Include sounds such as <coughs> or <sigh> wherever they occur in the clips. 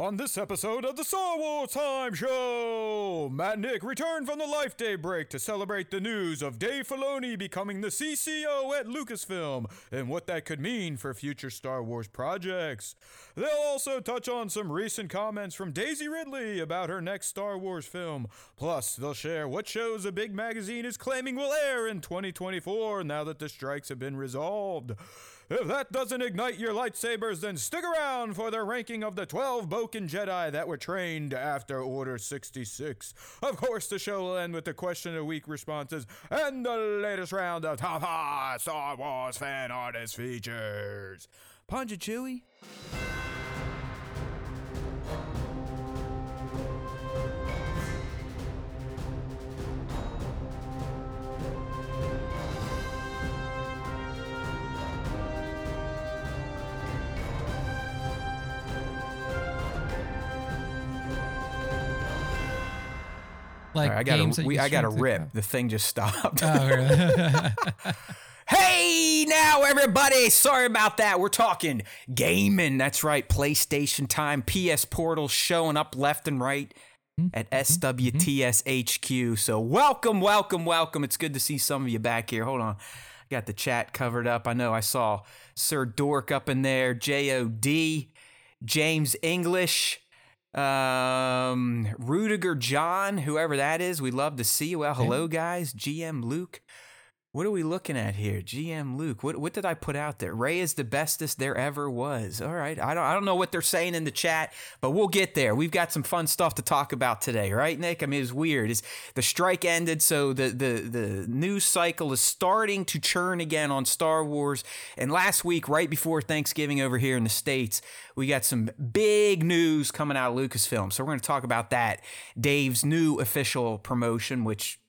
On this episode of the Star Wars Time Show, Matt and Nick return from the Life Day break to celebrate the news of Dave Filoni becoming the CCO at Lucasfilm and what that could mean for future Star Wars projects. They'll also touch on some recent comments from Daisy Ridley about her next Star Wars film. Plus, they'll share what shows a big magazine is claiming will air in 2024 now that the strikes have been resolved. If that doesn't ignite your lightsabers, then stick around for the ranking of the 12 Bokken Jedi that were trained after Order 66. Of course, the show will end with the question of the week responses and the latest round of top five Star Wars fan artist features. Punja Chewie. Like right, I got a, we, I got a rip. The thing just stopped. Oh, really? <laughs> Hey now, everybody! Sorry about that. We're talking gaming. That's right, PlayStation time, PS Portal showing up left and right at SWTS HQ. So, welcome, welcome, welcome. It's good to see some of you back here. Hold on. I got the chat covered up. I know I saw Sir Dork up in there, JOD, James English, um, Rudiger John, whoever that is. We love to see you. Well, hello, guys. GM Luke. What are we looking at here? GM Luke. What what did I put out there? Rey is the bestest there ever was. All right. I don't I don't know what they're saying in the chat, but we'll get there. We've got some fun stuff to talk about today, right, Nick? I mean, it's weird. It's the strike ended, so the the the news cycle is starting to churn again on Star Wars. And last week, right before Thanksgiving over here in the States, we got some big news coming out of Lucasfilm. So we're to talk about that. Dave's new official promotion, which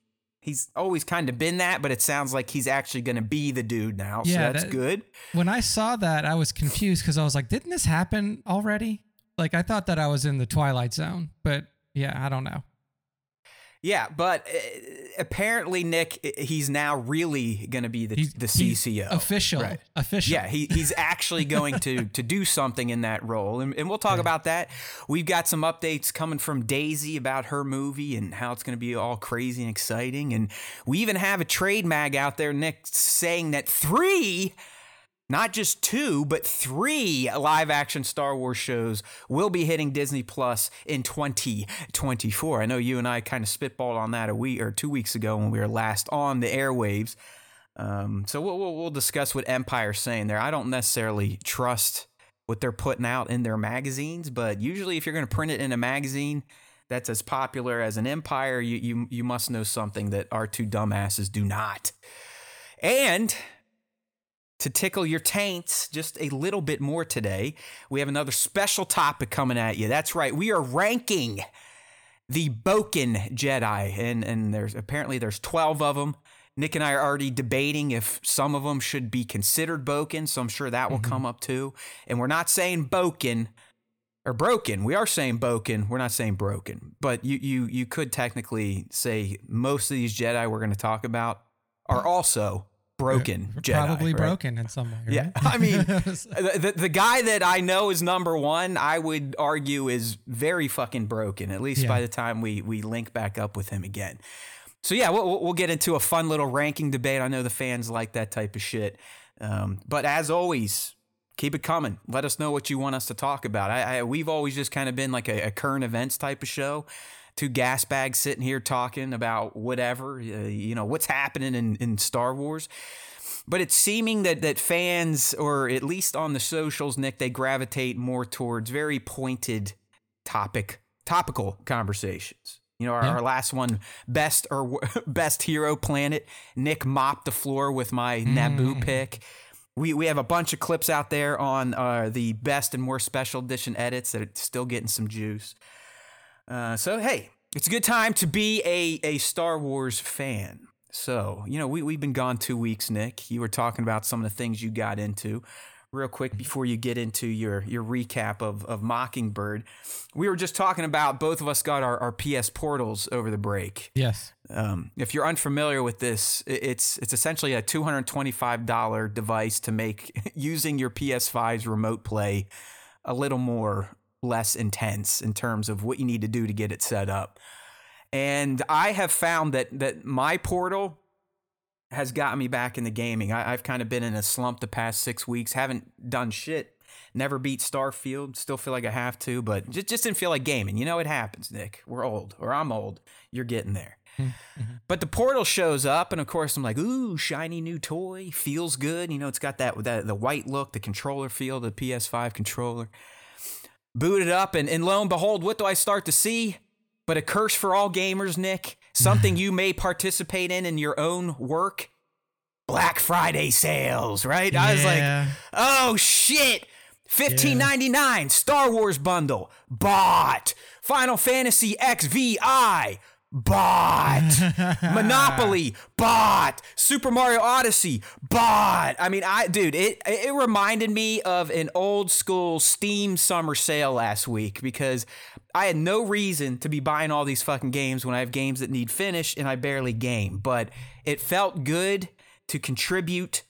He's always kind of been that, but it sounds like he's actually going to be the dude now. so Yeah, that's that- good. when I saw that, I was confused because I was like, didn't this happen already? Like, I thought that I was in the Twilight Zone, but yeah, I don't know. Yeah, but uh, apparently Nick, uh, he's now really going to be the, He's the CCO. official. Right. Official. Yeah, he, he's actually going to <laughs> to do something in that role, and, and we'll talk about that. We've got some updates coming from Daisy about her movie and how it's going to be all crazy and exciting, and we even have a trade mag out there, Nick, saying that three. Not just two, but three live action Star Wars shows will be hitting Disney Plus in 2024. I know you and I kind of spitballed on that a week or two weeks ago when we were last on the airwaves. Um, so we'll, we'll, discuss what Empire's saying there. I don't necessarily trust what they're putting out in their magazines, but usually if you're going to print it in a magazine that's as popular as an Empire, you, you, you must know something that our two dumbasses do not. And to tickle your taints just a little bit more today, we have another special topic coming at you. That's right, we are ranking the Bokken Jedi, and and there's apparently there's twelve of them. Nick and I are already debating if some of them should be considered Bokken, so I'm sure that will mm-hmm. come up too. And we're not saying Bokken or broken. We are saying Bokken. We're not saying broken. But you you you could technically say most of these Jedi we're going to talk about are mm-hmm. also broken <laughs> Jedi. Probably right? broken in some way. Yeah, right? <laughs> I mean, <laughs> the, the the guy that I know is number one, I would argue is very fucking broken. At least Yeah. by the time we we link back up with him again. So yeah, we'll we'll get into a fun little ranking debate. I know the fans like that type of shit. Um, but as always, keep it coming. Let us know what you want us to talk about. I, I we've always just kind of been like a, a current events type of show. Two gas bags sitting here talking about whatever, uh, you know, what's happening in, in Star Wars but it's seeming that that fans or at least on the socials nick they gravitate more towards very pointed topic topical conversations you know our, Yeah. our last one best or <laughs> best hero planet nick mopped the floor with my naboo Mm. pick we, we have a bunch of clips out there on uh, the best and more special edition edits that are still getting some juice uh, so hey, it's a good time to be a, a Star Wars fan. So, you know, we, we've been gone two weeks, Nick. You were talking about some of the things you got into. Real quick before you get into your, your recap of, of Mockingbird, we were just talking about both of us got our, our PS portals over the break. yes. Um, if you're unfamiliar with this, it's it's essentially a $225 device to make <laughs> using your PS5's remote play a little more less intense in terms of what you need to do to get it set up. And I have found that that my portal has gotten me back into gaming. I, have kind of been in a slump the past six weeks. Haven't done shit. Never beat Starfield. Still feel like I have to, but just, just didn't feel like gaming. You know, it happens, Nick. We're old, or I'm old. You're getting there. Mm-hmm. But the portal shows up, and of course, I'm like, ooh, shiny new toy. Feels good. You know, it's got that, that the white look, the controller feel, the PS5 controller. Boot it up, and, and lo and behold, what do I start to see? But a curse for all gamers, Nick. Something you may participate in in your own work. Black Friday sales, right? Yeah. I was like, oh shit. Fifteen ninety nine Star Wars bundle bought. Final Fantasy XVI bought. <laughs> Monopoly bought. Super Mario Odyssey bought. I mean, I dude, it it reminded me of an old school Steam summer sale last week because I had no reason to be buying all these fucking games when I have games that need finished and I barely game, but it felt good to contribute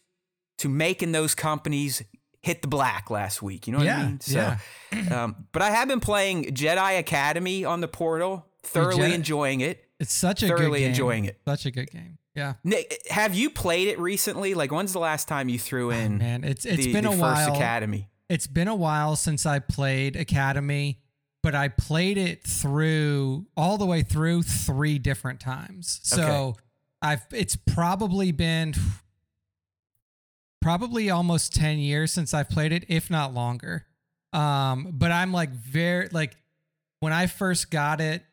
to making those companies hit the black last week. You know what yeah, I mean? So, yeah. um, but I have been playing Jedi Academy on the portal, thoroughly enjoying it. It's such a thoroughly good game. enjoying it. Such a good game. Yeah. Nick, have you played it recently? Like, when's the last time you threw oh, in? Oh, man, it's it's the, been a while. Academy. It's been a while since I played Academy, but I played it through all the way through three different times. So okay. I've it's probably been probably almost 10 years since I've played it, if not longer. Um, but I'm like very like when I first got it,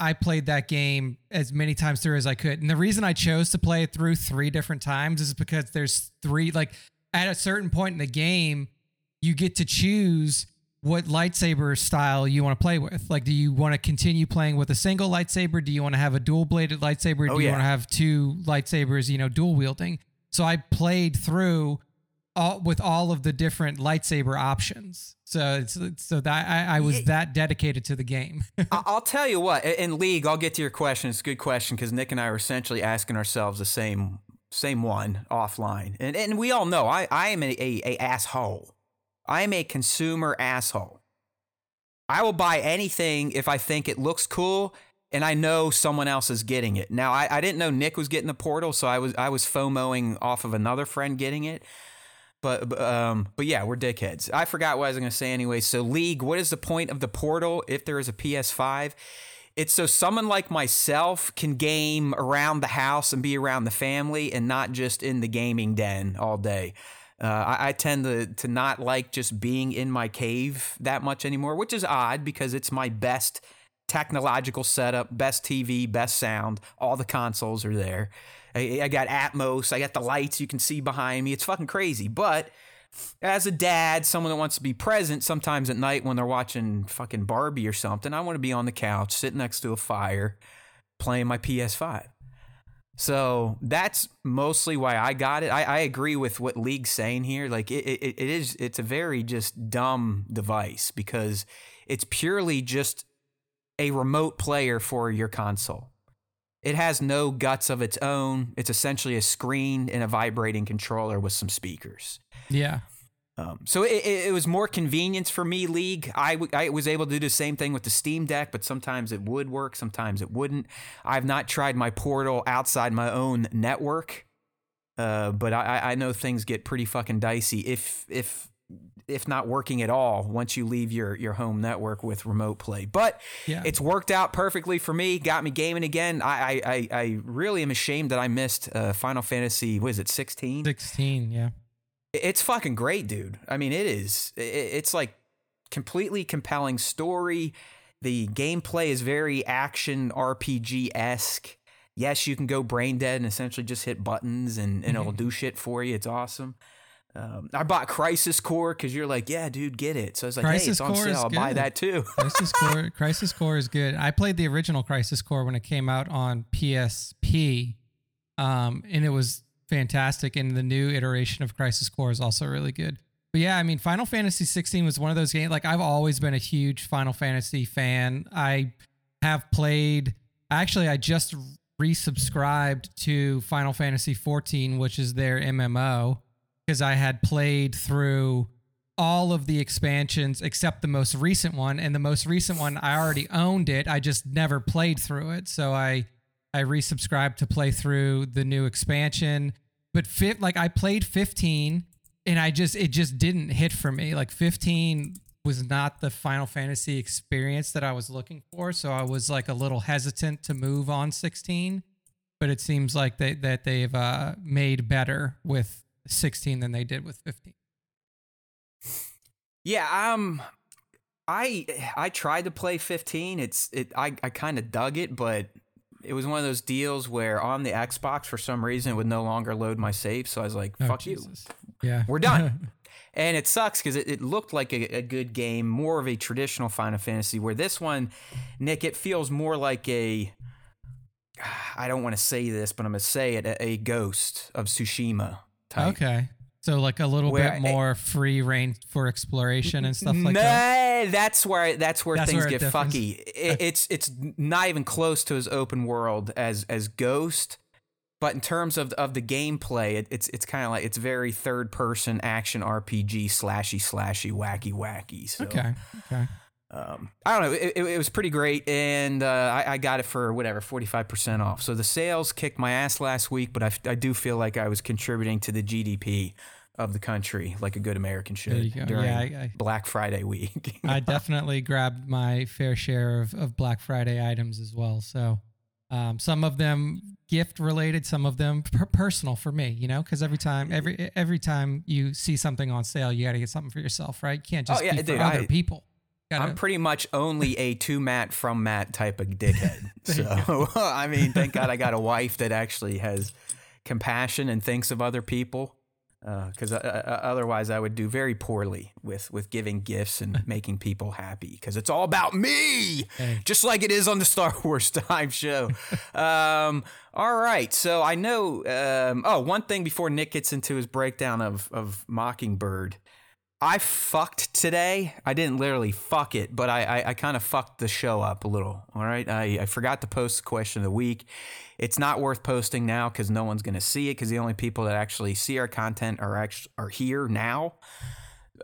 I played that game as many times through as I could. And the reason I chose to play it through three different times is because there's three like at a certain point in the game, you get to choose what lightsaber style you want to play with. Like, do you want to continue playing with a single lightsaber? Do you want to have a dual bladed lightsaber? Oh, do you yeah. want to have two lightsabers, you know, dual wielding? So I played through all with all of the different lightsaber options. So it's, so that I, I was that dedicated to the game. <laughs> I'll tell you what. In League, I'll get to your question. It's a good question because Nick and I are essentially asking ourselves the same same one offline, and and we all know I I am a, a, a asshole. I am a consumer asshole. I will buy anything if I think it looks cool and I know someone else is getting it. Now I, I didn't know Nick was getting the portal, so I was I was FOMOing off of another friend getting it. But um, but yeah, we're dickheads. I forgot what I was going to say anyway. So league, what is the point of the portal if there is a PS5? It's so someone like myself can game around the house and be around the family and not just in the gaming den all day. Uh, I, I, tend to to not like just being in my cave that much anymore, which is odd because it's my best technological setup, best TV, best sound. All the consoles are there. I, I got Atmos. I got the lights you can see behind me. It's fucking crazy. But as a dad, someone that wants to be present sometimes at night when they're watching fucking Barbie or something, I want to be on the couch, sitting next to a fire, playing my PS5. So that's mostly why I got it. I, I agree with what League's saying here. Like it, it, it is, it's a very just dumb device because it's purely just a remote player for your console. It has no guts of its own. It's essentially a screen and a vibrating controller with some speakers. Yeah. Um, so it, it, was more convenience for me, League. I, w- I was able to do the same thing with the Steam Deck, but sometimes it would work, sometimes it wouldn't. I've not tried my portal outside my own network, uh, but I, I know things get pretty fucking dicey if if if not working at all once you leave your your home network with remote play. But yeah. it's worked out perfectly for me. Got me gaming again. I I, I really am ashamed that I missed uh, Final Fantasy. What is it? Sixteen. Sixteen. Yeah. It's fucking great, dude. I mean, it is. It's like completely compelling story. The gameplay is very action RPG esque. Yes, you can go brain dead and essentially just hit buttons and, and it'll mm-hmm. do shit for you. It's awesome. Um, I bought Crisis Core because you're like, yeah, dude, get it. So I was like, Crisis hey, it's on Core sale. I'll buy that too. <laughs> Crisis Core, Crisis Core is good. I played the original Crisis Core when it came out on PSP, um, and it was fantastic. And the new iteration of Crisis Core is also really good. But yeah, I mean, Final Fantasy 16 was one of those games. Like I've always been a huge Final Fantasy fan. I have played. Actually, I just resubscribed to Final Fantasy 14, which is their MMO because I had played through all of the expansions except the most recent one. And the most recent one, I already owned it. I just never played through it. So I I resubscribed to play through the new expansion. But like I played 15 and I just it just didn't hit for me. Like 15 was not the Final Fantasy experience that I was looking for. So I was like a little hesitant to move on 16. But it seems like they that they've uh, made better with 16 than they did with 15. Yeah, um I I tried to play 15. It's it I I kind of dug it, but it was one of those deals where on the Xbox for some reason it would no longer load my save, so I was like, Oh, "Fuck you." Yeah. We're done. <laughs> and it sucks because it, it looked like a, a good game, more of a traditional Final Fantasy. Where this one, Nick, it feels more like a. I don't want to say this, but I'm gonna say it: a, a Ghost of Tsushima type. okay. So like a little Where bit more free reign for exploration and stuff like nah, that. that's where that's where That's things where get differs. fucky. It, it's it's not even close to as open world as as Ghost, but in terms of of the gameplay, it, it's it's kind of like it's very third person action RPG slashy slashy wacky wacky. So. Okay. Okay. Um, I don't know. It, it, was pretty great, and uh, I, I got it for whatever forty five percent off. So the sales kicked my ass last week, but I do feel like I was contributing to the GDP of the country like a good American should during Yeah, I- I- Black Friday week. <laughs> I definitely grabbed my fair share of, of Black Friday items as well. So um, some of them gift related, some of them per- personal for me, you know, because every time every every time you see something on sale, you got to get something for yourself, right? You can't just Oh, yeah, be for dude, other I- people. Gotta, I'm pretty much only a <laughs> to Matt from Matt type of dickhead. <laughs> so <laughs> I mean, thank God I got a wife that actually has compassion and thinks of other people. Because uh, uh, otherwise, I would do very poorly with with giving gifts and making people happy. Because it's all about me, Hey. just like it is on the Star Wars Time show. um, all right, so I know. Um, oh, one thing before Nick gets into his breakdown of of Mockingbird. I fucked today. I didn't literally fuck it, but I I, I kind of fucked the show up a little. All right, I, I forgot to post the question of the week. It's not worth posting now because no one's gonna see it because the only people that actually see our content are actually are here now.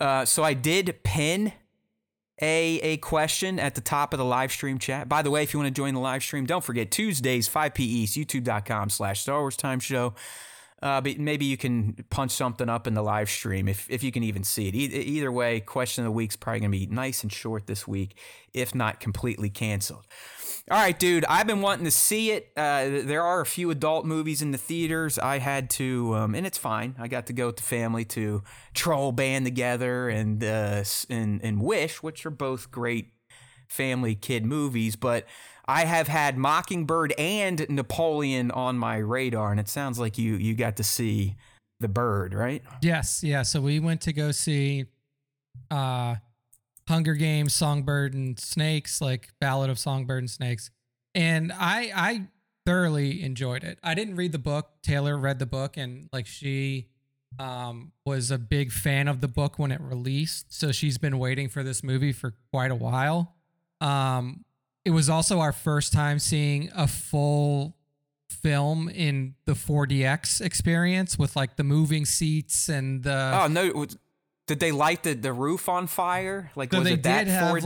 Uh, so I did pin a a question at the top of the live stream chat. By the way, if you want to join the live stream, don't forget Tuesdays 5 p East, youtube.com slash Star Wars Time Show. Uh, but maybe you can punch something up in the live stream if, if you can even see it. E- either way, question of the week's probably going to be nice and short this week, if not completely canceled. All right, dude, I've been wanting to see it. Uh, there are a few adult movies in the theaters. I had to, um, and it's fine. I got to go with the family to Troll Band together and, uh, and, and Wish, which are both great family kid movies, but I have had Mockingbird and Napoleon on my radar, and it sounds like you you got to see the bird, right? Yes, yeah. So we went to go see uh Hunger Games, Songbird and Snakes, like Ballad of Songbird and Snakes. And I I thoroughly enjoyed it. I didn't read the book. Taylor read the book and like she um was a big fan of the book when it released. So she's been waiting for this movie for quite a while. Um it was also our first time seeing a full film in the 4DX experience with like the moving seats and the oh no, did they light the, the roof on fire? Like so was they it that did have 4D?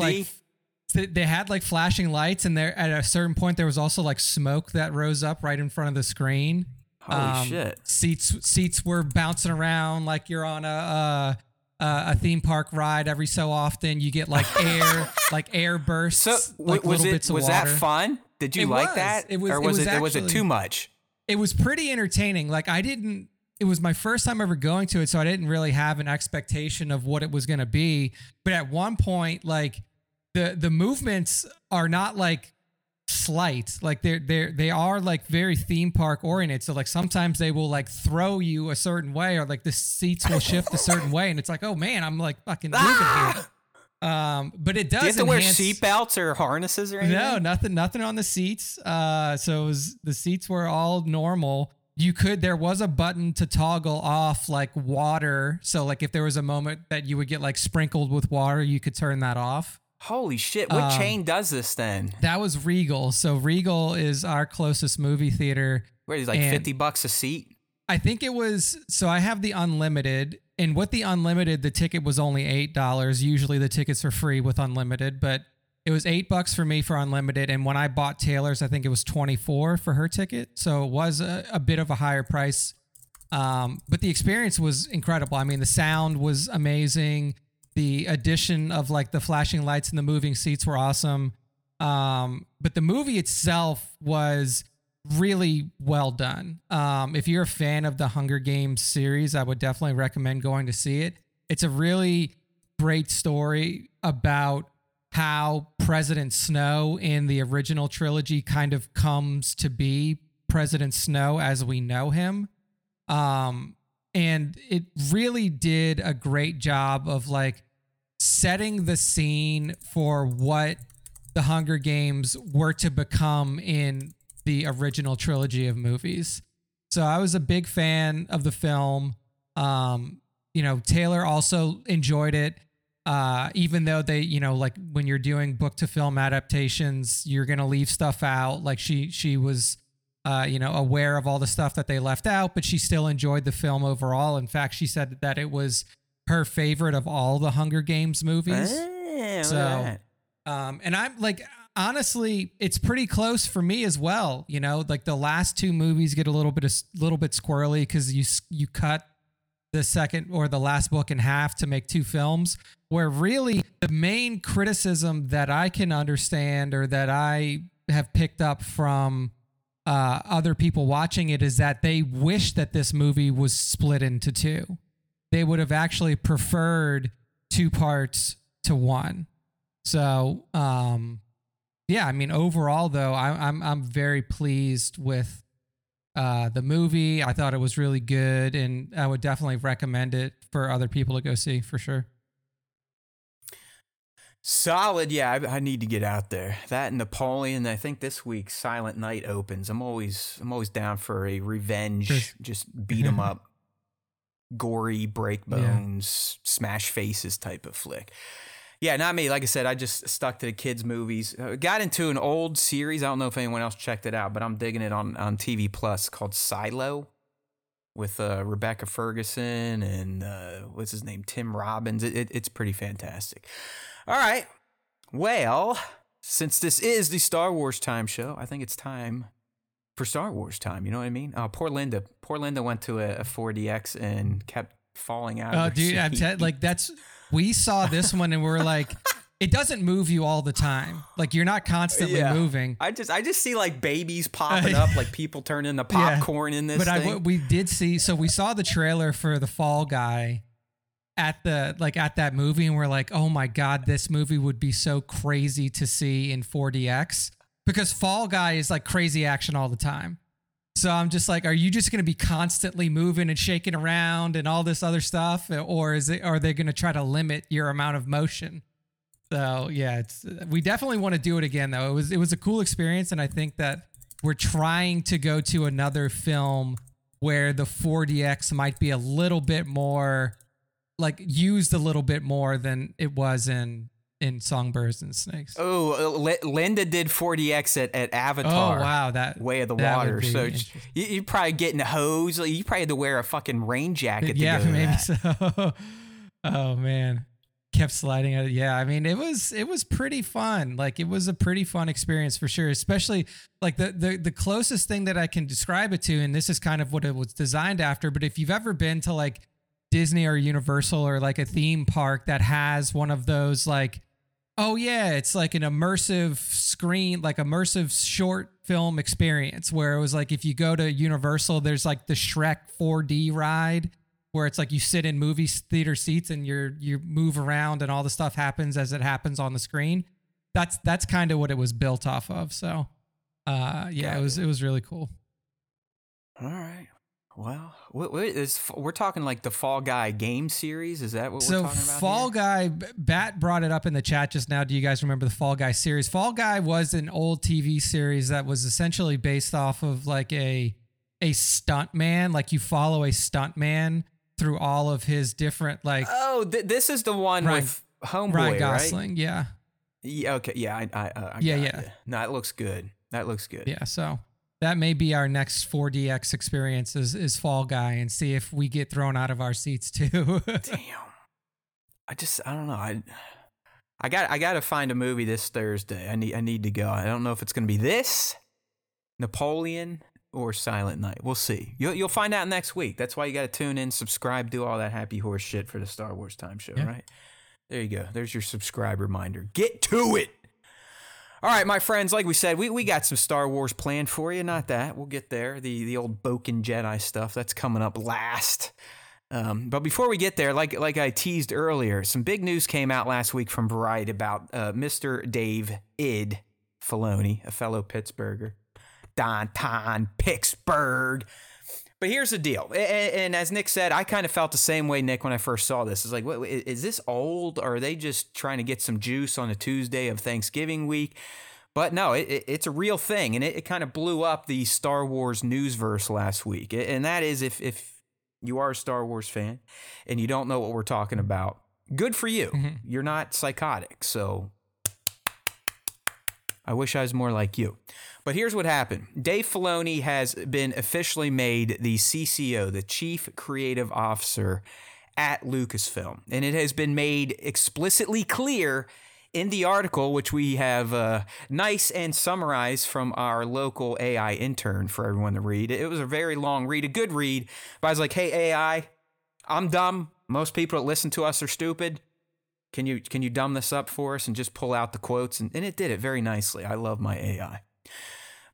like they had like flashing lights and there at a certain point there was also like smoke that rose up right in front of the screen Holy Um, shit! seats seats were bouncing around like you're on a a, a theme park ride every so often you get like air <laughs> like air bursts So like was little it bits of was water. that fun? Did you It like was. that? It was- or it was was it was it too much? it was pretty entertaining. Like I didn't it was my first time ever going to it, so I didn't really have an expectation of what it was gonna be. But at one point, like the the movements are not like slight. Like they're they're they are like very theme park oriented. So like sometimes they will like throw you a certain way or like the seats will shift a certain way and it's like, oh man, I'm like fucking moving here. Um but it does Do you have to wear enhance- seatbelts or harnesses or anything? no, nothing, nothing on the seats. Uh, so it was the seats were all normal. You could, there was a button to toggle off like water. So like if there was a moment that you would get like sprinkled with water, you could turn that off. Holy shit! What Um, chain does this then? That was Regal. So Regal is our closest movie theater. Where is like fifty bucks a seat? I think it was. So I have the unlimited, and with the unlimited, the ticket was only eight dollars. Usually the tickets are free with unlimited, but it was eight bucks for me for unlimited. And when I bought Taylor's, I think it was twenty four for her ticket, so it was a, a bit of a higher price. Um, but the experience was incredible. I mean, the sound was amazing. The addition of like the flashing lights and the moving seats were awesome. Um, but the movie itself was really well done. Um, if you're a fan of the Hunger Games series, I would definitely recommend going to see it. It's a really great story about how President Snow in the original trilogy kind of comes to be President Snow as we know him. Um, and it really did a great job of like setting the scene for what the Hunger Games were to become in the original trilogy of movies. So I was a big fan of the film. Um, you know, Taylor also enjoyed it. Uh, even though they, you know, like when you're doing book to film adaptations, you're gonna leave stuff out. Like she, she was, uh, you know, aware of all the stuff that they left out, but she still enjoyed the film overall. In fact, she said that it was her favorite of all the Hunger Games movies. Eh, So. Um, and I'm like, honestly, it's pretty close for me as well. You know, like the last two movies get a little bit, a little bit squirrely because you you cut the second or the last book in half to make two films. Where really the main criticism that I can understand or that I have picked up from uh, other people watching it is that they wish that this movie was split into two. They would have actually preferred two parts to one. So, um, yeah, I mean, overall though, I, I'm I'm very pleased with uh, the movie. I thought it was really good, and I would definitely recommend it for other people to go see for sure. Solid, yeah. I, I need to get out there. That and Napoleon. I think this week Silent Night opens. I'm always, I'm always down for a revenge. Just beat 'em up, gory, break bones, smash faces type of flick. Yeah, not me. Like I said, I just stuck to the kids' movies. Uh, got into an old series. I don't know if anyone else checked it out, but I'm digging it on on TV Plus called Silo with uh, Rebecca Ferguson and uh, what's his name, Tim Robbins. It, it, it's pretty fantastic. All right. Well, since this is the Star Wars time show, I think it's time for Star Wars time. You know what I mean? Uh, poor Linda. Poor Linda went to a, a 4DX and kept falling out. Oh, dude, I'm te- like that's we saw this one and we're like, <laughs> it doesn't move you all the time. Like you're not constantly Yeah. moving. I just I just see like babies popping up, like people turning into <laughs> Yeah. popcorn in this but I we did see so we saw the trailer for the fall guy at the like at that movie and we're like oh my god this movie would be so crazy to see in 4dx because fall guy is like crazy action all the time. So i'm just like are you just going to be constantly moving and shaking around and all this other stuff or is it are they going to try to limit your amount of motion? So yeah it's uh, we definitely want to do it again though. It was it was a cool experience and i think that we're trying to go to another film where the 4DX might be a little bit more like used a little bit more than it was in in Songbirds and Snakes. Oh, uh, Linda did 4DX at, at Avatar. Oh wow, that Way of the Water. So you, you probably getting a hose. You probably had to wear a fucking rain jacket. To yeah, maybe that. so. <laughs> oh man, kept sliding out. Yeah, I mean, it was it was pretty fun. Like it was a pretty fun experience for sure. Especially like the the the closest thing that I can describe it to, and this is kind of what it was designed after. But if you've ever been to like Disney or Universal or like a theme park that has one of those like oh yeah it's like an immersive screen like immersive short film experience where it was like if you go to universal there's like the shrek 4d ride where it's like you sit in movie theater seats and you're you move around and all the stuff happens as it happens on the screen. That's that's kind of what it was built off of so uh yeah Got it. was it was really cool. All right. Well, what, what is, we're talking like the Fall Guy game series. Is that what so we're talking about? So, Fall here? Guy, Bat brought it up in the chat just now. Do you guys remember the Fall Guy series? Fall Guy was an old TV series that was essentially based off of like a a stunt man. Like you follow a stunt man through all of his different like Oh, th- this is the one Ryan- with Homeboy, Ryan right? Gosling. Yeah, Yeah. Okay. Yeah. I. I, uh, I Yeah, yeah. ya. No, it looks good. That looks good. yeah. So that may be our next 4DX experience is, is Fall Guy and see if we get thrown out of our seats too. <laughs> Damn. I just I don't know. I I got I got to find a movie this Thursday. I need I need to go. I don't know if it's going to be this Napoleon or Silent Night. We'll see. You'll you'll find out next week. That's why you got to tune in, subscribe, do all that happy horse shit for the Star Wars Time Show, Yeah. right? There you go. There's your subscribe reminder. Get to it. All right, my friends, like we said, we, we got some Star Wars planned for you. Not that. We'll get there. The the old Bokken Jedi stuff, that's coming up last. Um, but before we get there, like like I teased earlier, some big news came out last week from Variety about uh, Mr. Dave Id Filoni, a fellow Pittsburgher, downtown Pittsburgh. But here's the deal, A- a- and as Nick said, I kind of felt the same way, Nick, when I first saw this. It's like, wait, wait, is this old? Or are they just trying to get some juice on a Tuesday of Thanksgiving week? But no, it, it- it's a real thing, and it, it kind of blew up the Star Wars newsverse last week. And that is if if you are a Star Wars fan and you don't know what we're talking about, good for you. Mhm. You're not psychotic, so I wish I was more like you. But here's what happened Dave Filoni has been officially made the CCO, the Chief Creative Officer at Lucasfilm. And it has been made explicitly clear in the article, which we have uh, nice and summarized from our local AI intern for everyone to read. It was a very long read, a good read. But I was like, hey, AI, I'm dumb. Most people that listen to us are stupid. Can you can you dumb this up for us and just pull out the quotes? And, and it did it very nicely. I love my AI.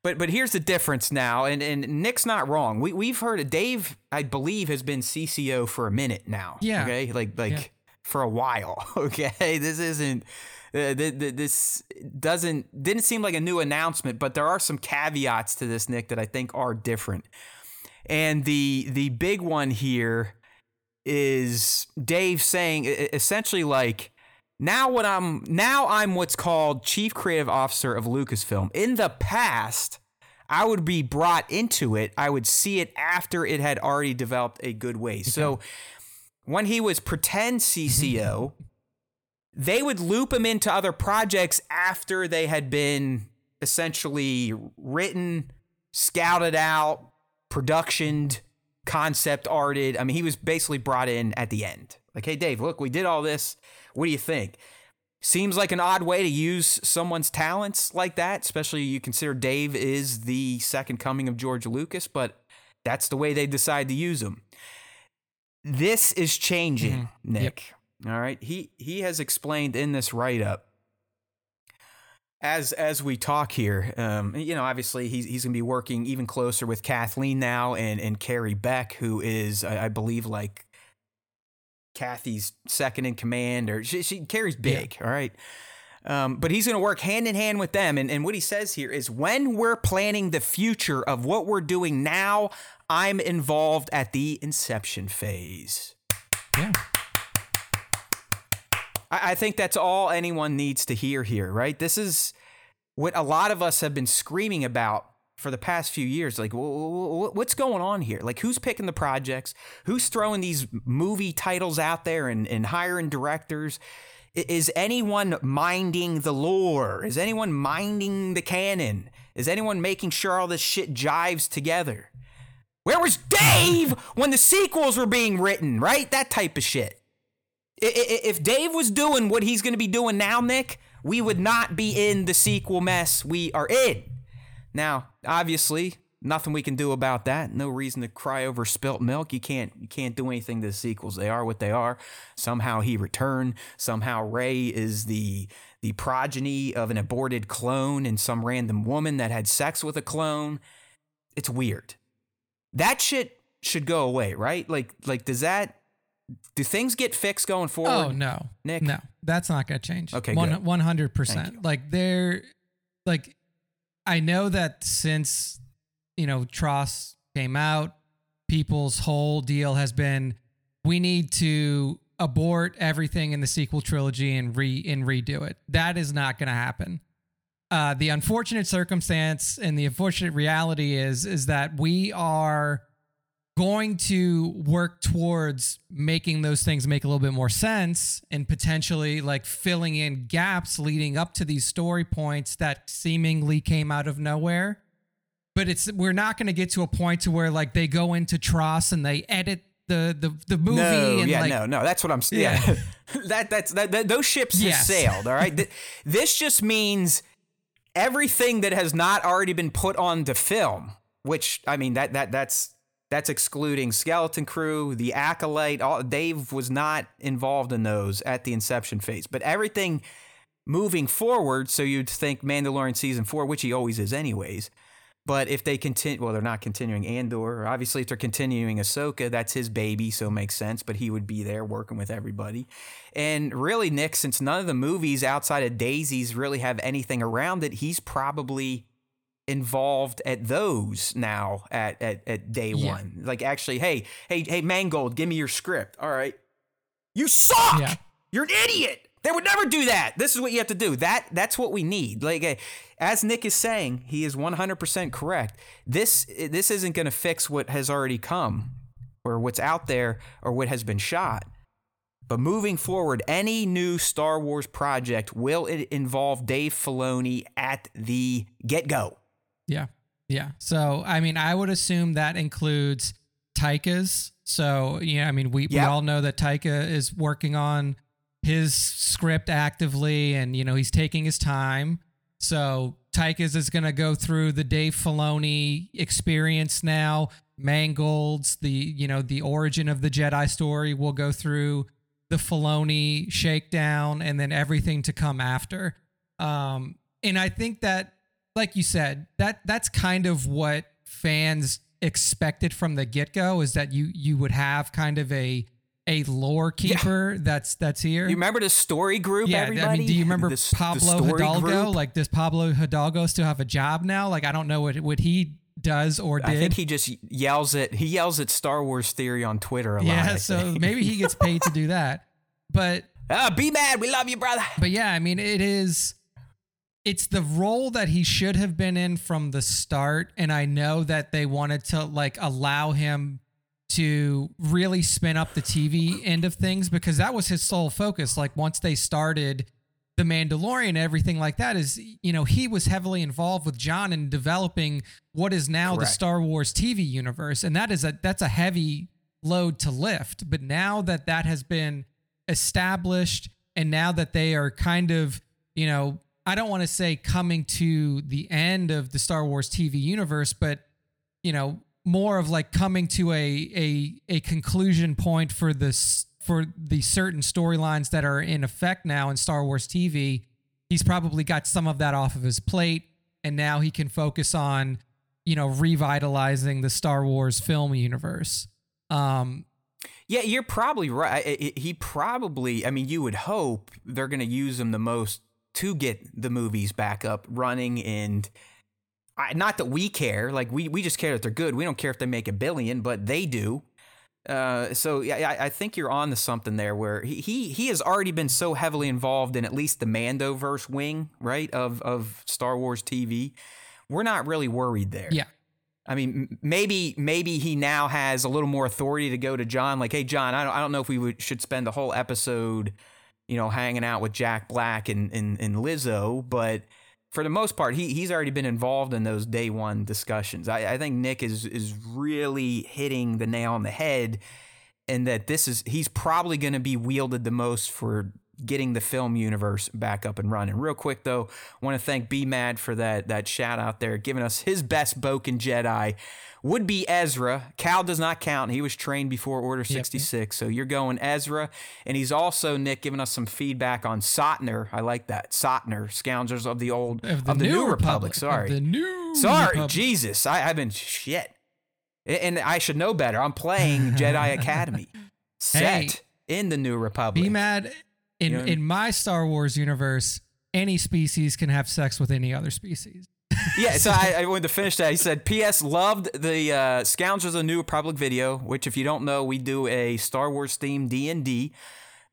But but here's the difference now, and, and Nick's not wrong. We we've heard it. Dave, I believe, has been CCO for a minute now. Yeah. Okay. Like like Yeah. for a while. <laughs> Okay. This isn't. Uh, th- th- this doesn't didn't seem like a new announcement, but there are some caveats to this, Nick, that I think are different. And the the big one here is Dave saying essentially like now what I'm now I'm what's called chief creative officer of Lucasfilm. In the past, I would be brought into it. I would see it after it had already developed a good way. So when he was pretend CCO, mm-hmm. they would loop him into other projects after they had been essentially written, scouted out, productioned, concept arted. I mean, he was basically brought in at the end. Like, hey, Dave, look, we did all this. What do you think? Seems like an odd way to use someone's talents like that, especially you consider Dave is the second coming of George Lucas, but that's the way they decide to use him. This is changing, Nick. All right. He he has explained in this write up as as we talk here, um, you know, obviously he's he's gonna be working even closer with Kathleen now and and Carrie Beck, who is I, I believe like Kathy's second in command, or she, she Carrie's big, all right. Um, but he's going to work hand in hand with them. And, and what he says here is when we're planning the future of what we're doing now, I'm involved at the inception phase. Yeah. I, I think that's all anyone needs to hear here, right? This is what a lot of us have been screaming about for the past few years. Like, wh- wh- wh- what's going on here? Like, who's picking the projects? Who's throwing these movie titles out there and, and hiring directors? Is anyone minding the lore? Is anyone minding the canon? Is anyone making sure all this shit jives together? Where was Dave when the sequels were being written, right? That type of shit. If Dave was doing what he's going to be doing now, Nick, we would not be in the sequel mess we are in. Now, obviously, nothing we can do about that. No reason to cry over spilt milk. You can't you can't do anything to the sequels. They are what they are. Somehow he returned. Somehow Rey is the the progeny of an aborted clone and some random woman that had sex with a clone. It's weird. That shit should go away, right? Like like does that do things get fixed going oh, forward? Oh no, Nick? No, that's not going to change. Okay, one good. one hundred Thank you. percent. Like they're like, I know that since you know TROS came out, people's whole deal has been we need to abort everything in the sequel trilogy and re and redo it. That is not going to happen. Uh, the unfortunate circumstance and the unfortunate reality is is that we are going to work towards making those things make a little bit more sense and potentially like filling in gaps leading up to these story points that seemingly came out of nowhere. but it's we're not going to get to a point to where like they go into TROS and they edit the the the movie no, and yeah, like no, no. That's what I'm. Yeah, Yeah. <laughs> that that's that, that. Those ships Yes. have sailed. All right. This just means everything that has not already been put on to film. Which I mean that that that's that's excluding Skeleton Crew, the Acolyte. All Dave was not involved in those at the inception phase, but everything moving forward. So you'd think Mandalorian season four, which he always is, anyways. But if they continue, well, they're not continuing Andor. Obviously, if they're continuing Ahsoka, that's his baby, so it makes sense. But he would be there working with everybody. And really, Nick, since none of the movies outside of Daisy's really have anything around it, he's probably involved at those now at at, at day Yeah. one. Like actually, hey, hey, hey, Mangold, give me your script. All right. You suck. Yeah. You're an idiot. They would never do that. This is what you have to do. That that's what we need. Like uh, as Nick is saying, he is 100% correct. This this isn't going to fix what has already come or what's out there or what has been shot. But moving forward, any new Star Wars project will it involve Dave Filoni at the get-go. Yeah. Yeah. So, I mean, I would assume that includes Taika's. So, yeah, I mean, we, we all know that Taika is working on his script actively and, you know, he's taking his time. So, Taika's is going to go through the Dave Filoni experience now. Mangold's, the, you know, the origin of the Jedi story will go through the Filoni shakedown and then everything to come after. Um, and I think that, like you said, that that's kind of what fans expected from the get go is that you you would have kind of a a lore keeper that's that's here. You remember the story group, yeah, everybody? I mean, do you remember <laughs> The s- the Pablo Hidalgo? group? Like, does Pablo Hidalgo still have a job now? Like, I don't know what what he does or did. I think he just yells at he yells at Star Wars theory on Twitter a lot. yeah, so maybe he gets paid to do that. <laughs> But Ah, be mad. We love you, brother. But yeah, I mean, it is. It's the role that he should have been in from the start, and I know that they wanted to like allow him to really spin up the TV end of things because that was his sole focus. Like once they started the Mandalorian and everything like that, is you know he was heavily involved with John in developing what is now the Star Wars TV universe, and that is a that's a heavy load to lift. But now that that has been established and now that they are kind of you know i don't want to say coming to the end of the star wars tv universe but you know more of like coming to a a, a conclusion point for this for the certain storylines that are in effect now in star wars tv he's probably got some of that off of his plate and now he can focus on you know revitalizing the star wars film universe um Yeah, you're probably right. He probably, I mean, you would hope they're going to use him the most to get the movies back up running. And I, not that we care, like we we just care that they're good. We don't care if they make a billion, but they do. Uh, so yeah, I, I think you're on to something there. Where he, he he has already been so heavily involved in at least the Mandoverse wing, right, of of Star Wars TV. We're not really worried there. yeah I mean, maybe maybe he now has a little more authority to go to John. Like, hey, John, I don't, I don't know if we would, should spend the whole episode, you know, hanging out with Jack Black and, and, and Lizzo, but for the most part, he he's already been involved in those day one discussions. I, I think Nick is is really hitting the nail on the head, and that this is he's probably going to be wielded the most for getting the film universe back up and running. Real quick though, want to thank B Mad for that that shout out there, giving us his best Bokken Jedi. Would be Ezra. Cal does not count. He was trained before Order 66. So you're going Ezra. And he's also, Nick, giving us some feedback on Sotner. I like that. Sotner, Scoundrels of the Old, of the, New, new, Republic. Of Sorry. the new Sorry, Republic. Jesus. I, I've been shit. And I should know better. I'm playing Jedi <laughs> Academy. Set in the New Republic. B Mad. In You know- in my Star Wars universe, any species can have sex with any other species. <laughs> yeah, so I, I wanted to finish that. He said, "P.S. Loved the uh, Scoundrels of New Republic video, which, if you don't know, we do a Star Wars themed D and D.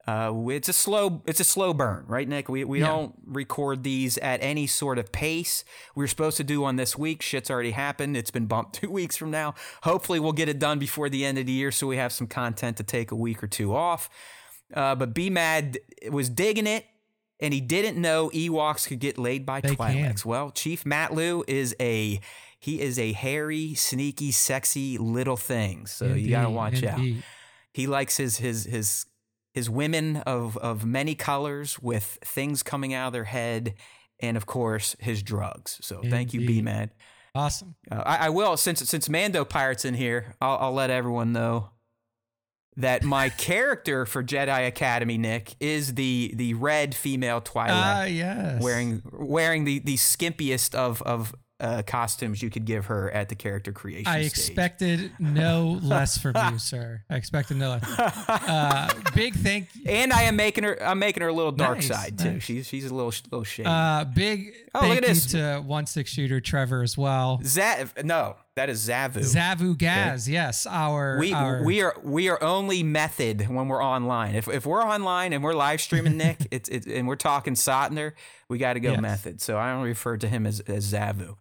Uh, It's a slow, it's a slow burn, right, Nick? We we Yeah. don't record these at any sort of pace. We are supposed to do one this week. Shit's already happened. It's been bumped <laughs> two weeks from now. Hopefully, we'll get it done before the end of the year, so we have some content to take a week or two off. Uh, but B Mad was digging it, and he didn't know Ewoks could get laid by They Twi'leks. Well, Chief Matlu is a he is a hairy, sneaky, sexy little thing. So indeed, you got to watch indeed. out. He likes his his his his women of of many colors with things coming out of their head, and of course his drugs. So indeed. thank you, B Mad. Awesome. Uh, I, I, will since since Mando Pirates in here. I'll, I'll let everyone know that my character for Jedi Academy, Nick, is the the red female Twi'lek. Ah, yes. Wearing wearing the the skimpiest of of uh, costumes you could give her at the character creation. I stage. expected no <laughs> less from you, sir. I expected no less. Uh, big thank. <laughs> And I am making her. I'm making her a little dark nice, side too. She's she's a little little shady. Uh, big. Oh, thank look at this. to one six shooter Trevor as well. Zav, no, that is Zavu. Zavu Gaz, okay. yes. Our we our, we are we are only method when we're online. If if we're online and we're live streaming Nick, <laughs> it's it's and we're talking Sotner, we got to go yes. method. So I don't refer to him as as Zavu.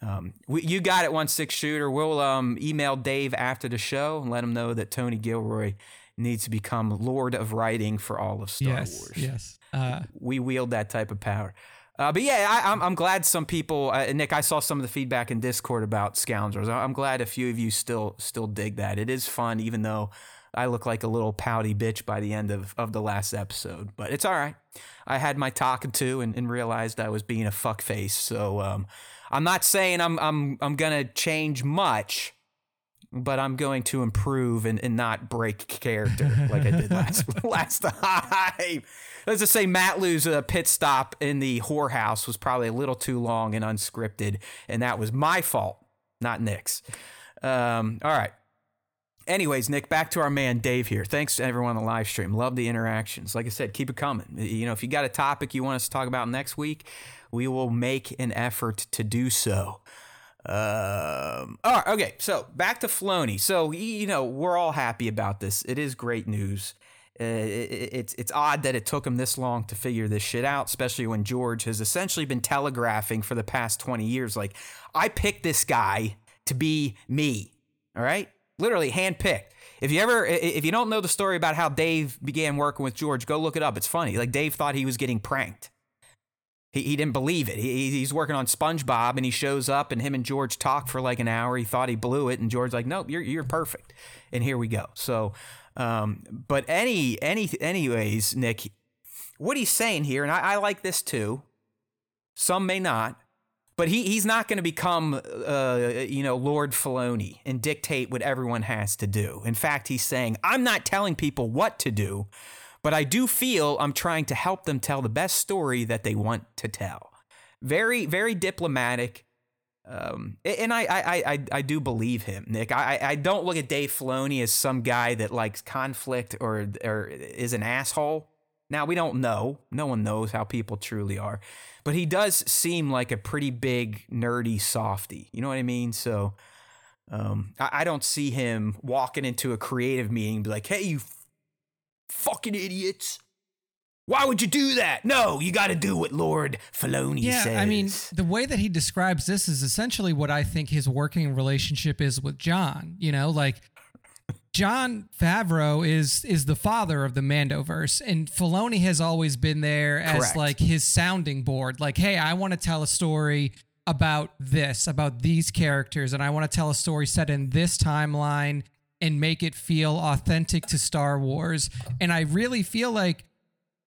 Um, we, you got it, one six shooter. We'll um, email Dave after the show and let him know that Tony Gilroy needs to become Lord of Writing for all of Star yes, Wars. Yes, uh, we wield that type of power. Uh, but yeah, I, am I'm, I'm glad some people, uh, Nick. I saw some of the feedback in Discord about Scoundrels. I'm glad a few of you still still dig that. It is fun, even though I look like a little pouty bitch by the end of, of the last episode. But it's all right. I had my talking to and, and realized I was being a fuck face. So um, I'm not saying I'm I'm I'm gonna change much but I'm going to improve and, and not break character like I did last <laughs> last time. Let's just say Matt Lou's uh, pit stop in the whorehouse was probably a little too long and unscripted, and that was my fault, not Nick's. Um, all right. Anyways, Nick, back to our man Dave here. Thanks to everyone on the live stream. Love the interactions. Like I said, keep it coming. You know, if you got a topic you want us to talk about next week, we will make an effort to do so. Um, all right, okay, so back to Filoni. So you know we're all happy about this. It is great news. Uh, it, it's it's odd that it took him this long to figure this shit out, especially when George has essentially been telegraphing for the past twenty years. Like, I picked this guy to be me. All right, literally handpicked. If you ever, if you don't know the story about how Dave began working with George, go look it up. It's funny. Like Dave thought he was getting pranked. He, he didn't believe it. He, he's working on SpongeBob and he shows up and him and George talk for like an hour. He thought he blew it and George's like, nope, you're, you're perfect. And here we go. So, um, but any, any, anyways, Nick, what he's saying here, and I, I like this too. Some may not, but he, he's not going to become, uh, you know, Lord Filoni and dictate what everyone has to do. In fact, he's saying, I'm not telling people what to do but I do feel I'm trying to help them tell the best story that they want to tell. Very, very diplomatic. Um, and I, I, I, I do believe him, Nick. I, I don't look at Dave Filoni as some guy that likes conflict or, or is an asshole. Now we don't know. No one knows how people truly are, but he does seem like a pretty big nerdy softy. You know what I mean? So, um, I, I don't see him walking into a creative meeting and be like, "Hey, you fucking idiots. Why would you do that? No, you got to do what Lord Filoni yeah, says. I mean, the way that he describes this is essentially what I think his working relationship is with Jon. You know, like Jon Favreau is is the father of the Mandoverse, and Filoni has always been there as Correct. like his sounding board. Like, hey, I want to tell a story about this, about these characters, and I want to tell a story set in this timeline and make it feel authentic to Star Wars. And I really feel like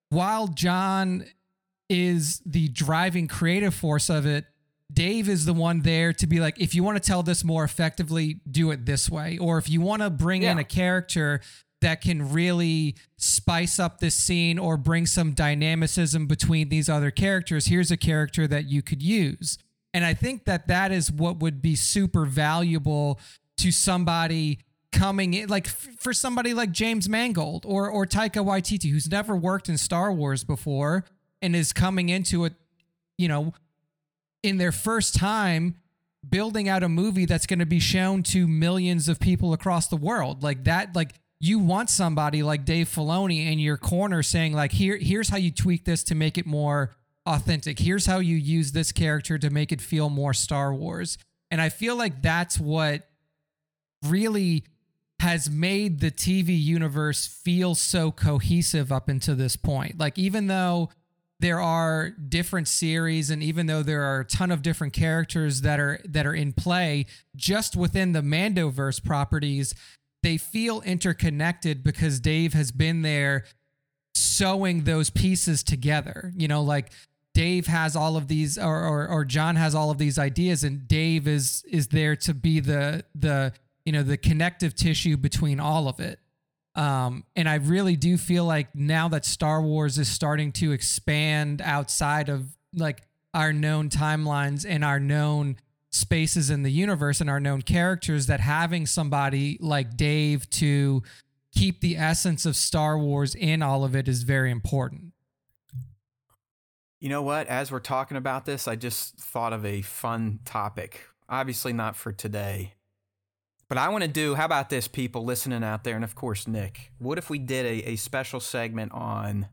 while Jon is the driving creative force of it, Dave is the one there to be like, if you want to tell this more effectively, do it this way. Or if you want to bring yeah. in a character that can really spice up this scene or bring some dynamicism between these other characters, here's a character that you could use. And I think that that is what would be super valuable to somebody coming in like f- for somebody like James Mangold or or Taika Waititi who's never worked in Star Wars before and is coming into it, you know, in their first time building out a movie that's going to be shown to millions of people across the world. Like that like you want somebody like Dave Filoni in your corner saying like here here's how you tweak this to make it more authentic. Here's how you use this character to make it feel more Star Wars. And I feel like that's what really has made the TV universe feel so cohesive up until this point. Like, even though there are different series and even though there are a ton of different characters that are that are in play just within the Mandoverse properties they feel interconnected because Dave has been there sewing those pieces together you know like Dave has all of these or, or or Jon has all of these ideas and Dave is is there to be the the you know the connective tissue between all of it um, and I really do feel like now that Star Wars is starting to expand outside of like our known timelines and our known spaces in the universe and our known characters, that having somebody like Dave to keep the essence of Star Wars in all of it is very important. You know what? As we're talking about this, I just thought of a fun topic. Obviously, not for today, but I want to do, how about this, people listening out there? And of course, Nick, what if we did a, a special segment on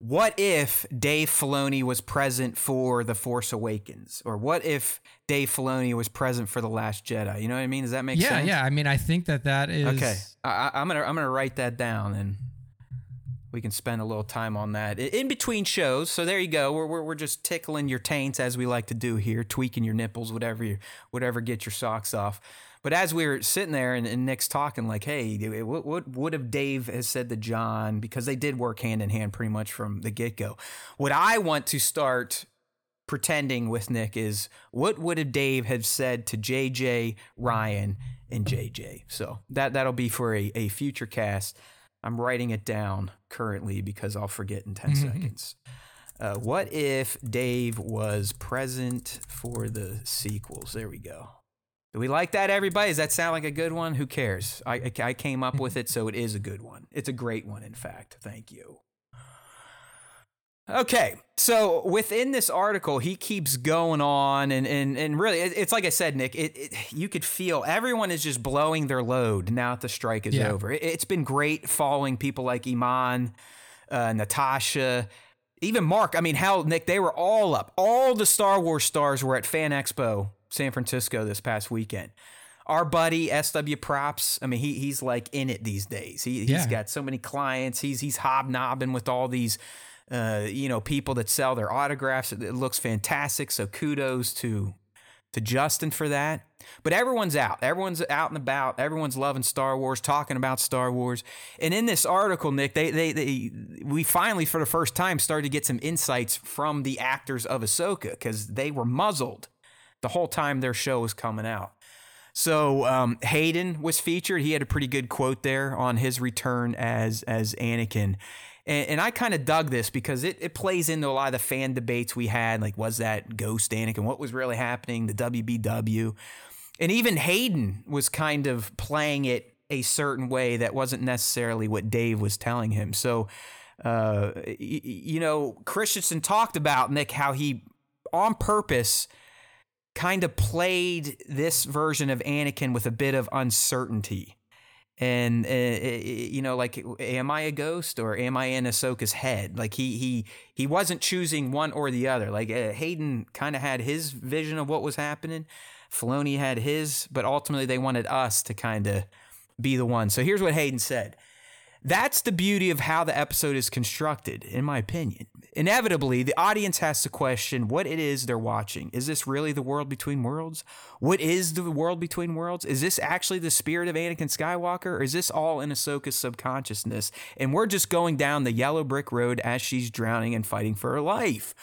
what if Dave Filoni was present for The Force Awakens? Or what if Dave Filoni was present for The Last Jedi? You know what I mean? Does that make yeah, sense? Yeah, yeah. I mean, I think that that is. Okay. I, I'm going to I'm gonna write that down and we can spend a little time on that in between shows. So there you go. We're, we're, we're just tickling your taints as we like to do here, tweaking your nipples, whatever you, whatever gets your socks off. But as we were sitting there and, and Nick's talking, like, hey, what, what would have Dave has said to Jon because they did work hand in hand pretty much from the get go. What I want to start pretending with Nick is what would have Dave have said to JJ, Ryan, and JJ. So that that'll be for a, a future cast. I'm writing it down currently because I'll forget in 10 mm-hmm. <laughs> seconds. Uh, what if Dave was present for the sequels? There we go. Do we like that, everybody? Does that sound like a good one? Who cares? I, I came up with it, so it is a good one. It's a great one, in fact. Thank you. Okay, so within this article, he keeps going on, and and and really, it's like I said, Nick. It, it, you could feel everyone is just blowing their load now that the strike is yeah. over. It, has been great following people like Eman, uh, Natasha, even Mark. I mean, hell, Nick, they were all up. All the Star Wars stars were at Fan Expo San Francisco this past weekend. Our buddy SW Props, I mean, he he's like in it these days. He he's yeah. got so many clients. He's he's hobnobbing with all these uh, you know, people that sell their autographs. It, it looks fantastic. So kudos to to Justin for that. But everyone's out. Everyone's out and about. Everyone's loving Star Wars, talking about Star Wars. And in this article, Nick, they, they, they we finally, for the first time, started to get some insights from the actors of Ahsoka because they were muzzled the whole time their show was coming out. So um, Hayden was featured. He had a pretty good quote there on his return as as Anakin. And, and I kind of dug this because it, it plays into a lot of the fan debates we had. Like, was that Ghost Anakin? What was really happening? The WBW. And even Hayden was kind of playing it a certain way that wasn't necessarily what Dave was telling him. So, uh, you know, Christensen talked about Nick how he, on purpose, kind of played this version of Anakin with a bit of uncertainty. And uh, you know, like, am I a ghost or am I in Ahsoka's head? Like he he he wasn't choosing one or the other. Like uh, Hayden kind of had his vision of what was happening. Filoni had his, but ultimately they wanted us to kind of be the one. So here's what Hayden said. That's the beauty of how the episode is constructed, in my opinion. Inevitably, the audience has to question what it is they're watching. Is this really the world between worlds? What is the world between worlds? Is this actually the spirit of Anakin Skywalker? Or is this all in Ahsoka's subconsciousness? And we're just going down the yellow brick road as she's drowning and fighting for her life.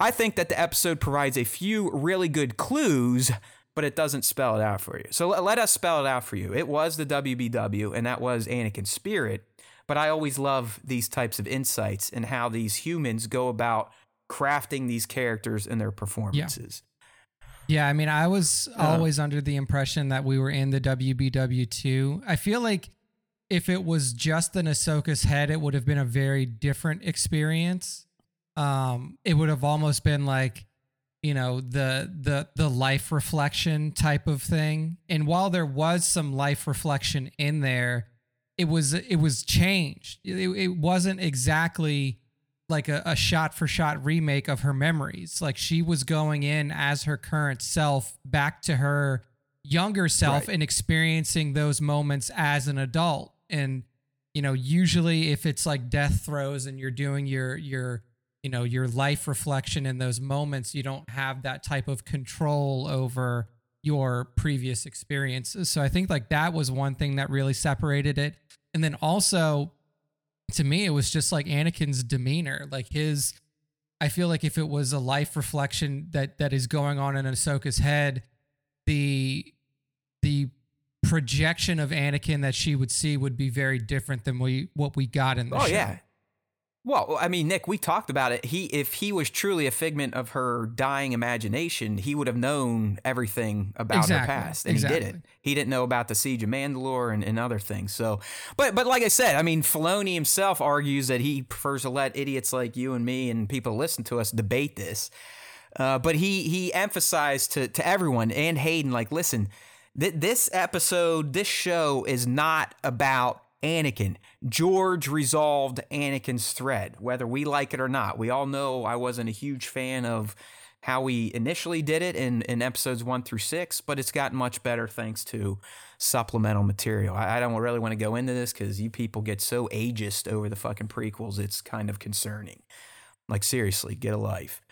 I think that the episode provides a few really good clues but it doesn't spell it out for you. So let, us spell it out for you. It was the WBW, and that was Anakin's spirit. But I always love these types of insights and how these humans go about crafting these characters and their performances. Yeah. yeah I mean, I was uh, always under the impression that we were in the WBW too. I feel like if it was just an Ahsoka's head, it would have been a very different experience. Um, it would have almost been like you know the the the life reflection type of thing. And while there was some life reflection in there it was it was changed. It, it wasn't exactly like a, a shot for shot remake of her memories. Like she was going in as her current self back to her younger self right. and experiencing those moments as an adult. And you know usually if it's like death throes and you're doing your your you know your life reflection in those moments you don't have that type of control over your previous experiences. So i think like that was one thing that really separated it. And then also to me it was just like anakin's demeanor. Like his i feel like if it was a life reflection that that is going on in ahsoka's head the the projection of anakin that she would see would be very different than we what we got in the oh show. yeah well, I mean, Nick, we talked about it. He, if he was truly a figment of her dying imagination, he would have known everything about Exactly, her past, and he didn't. He didn't know about the siege of Mandalore and, and other things. So, but but like I said, I mean, Filoni himself argues that he prefers to let idiots like you and me and people listen to us debate this. Uh, but he he emphasized to to everyone and Hayden, like, listen, th- this episode, this show is not about Anakin. George resolved Anakin's thread, whether we like it or not. We all know I wasn't a huge fan of how we initially did it in, in episodes one through six, but it's gotten much better thanks to supplemental material. I, I don't really want to go into this because you people get so ageist over the fucking prequels, it's kind of concerning. Like, seriously, get a life.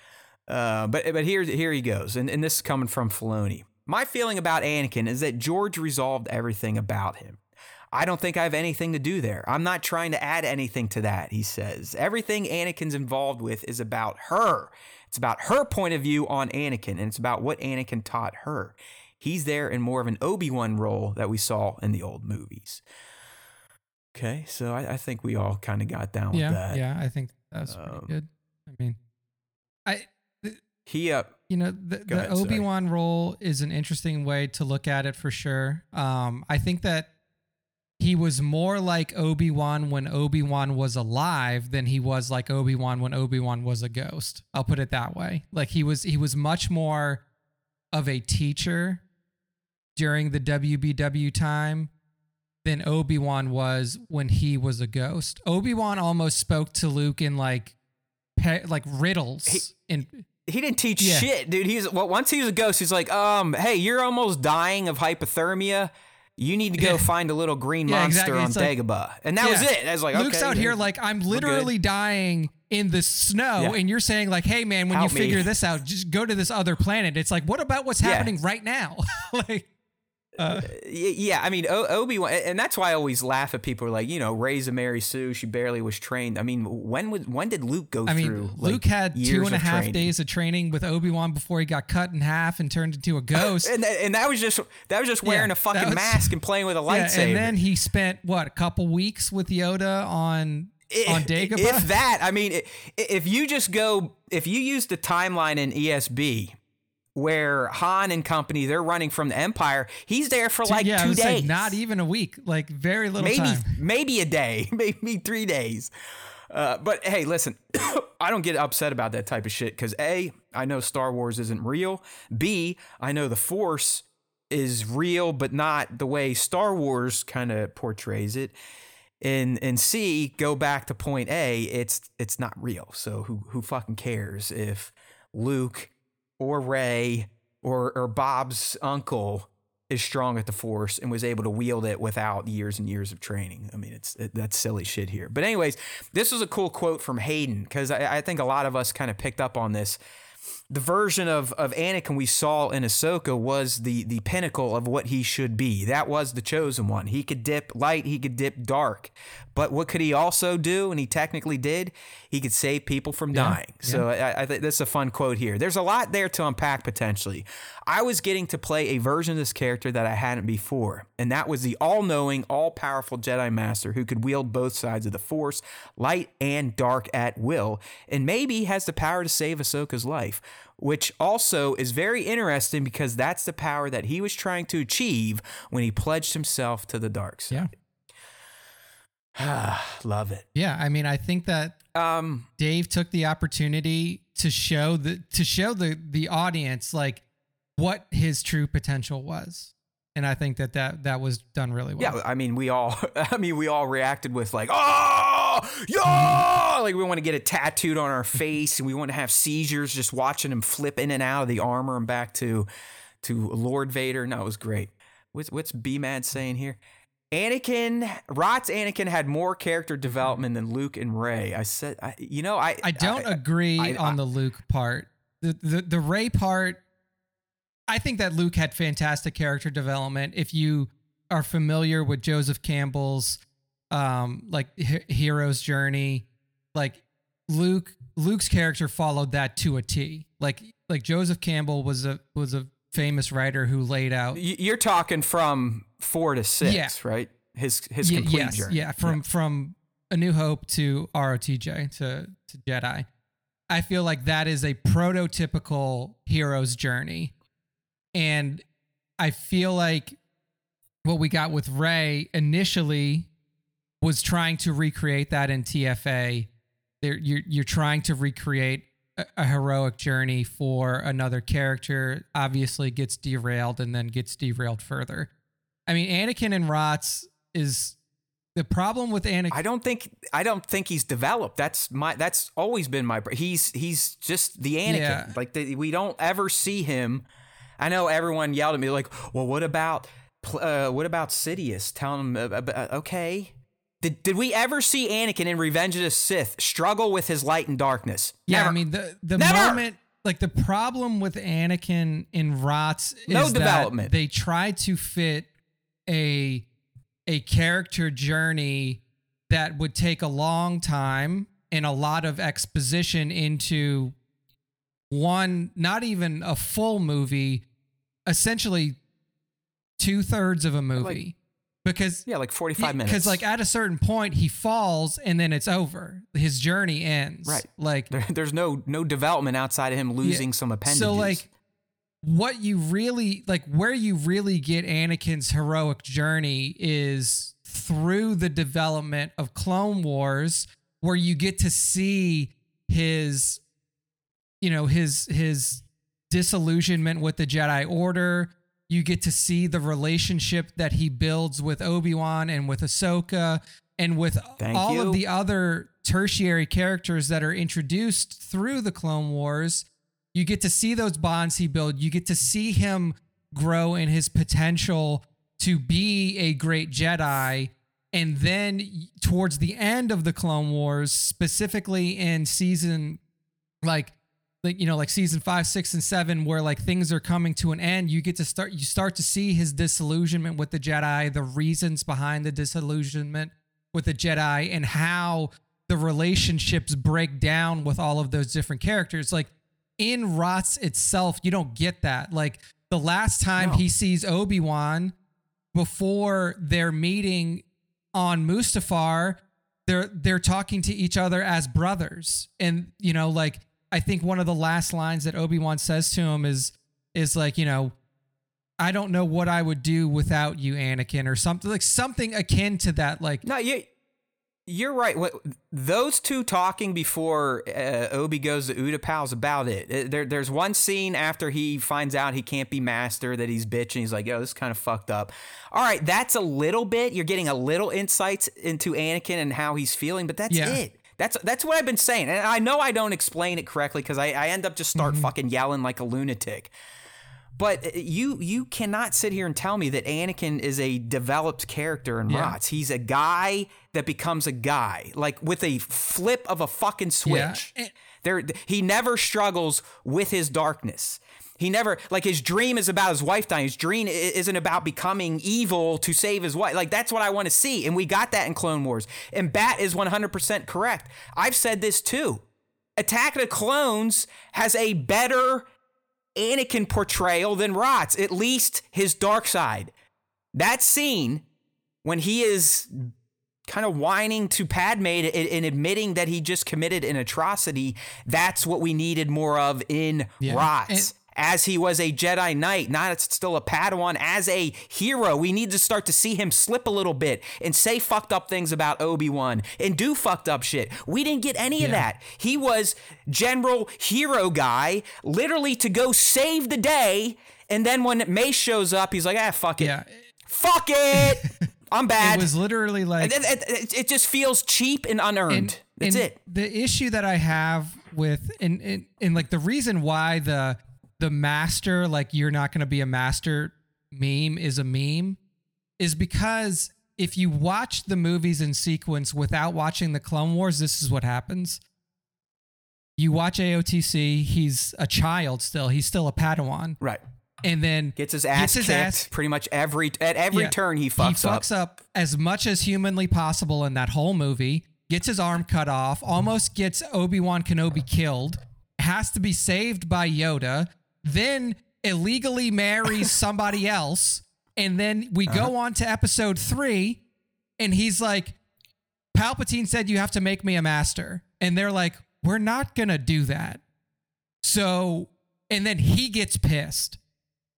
Uh, but but here here he goes, and, and this is coming from Filoni. My feeling about Anakin is that George resolved everything about him. I don't think I have anything to do there. I'm not trying to add anything to that, he says. Everything Anakin's involved with is about her. It's about her point of view on Anakin, and it's about what Anakin taught her. He's there in more of an Obi Wan role that we saw in the old movies. Okay, so I, I think we all kind of got down with yeah that. yeah i think that's pretty Um, good i mean i He uh, you know the, the obi-wan role is an interesting way to look at it for sure um i think that he was more like obi-wan when obi-wan was alive than he was like obi-wan when obi-wan was a ghost i'll put it that way like he was he was much more of a teacher during the wbw time than obi-wan was when he was a ghost obi-wan almost spoke to luke in like pe- like riddles He- in he didn't teach Yeah. shit, dude. He's well, once he was a ghost, he's like, um, hey, you're almost dying of hypothermia. You need to go find a little green <laughs> Yeah, monster exactly. on It's like- Dagobah, and that was Yeah. it. I was like, Luke's okay, out here like I'm literally dying in the snow, Yeah. and you're saying like, "Hey, man, when Help you me. figure this out, just go to this other planet." It's like, what about what's happening right now? <laughs> like, uh, yeah, I mean Obi Wan, and that's why I always laugh at people who are like, you know, Rey's a Mary Sue. She barely was trained. I mean, when would when did Luke go I mean, through? like, Luke had two and a half training? days of training with Obi Wan before he got cut in half and turned into a <laughs> ghost. and that, and that was just that was just Yeah, wearing a fucking was- mask and playing with a <laughs> Yeah, lightsaber. and then he spent what a couple weeks with Yoda on on Dagobah. If that, I mean, if you just go, if you use the timeline in ESB where Han and company they're running from the Empire, he's there for like yeah, two days, say not even a week, like very little maybe time. maybe a day, <laughs> maybe three days. Uh, but hey, listen, <coughs> I don't get upset about that type of shit because a, I know Star Wars isn't real. B, I know the Force is real, but not the way Star Wars kind of portrays it. And and C, go back to point A, it's it's not real. So who who fucking cares if Luke or Rey or or Bob's uncle is strong at the Force and was able to wield it without years and years of training. I mean, it's it, that's silly shit here. But anyways, this was a cool quote from Hayden because I, I think a lot of us kind of picked up on this. The version of, of Anakin we saw in Ahsoka was the the pinnacle of what he should be. That was the chosen one. He could dip light, he could dip dark. But what could he also do? And he technically did. He could save people from dying. So I, I think this is a fun quote here. There's a lot there to unpack potentially. I was getting to play a version of this character that I hadn't before, and that was the all-knowing, all-powerful Jedi Master who could wield both sides of the Force, light and dark at will, and maybe has the power to save Ahsoka's life. Which also is very interesting because that's the power that he was trying to achieve when he pledged himself to the dark side. Yeah. <sighs> Love it. Yeah, I mean, I think that Um, Dave took the opportunity to show the to show the the audience like what his true potential was, and I think that that that was done really well. Yeah, I mean, we all, <laughs> I mean, we all reacted with like, oh, yeah, like we want to get it tattooed on our face, and we want to have seizures just watching him flip in and out of the armor and back to, to Lord Vader. No, it was great. What's what's B Mad saying here? Anakin, Rot's Anakin had more character development than Luke and Rey. I said, I, you know, I I don't I, agree I- on the Luke part. The, the the Rey part, I think that Luke had fantastic character development. If you are familiar with Joseph Campbell's um like he- hero's journey, like Luke Luke's character followed that to a T. Like like Joseph Campbell was a was a famous writer who laid out You're talking from four to six, Yeah. right? His his Ye- complete yes, journey. Yeah, from from A New Hope to ROTJ to to Jedi. I feel like that is a prototypical hero's journey. And I feel like what we got with Rey initially was trying to recreate that in TFA. There you're you're trying to recreate a, a heroic journey for another character, obviously gets derailed and then gets derailed further. I mean, Anakin and Rots is the problem with Anakin. I don't think I don't think he's developed. That's my that's always been my. He's he's just the Anakin. Yeah. Like the, we don't ever see him. I know everyone yelled at me like, "Well, what about uh, what about Sidious?" Telling him, uh, uh, "Okay." Did, did we ever see Anakin in Revenge of the Sith struggle with his light and darkness? yeah, Never. I mean the the Never! moment like the problem with Anakin in Rots is No that development. they try to fit a a character journey that would take a long time and a lot of exposition into one, not even a full movie, essentially two thirds of a movie. because yeah, like forty-five minutes. Because like at a certain point he falls and then it's over. His journey ends. Right. Like There, there's no no development outside of him losing some appendages. so like what you really like where you really get Anakin's heroic journey is through the development of Clone Wars where you get to see his you know his his disillusionment with the Jedi Order. You get to see the relationship that he builds with Obi-Wan and with Ahsoka and with Thank all you. of the other tertiary characters that are introduced through the Clone Wars. You get to see those bonds he built. You get to see him grow in his potential to be a great Jedi. And then towards the end of the Clone Wars, specifically in season like like you know like season five six and seven where like things are coming to an end you get to start you start to see his disillusionment with the jedi the reasons behind the disillusionment with the jedi and how the relationships break down with all of those different characters like in rots itself you don't get that like the last time No. he sees obi-wan before their meeting on mustafar they're they're talking to each other as brothers and you know like i think one of the last lines that obi-wan says to him is is like you know i don't know what i would do without you anakin or something like something akin to that like No, you you're right. What those two talking before uh, Obi goes to Utapau's about it. Uh, There, there's one scene after he finds out he can't be master that he's bitching. He's like, "Yo, this is kind of fucked up." All right, that's a little bit. You're getting a little insights into Anakin and how he's feeling, but that's Yeah. it. That's that's what I've been saying, and I know I don't explain it correctly because I, I end up just start fucking yelling like a lunatic. But uh, you you cannot sit here and tell me that Anakin is a developed character in Yeah. Rots. He's a guy that becomes a guy, like with a flip of a fucking switch. and- There, he never struggles with his darkness. He never like his dream is about his wife dying. His dream isn't about becoming evil to save his wife. Like that's what I want to see, and we got that in Clone Wars. And Bat is one hundred percent correct. I've said this too. Attack of the Clones has a better Anakin portrayal than Rots, at least his dark side. That scene when he is kind of whining to Padme and, admitting that he just committed an atrocity, that's what we needed more of in Yeah. Rots. As he was a Jedi Knight, not still a Padawan, as a hero, we need to start to see him slip a little bit and say fucked up things about Obi Wan and do fucked up shit. We didn't get any of that. He was general hero guy, literally to go save the day. And then when Mace shows up, he's like, ah, fuck it. yeah Fuck it. <laughs> I'm bad. it was literally like it, it- it- it just feels cheap and unearned. and, That's and it. The issue that I have with and, and and like the reason why the the master like you're not going to be a master meme is a meme is because if you watch the movies in sequence without watching the Clone Wars, this is what happens. You watch AOTC, he's a child still. He's still a Padawan. Right. And then Gets his ass Gets his kicked ass- pretty much every at every Yeah. turn he fucks, he fucks up. as much as humanly possible in that whole movie. Gets his arm cut off. Almost gets Obi Wan Kenobi killed. Has to be saved by Yoda. Then illegally marries <laughs> somebody else. And then we Uh-huh. go on to episode three, and he's like, Palpatine said you have to make me a master. And they're like, we're not going to do that. So, and then he gets pissed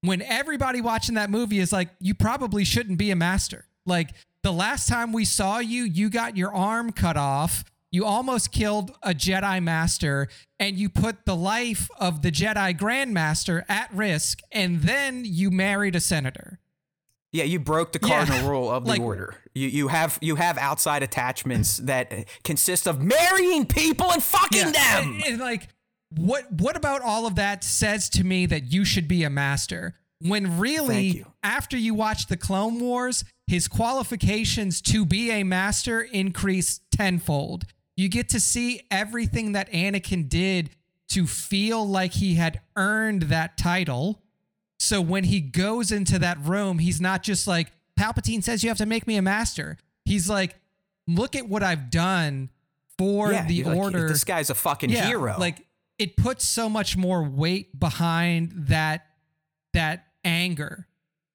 when everybody watching that movie is like, you probably shouldn't be a master. Like the last time we saw you, you got your arm cut off. You almost killed a Jedi Master and you put the life of the Jedi Grandmaster at risk, and then you married a senator. Yeah, you broke the Yeah. cardinal rule <laughs> of the Like- order. You you have you have outside attachments that consist of marrying people and fucking them. And, and, like, what what about all of that says to me that you should be a master? When really, you. after you watch the Clone Wars, his qualifications to be a master increase tenfold. You get to see everything that Anakin did to feel like he had earned that title. So when he goes into that room, he's not just like, Palpatine says you have to make me a master. He's like, look at what I've done for yeah, the you're like, order. this guy's a fucking hero. Like it puts so much more weight behind that that anger.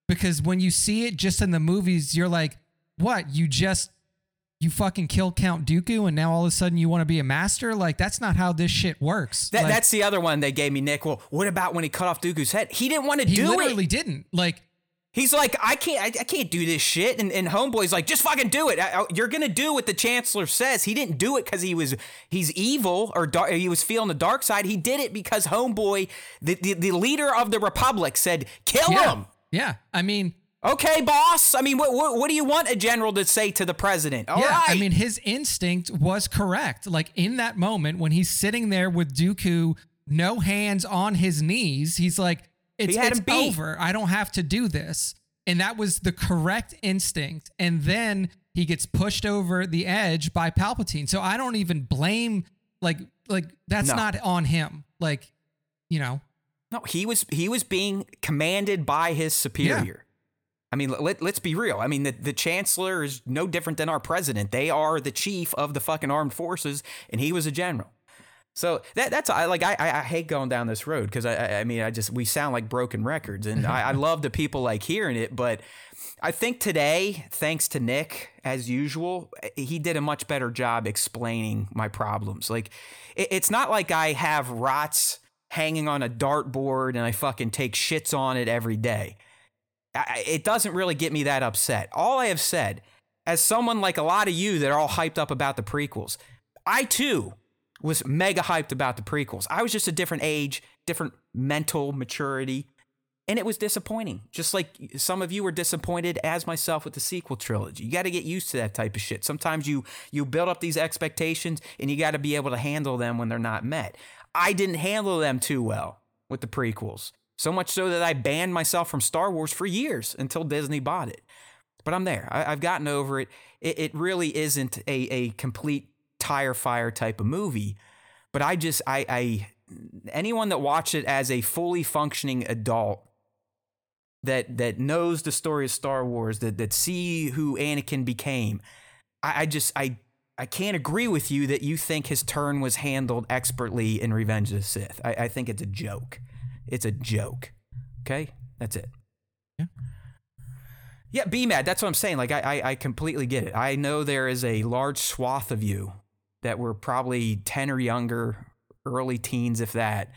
Because when you see it just in the movies, you're like, what? You just you fucking kill Count Dooku and now all of a sudden you want to be a master? Like that's not how this shit works. that, Like, that's the other one they gave me, Nick. Well, what about when he cut off Dooku's head? He didn't want to do it. he literally didn't. Like He's like, I can't, I, I can't do this shit. And, and Homeboy's like, just fucking do it. I- I- you're gonna do what the Chancellor says. He didn't do it because he was he's evil or dar- he was feeling the dark side. He did it because Homeboy, the, the, the leader of the Republic, said, kill yeah. him. Yeah. I mean, Okay, boss. I mean, what, what what do you want a general to say to the president? All right. yeah, I mean, his instinct was correct. Like in that moment when he's sitting there with Dooku, no hands on his knees, he's like, "It's, it's over. I don't have to do this." And that was the correct instinct. And then he gets pushed over the edge by Palpatine. So I don't even blame like like that's No. not on him. Like, you know, No, he was he was being commanded by his superior. I mean, let, let's be real. I mean, the, the chancellor is no different than our president. They are the chief of the fucking armed forces, and he was a general. So that that's I like I I hate going down this road because I I- I mean I just we sound like broken records, and I, I <laughs> love the people like hearing it, but I think today, thanks to Nick, as usual, he did a much better job explaining my problems. Like, it, it's not like I have rots hanging on a dartboard and I fucking take shits on it every day. I, it doesn't really get me that upset. All I have said, as someone like a lot of you that are all hyped up about the prequels, I too was mega hyped about the prequels. I was just a different age, different mental maturity, and it was disappointing. Just like some of you were disappointed as myself with the sequel trilogy. You got to get used to that type of shit. Sometimes you you build up these expectations and you got to be able to handle them when they're not met. I didn't handle them too well with the prequels. So much so that I banned myself from Star Wars for years until Disney bought it. But I'm there. I, I've gotten over it. it. It really isn't a, a complete tire fire type of movie. But I just, I, I, anyone that watched it as a fully functioning adult that that knows the story of Star Wars, that that see who Anakin became, I, I just, I, I can't agree with you that you think his turn was handled expertly in Revenge of the Sith. I, I think it's a joke. It's a joke. Okay, that's it. Yeah. Yeah, be mad. That's what I'm saying. Like I, I, I completely get it. I know there is a large swath of you that were probably ten or younger, early teens, if that,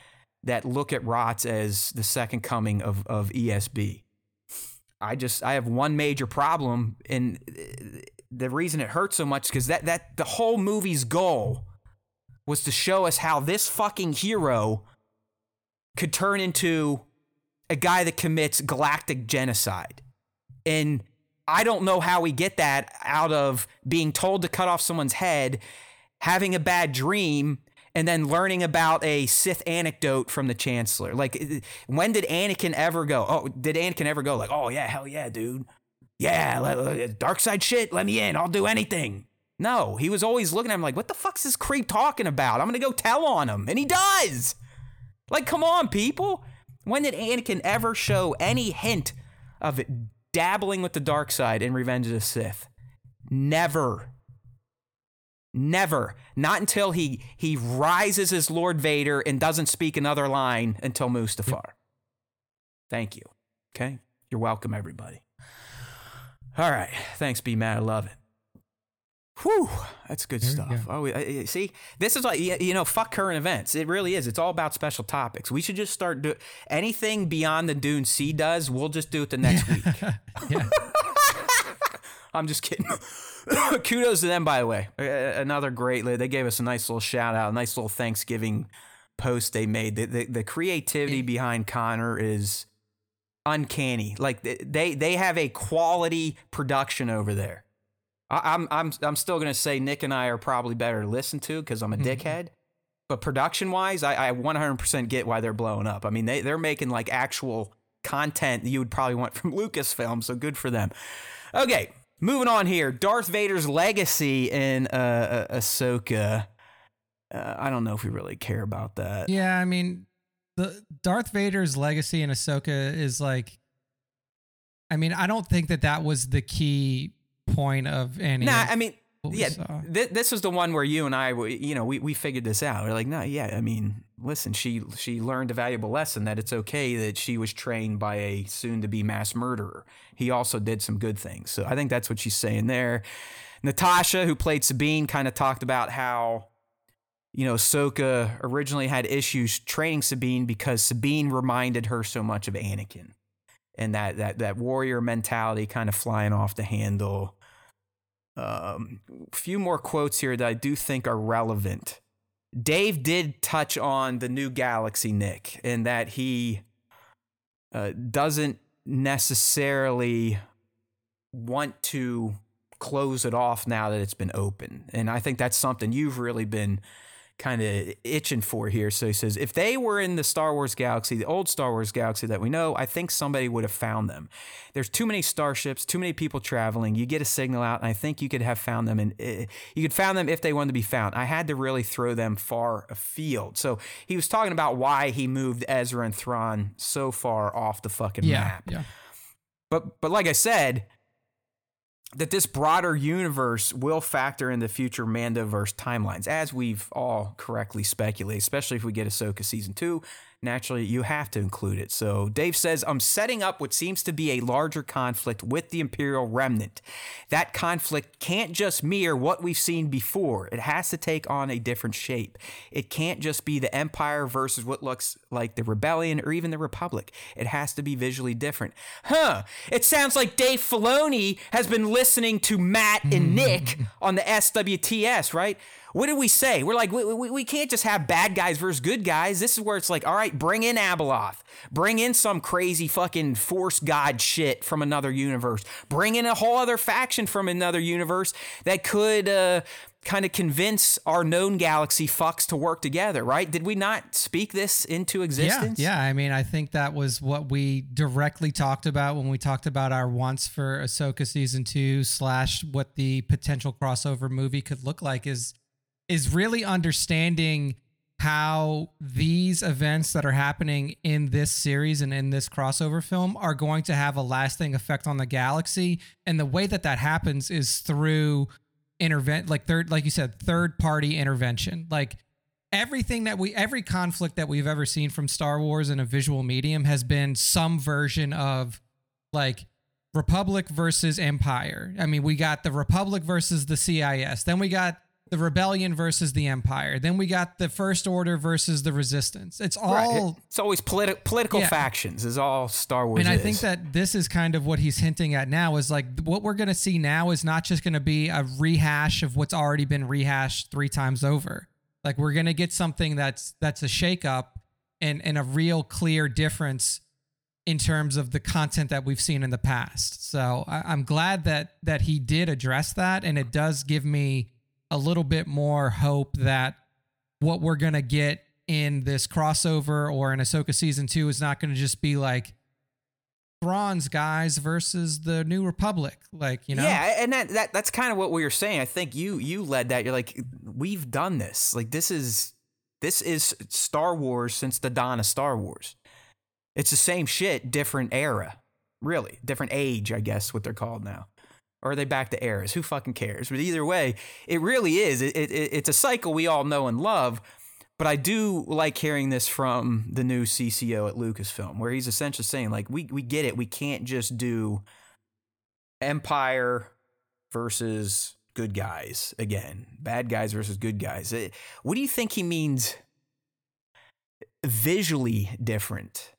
that look at Rots as the second coming of of ESB. I just I have one major problem, and uh, the reason it hurts so much is because that that the whole movie's goal was to show us how this fucking hero could turn into a guy that commits galactic genocide. And I don't know how we get that out of being told to cut off someone's head, having a bad dream, and then learning about a Sith anecdote from the Chancellor. Like, when did Anakin ever go? Oh, did Anakin ever go, like, oh, yeah, hell yeah, dude? Yeah, let, let- dark side shit, let me in. I'll do anything. No, he was always looking at him like, what the fuck's this creep talking about? I'm gonna go tell on him. And he does. Like, come on, people. When did Anakin ever show any hint of dabbling with the dark side in Revenge of the Sith? Never. Never. Not until he he rises as Lord Vader and doesn't speak another line until Mustafar. Thank you. Okay? You're welcome, everybody. All right. Thanks, B Mad. I love it. Whew, that's good There stuff. Oh, I- I- see, this is like you know, fuck current events. It really is. It's all about special topics. We should just start do anything beyond the Dune Sea does. We'll just do it the next week. <laughs> <laughs> I'm just kidding. <coughs> Kudos to them, by the way. Another great. They gave us a nice little shout out, a nice little Thanksgiving post they made. The, the, the creativity behind Connor is uncanny. Like they they have a quality production over there. I, I'm I'm I'm still gonna say Nick and I are probably better to listen to because I'm a dickhead. But production wise, I, I 100% get why they're blowing up. I mean, they they're making like actual content that you would probably want from <laughs> Lucasfilm. So good for them. Okay, moving on here. Darth Vader's legacy in uh, uh, Ahsoka. Uh, I don't know if we really care about that. Yeah, I mean, the Darth Vader's legacy in Ahsoka is like, I mean, I don't think that that was the key point of any. Nah, of I mean, oh, yeah, th- this was the one where you and I, you know, we, we figured this out. We're like, no, yeah, I mean, listen, she she learned a valuable lesson that it's okay that she was trained by a soon to be mass murderer. He also did some good things. So I think that's what she's saying there. Natasha, who played Sabine, kind of talked about how, you know, Ahsoka originally had issues training Sabine because Sabine reminded her so much of Anakin. And that that that warrior mentality kind of flying off the handle um, a few more quotes here that I do think are relevant. Dave did touch on the new galaxy, Nick, and that he uh, doesn't necessarily want to close it off now that it's been open. And I think that's something you've really been kind of itching for here. So he says, if they were in the Star Wars galaxy, the old Star Wars galaxy that we know, I think somebody would have found them. There's too many starships, too many people traveling. You get a signal out, and I think you could have found them, and uh, you could found them if they wanted to be found. I had to really throw them far afield. So he was talking about why he moved Ezra and Thrawn so far off the fucking yeah, map. yeah. But but like I said, that this broader universe will factor in the future Mandoverse timelines, as we've all correctly speculated, especially if we get Ahsoka season two. Naturally, you have to include it. So Dave says, I'm setting up what seems to be a larger conflict with the Imperial Remnant. That conflict can't just mirror what we've seen before. It has to take on a different shape. It can't just be the Empire versus what looks like the Rebellion or even the Republic. It has to be visually different. Huh. It sounds like Dave Filoni has been listening to Matt and hmm. Nick on the SWTS, right? What did we say? We're like, we, we, we can't just have bad guys versus good guys. This is where it's like, all right, bring in Abeloth. Bring in some crazy fucking force god shit from another universe. Bring in a whole other faction from another universe that could uh, kind of convince our known galaxy fucks to work together, right? Did we not speak this into existence? Yeah, yeah. I mean, I think that was what we directly talked about when we talked about our wants for Ahsoka season two slash what the potential crossover movie could look like is is really understanding how these events that are happening in this series and in this crossover film are going to have a lasting effect on the galaxy and the way that that happens is through intervent like third like you said third party intervention like everything that we every conflict that we've ever seen from Star Wars in a visual medium has been some version of like Republic versus Empire. I mean, we got the Republic versus the CIS. Then we got the Rebellion versus the Empire. Then we got the First Order versus the Resistance. It's all Right. It's always politi- political Yeah. factions, is all Star Wars and I is. think that this is kind of what he's hinting at now is like what we're going to see now is not just going to be a rehash of what's already been rehashed three times over. Like we're going to get something that's that's a shakeup and and a real clear difference in terms of the content that we've seen in the past. So I, I'm glad that that he did address that, and it does give me a little bit more hope that what we're gonna get in this crossover or in Ahsoka season two is not gonna just be like Thrawn's guys versus the New Republic. Like, you know? Yeah, and that, that that's kind of what we were saying. I think you you led that. You're like, we've done this. Like this is this is Star Wars since the dawn of Star Wars. It's the same shit, different era. Really, different age, I guess, what they're called now. Or are they back to eras? Who fucking cares? But either way, it really is. It, it, it's a cycle we all know and love. But I do like hearing this from the new CCO at Lucasfilm, where he's essentially saying, like, we, we get it. We can't just do Empire versus good guys again, bad guys versus good guys. What do you think he means visually different?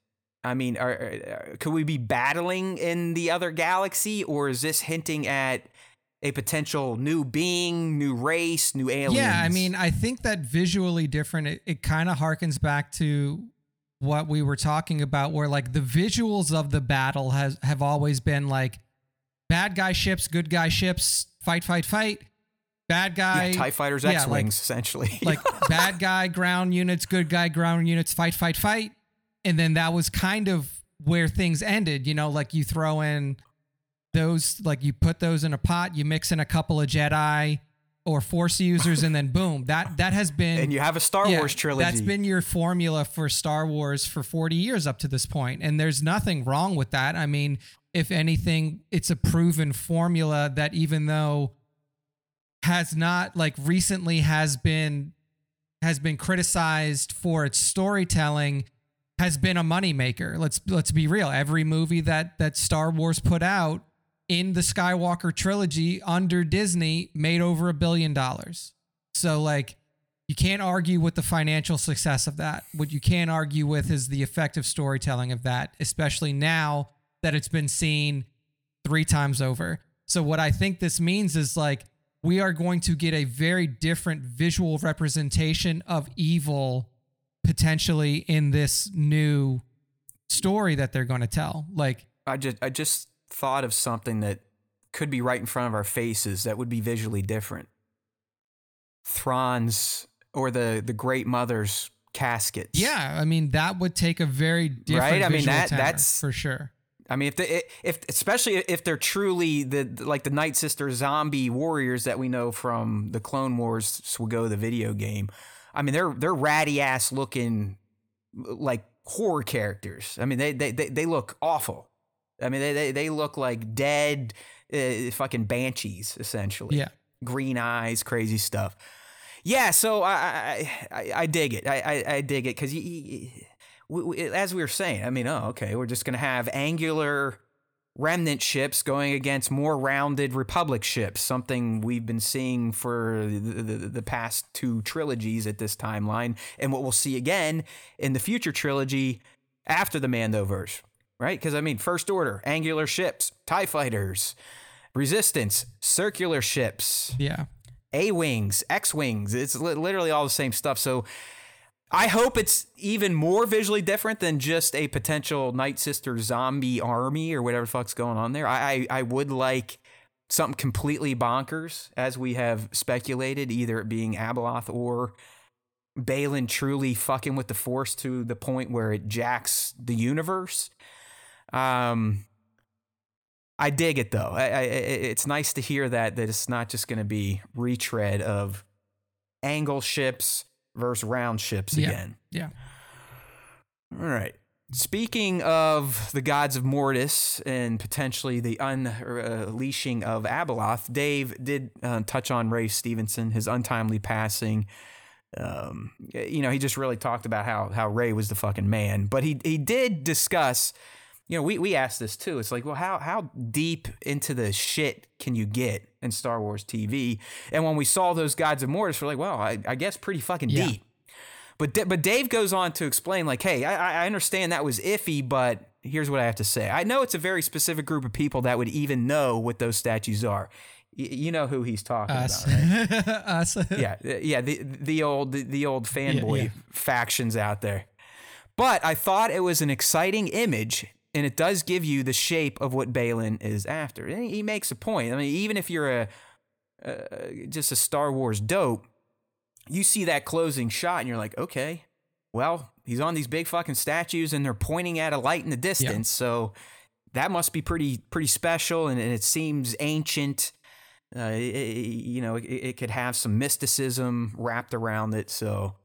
I mean, are, are, could we be battling in the other galaxy, or is this hinting at a potential new being, new race, new aliens? Yeah, I mean, I think that visually different, it, it kind of harkens back to what we were talking about, where like the visuals of the battle has have always been like bad guy ships, good guy ships, fight, fight, fight. Bad guy, yeah, Tie fighters, X wings, like, essentially. like <laughs> bad guy ground units, good guy ground units, fight, fight, fight and then that was kind of where things ended you know like you throw in those like you put those in a pot you mix in a couple of jedi or force users and then boom that that has been and you have a star yeah, wars trilogy. that's been your formula for star wars for 40 years up to this point and there's nothing wrong with that. I mean if anything it's a proven formula that even though has not like recently has been has been criticized for its storytelling has been a moneymaker. Let's let's be real. Every movie that that Star Wars put out in the Skywalker trilogy under Disney made over a billion dollars. So like you can't argue with the financial success of that. What you can argue with is the effective storytelling of that, especially now that it's been seen three times over. So what I think this means is like we are going to get a very different visual representation of evil potentially in this new story that they're going to tell. Like I just I just thought of something that could be right in front of our faces that would be visually different. Thrawn's or the the Great Mother's caskets. Yeah, I mean that would take a very different right. I mean that that's for sure. I mean, if the if especially if they're truly the like the Night Sister zombie warriors that we know from the Clone Wars go the video game, I mean, they're they're ratty ass looking like horror characters. I mean, they they they, they look awful. I mean, they they, they look like dead uh, fucking banshees essentially. Yeah, green eyes, crazy stuff. Yeah, so I I, I dig it. I I, I dig it because as we were saying, I mean, oh, okay, we're just gonna have angular remnant ships going against more rounded republic ships something we've been seeing for the, the, the, past two trilogies at this timeline and what we'll see again in the future trilogy after the mandoverse right? Because i mean first order angular ships tie fighters resistance circular ships yeah. A wings x wings it's literally all the same stuff. So I hope it's even more visually different than just a potential Night Sister zombie army or whatever the fuck's going on there. I, I, I would like something completely bonkers, as we have speculated, either it being Abeloth or Baylan truly fucking with the Force to the point where it jacks the universe. Um, I dig it though. I, I, it's nice to hear that that it's not just going to be retread of angle ships versus round ships yeah. again. Yeah. All right. Speaking of the gods of Mortis and potentially the unleashing of Abeloth, Dave did uh, touch on Ray Stevenson, his untimely passing. Um, you know, he just really talked about how how Ray was the fucking man, but he he did discuss you know, we, we asked this too. It's like, well, how how deep into the shit can you get in Star Wars TV? And when we saw those gods of Mortis, we're like, well, I, I guess pretty fucking yeah. deep. But but Dave goes on to explain, like, hey, I, I understand that was iffy, but here's what I have to say. I know it's a very specific group of people that would even know what those statues are. Y- you know who he's talking Us. about, right? <laughs> Us. <laughs> yeah, yeah, the the old the, the old fanboy yeah, yeah. factions out there. But I thought it was an exciting image and it does give you the shape of what Baylan is after. And he makes a point. I mean, even if you're a uh, just a Star Wars dope, you see that closing shot and you're like, okay, well, he's on these big fucking statues and they're pointing at a light in the distance. Yeah. So that must be pretty pretty special, and, and it seems ancient. Uh, it, it, you know, it, it, could have some mysticism wrapped around it. So,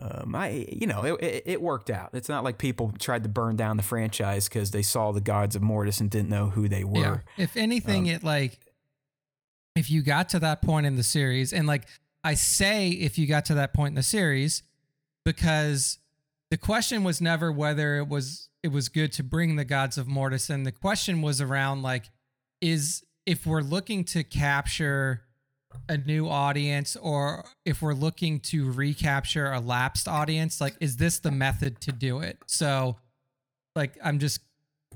um, I you know, it, it worked out. It's not like people tried to burn down the franchise because they saw the gods of Mortis and didn't know who they were. Yeah. If anything, um, it like if you got to that point in the series, and like I say, if you got to that point in the series, because the question was never whether it was it was good to bring the gods of Mortis and The question was around like, is if we're looking to capture a new audience or if we're looking to recapture a lapsed audience, like, is this the method to do it? So, like, I'm just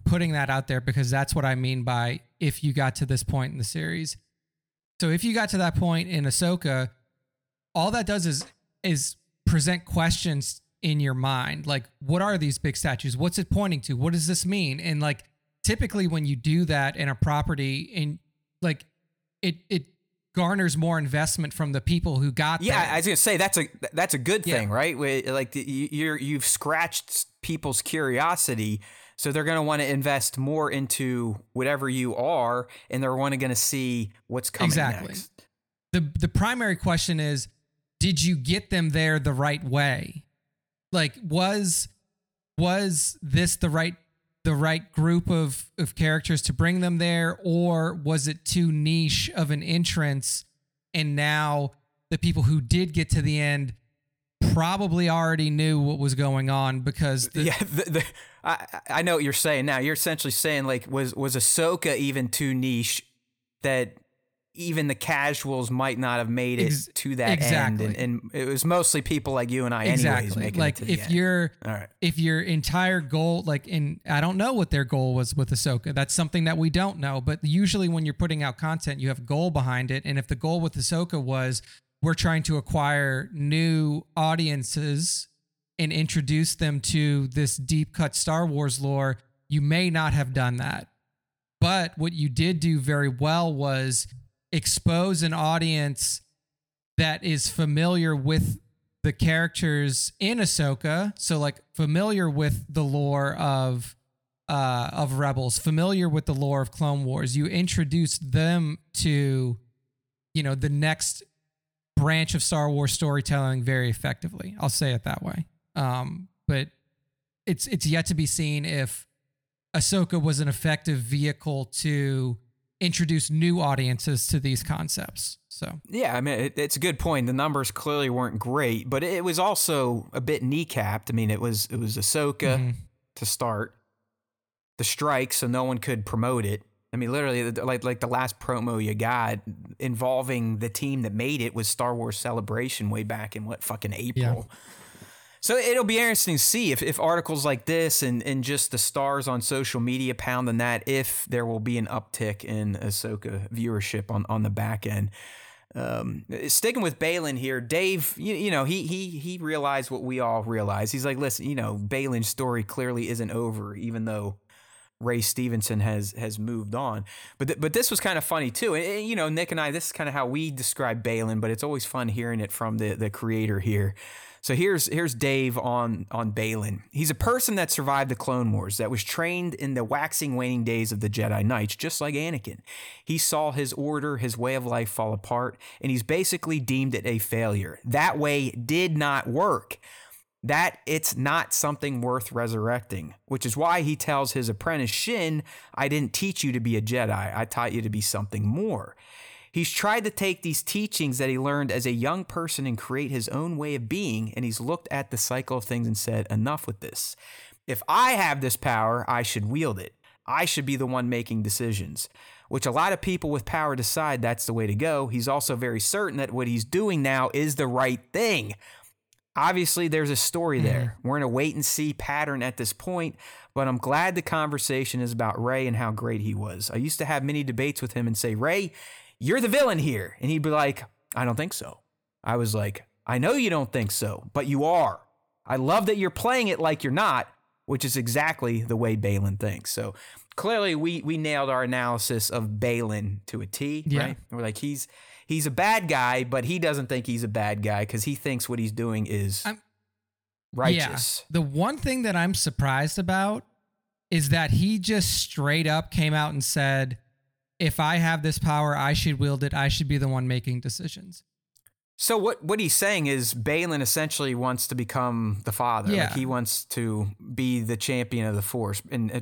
putting that out there because that's what I mean by if you got to this point in the series. So, if you got to that point in Ahsoka, all that does is is present questions in your mind like what are these big statues what's it pointing to what does this mean and like typically when you do that in a property and like it it garners more investment from the people who got yeah there. i was gonna say that's a that's a good thing yeah. right like you're you've scratched people's curiosity so they're going to want to invest more into whatever you are and they're want to going to see what's coming exactly. next the the primary question is did you get them there the right way like was was this the right the right group of of characters to bring them there or was it too niche of an entrance? And now the people who did get to the end probably already knew what was going on because the, yeah <laughs> the, the, I, I know what you're saying now. You're essentially saying like was was Ahsoka even too niche that even the casuals might not have made it Ex- to that exactly. end, and, and, it was mostly people like you and I, exactly. anyways. like if end. your if your entire goal, like in, I don't know what their goal was with Ahsoka. That's something that we don't know. But usually, when you're putting out content, you have a goal behind it, and if the goal with Ahsoka was we're trying to acquire new audiences and introduce them to this deep cut Star Wars lore, you may not have done that. But what you did do very well was expose an audience that is familiar with the characters in Ahsoka, so like familiar with the lore of uh, of Rebels, familiar with the lore of Clone Wars. You introduce them to, you know, the next branch of Star Wars storytelling very effectively. I'll say it that way. Um, but it's it's yet to be seen if Ahsoka was an effective vehicle to introduce new audiences to these concepts. So yeah, I mean it, it's a good point. The numbers clearly weren't great, but it was also a bit kneecapped. I mean, it was it was Ahsoka mm-hmm. to start the strike, so no one could promote it. I mean, literally, like like the last promo you got involving the team that made it was Star Wars Celebration way back in what fucking April. Yeah. So it'll be interesting to see if, if articles like this and, and just the stars on social media pounding that, if there will be an uptick in Ahsoka viewership on, on the back end. Um, sticking with Baylan here, Dave, you, you know, he he he realized what we all realize. He's like, listen, you know, Baylan's story clearly isn't over, even though Ray Stevenson has has moved on. But th- but this was kind of funny too. And, you know, Nick and I, this is kind of how we describe Baylan, but it's always fun hearing it from the the creator here. So here's here's Dave on on Baylan. He's a person that survived the Clone Wars, that was trained in the waxing waning days of the Jedi Knights, just like Anakin. He saw his order, his way of life fall apart, and he's basically deemed it a failure. That way did not work. That it's not something worth resurrecting, which is why he tells his apprentice Shin, I didn't teach you to be a Jedi, I taught you to be something more. He's tried to take these teachings that he learned as a young person and create his own way of being, and he's looked at the cycle of things and said, Enough with this. If I have this power, I should wield it. I should be the one making decisions, which a lot of people with power decide that's the way to go. He's also very certain that what he's doing now is the right thing. Obviously, there's a story mm-hmm. there. We're in a wait and see pattern at this point, but I'm glad the conversation is about Ray and how great he was. I used to have many debates with him and say, Ray, you're the villain here. And he'd be like, I don't think so. I was like, I know you don't think so, but you are. I love that you're playing it like you're not, which is exactly the way Baylan thinks. So clearly we we nailed our analysis of Baylan to a T, yeah. right? We're like he's he's a bad guy, but he doesn't think he's a bad guy because he thinks what he's doing is I'm, righteous. Yeah. The one thing that I'm surprised about is that he just straight up came out and said, if I have this power, I should wield it. I should be the one making decisions. So what what he's saying is Baylan essentially wants to become the father. Yeah. Like he wants to be the champion of the force and uh,